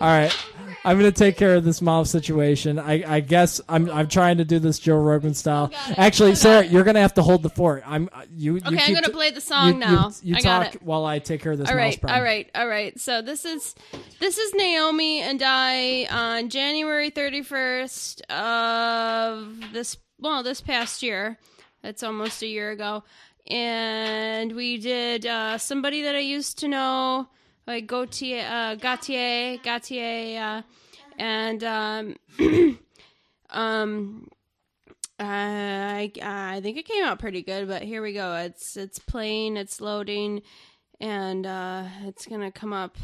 Speaker 17: all right, I'm gonna take care of this mouse situation. I, I guess I'm I'm trying to do this Joe Rogan style. Actually, Sarah, you're gonna have to hold the fort. I'm uh, you. you
Speaker 8: Okay, I'm gonna play the song
Speaker 17: you- you-
Speaker 8: now.
Speaker 17: You,
Speaker 8: I got
Speaker 17: talk
Speaker 8: it.
Speaker 17: while I take care of this
Speaker 8: all right,
Speaker 17: problem.
Speaker 8: all right, all right. So this is this is Naomi and I on January 31st of this well this past year. That's almost a year ago, and we did uh, somebody that I used to know, like Gotye, uh, Gotye, Gotye, uh, and um, [clears throat] um. I I think it came out pretty good, but here we go. It's it's playing, it's loading, and uh, it's gonna come up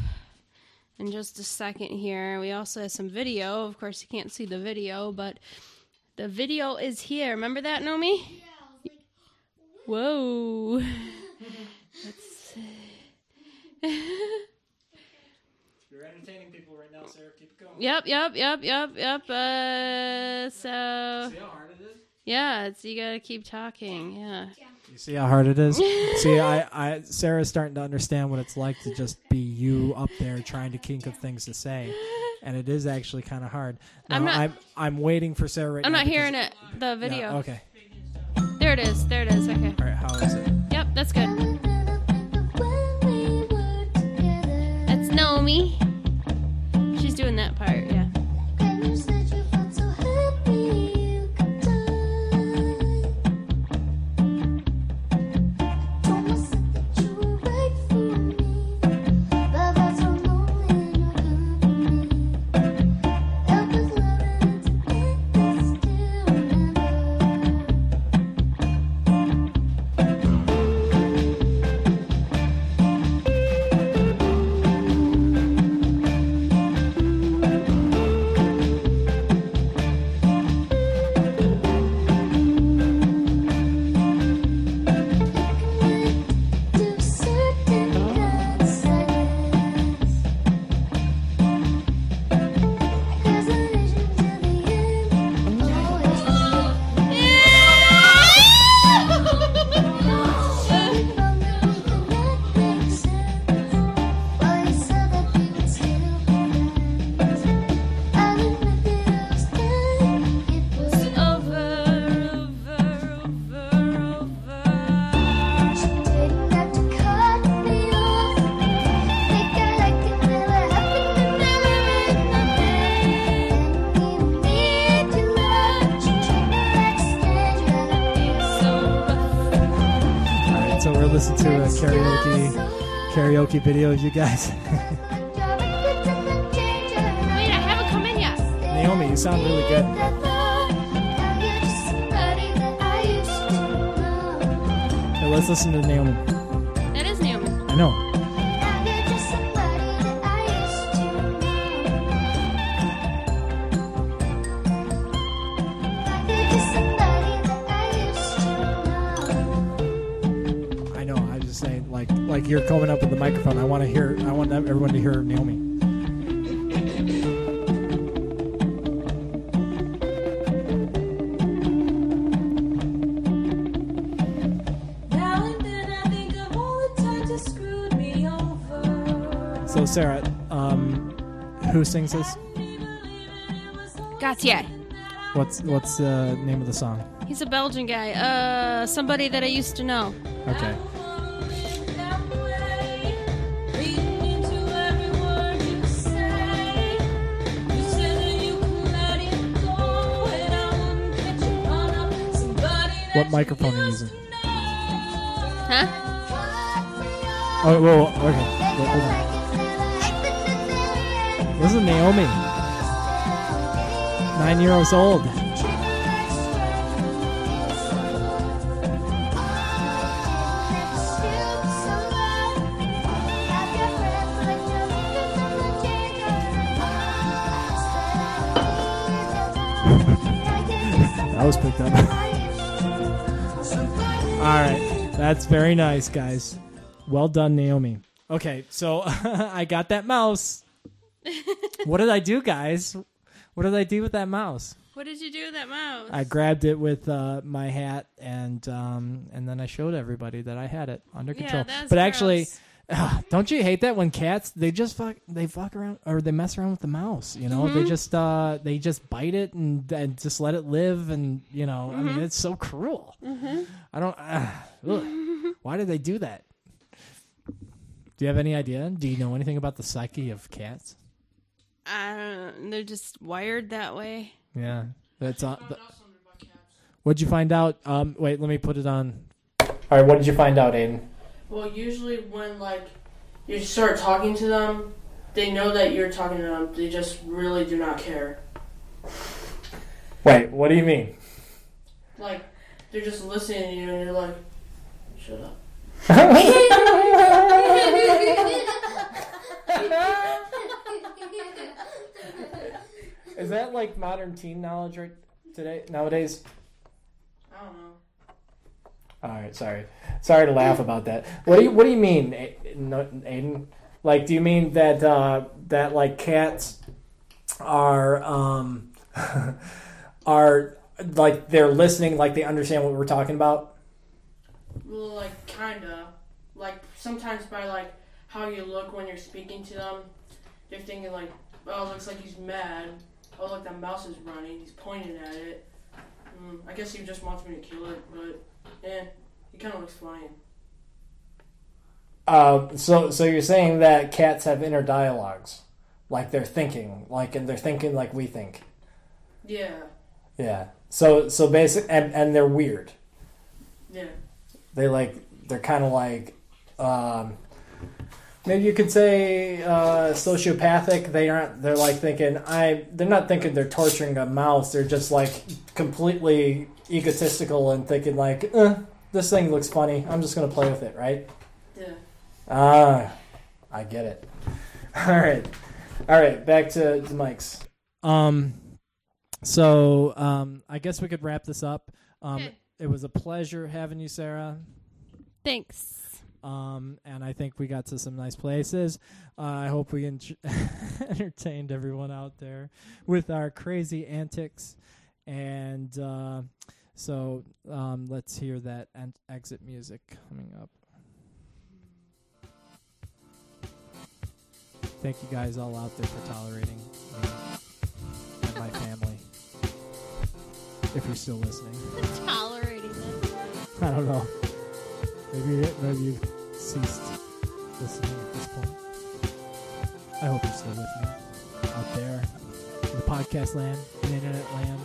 Speaker 8: in just a second here. We also have some video. Of course, you can't see the video, but the video is here. Remember that, Nomi? Yeah. Whoa. Let's [laughs] [laughs] [laughs]
Speaker 17: You're entertaining people right now, Sarah. Keep going.
Speaker 8: Yep, yep, yep, yep, yep. Uh, so.
Speaker 17: See how hard it is?
Speaker 8: Yeah, it's you gotta keep talking. Yeah.
Speaker 17: You see how hard it is? [laughs] see, I, I, Sarah's starting to understand what it's like to just be you up there trying to think of things to say, and it is actually kind of hard. Now,
Speaker 8: I'm not-
Speaker 17: I'm, I'm waiting for Sarah right
Speaker 8: I'm
Speaker 17: now.
Speaker 8: not hearing it. The video.
Speaker 17: Yeah, okay.
Speaker 8: There it is. There it is. Okay.
Speaker 17: All right. How is it?
Speaker 8: Yep, that's good. Naomi. She's doing that part. Yeah.
Speaker 17: Karaoke video of you guys. [laughs]
Speaker 8: Wait, I haven't come in yet.
Speaker 17: Naomi, you sound really good. Hey, let's listen to Naomi. You're coming up with the microphone. I want to hear. I want everyone to hear Naomi. So Sarah, um, who sings this?
Speaker 8: Gotye.
Speaker 17: What's what's the name of the song?
Speaker 8: He's a Belgian guy. Uh, somebody that I used to know.
Speaker 17: Okay. What microphone are you using?
Speaker 8: Huh?
Speaker 17: Oh, whoa, whoa, okay. Wait. This is Naomi. Nine years old.
Speaker 7: That's very nice, guys. Well done, Naomi. Okay, so [laughs] I got that mouse. [laughs] what did I do, guys? What did I do with that mouse?
Speaker 8: What did you do with that mouse?
Speaker 7: I grabbed it with uh, my hat and um, and then I showed everybody that I had it under
Speaker 8: Yeah,
Speaker 7: control.
Speaker 8: that's
Speaker 7: but actually,
Speaker 8: gross.
Speaker 7: ugh, [sighs] don't you hate that when cats they just fuck they fuck around or they mess around with the mouse? You know, they
Speaker 8: Mhm.
Speaker 7: just uh, they just bite it and, and just let it live, and you know, I mean,
Speaker 8: Mhm.
Speaker 7: it's so cruel.
Speaker 8: Mhm.
Speaker 7: I don't. [sighs] Uh, ugh. [laughs] Why did they do that? Do you have any idea? Do you know anything about the psyche of cats?
Speaker 8: I don't, they're just wired that way.
Speaker 7: Yeah, that's on. What'd you find out? Um, wait, let me put it on. All right, what did you find out, Aiden?
Speaker 21: Well, usually when like you start talking to them, they know that you're talking to them. They just really do not care.
Speaker 7: Wait, what do you mean?
Speaker 21: Like they're just listening to you, and you're like, shut up.
Speaker 7: Is that like modern teen knowledge right today nowadays?
Speaker 21: I don't know.
Speaker 7: All right, sorry, sorry to laugh about that. What do you What do you mean, A- no- Aiden? Like, do you mean that uh, that like cats are um, [laughs] are like they're listening, like they understand what we're talking about?
Speaker 21: Well, like kinda. Like sometimes by like how you look when you're speaking to them, you're thinking like, oh, it looks like he's mad. Oh, look, that mouse is running. He's pointing at it. Mm, I guess he just wants me to kill it, but eh, he kind of looks funny.
Speaker 7: Uh, so, so you're saying that cats have inner dialogues, like they're thinking, like and they're thinking like we think.
Speaker 21: Yeah,
Speaker 7: Yeah. So, so basic, and and they're weird.
Speaker 21: yeah.
Speaker 7: They like they're kind of like um, maybe you could say uh, sociopathic. They aren't. They're like thinking I. They're not thinking they're torturing a mouse. They're just like completely egotistical and thinking like, eh, this thing looks funny. I'm just gonna play with it, right?
Speaker 21: Yeah.
Speaker 7: Ah, I get it. [laughs] All right, all right. Back to the mics. Um, so um, I guess we could wrap this up. Um,
Speaker 8: Okay.
Speaker 7: It was a pleasure having you, Sarah.
Speaker 8: Thanks.
Speaker 7: Um, and I think we got to some nice places. Uh, I hope we en- [laughs] entertained everyone out there with our crazy antics. And uh, so um, let's hear that en- exit music coming up. Thank you guys all out there for tolerating me and my family. If you're still listening.
Speaker 8: Tolerating this. [laughs]
Speaker 7: I don't know. Maybe maybe you've ceased listening at this point. I hope you're still with me out there in the podcast land, in internet land.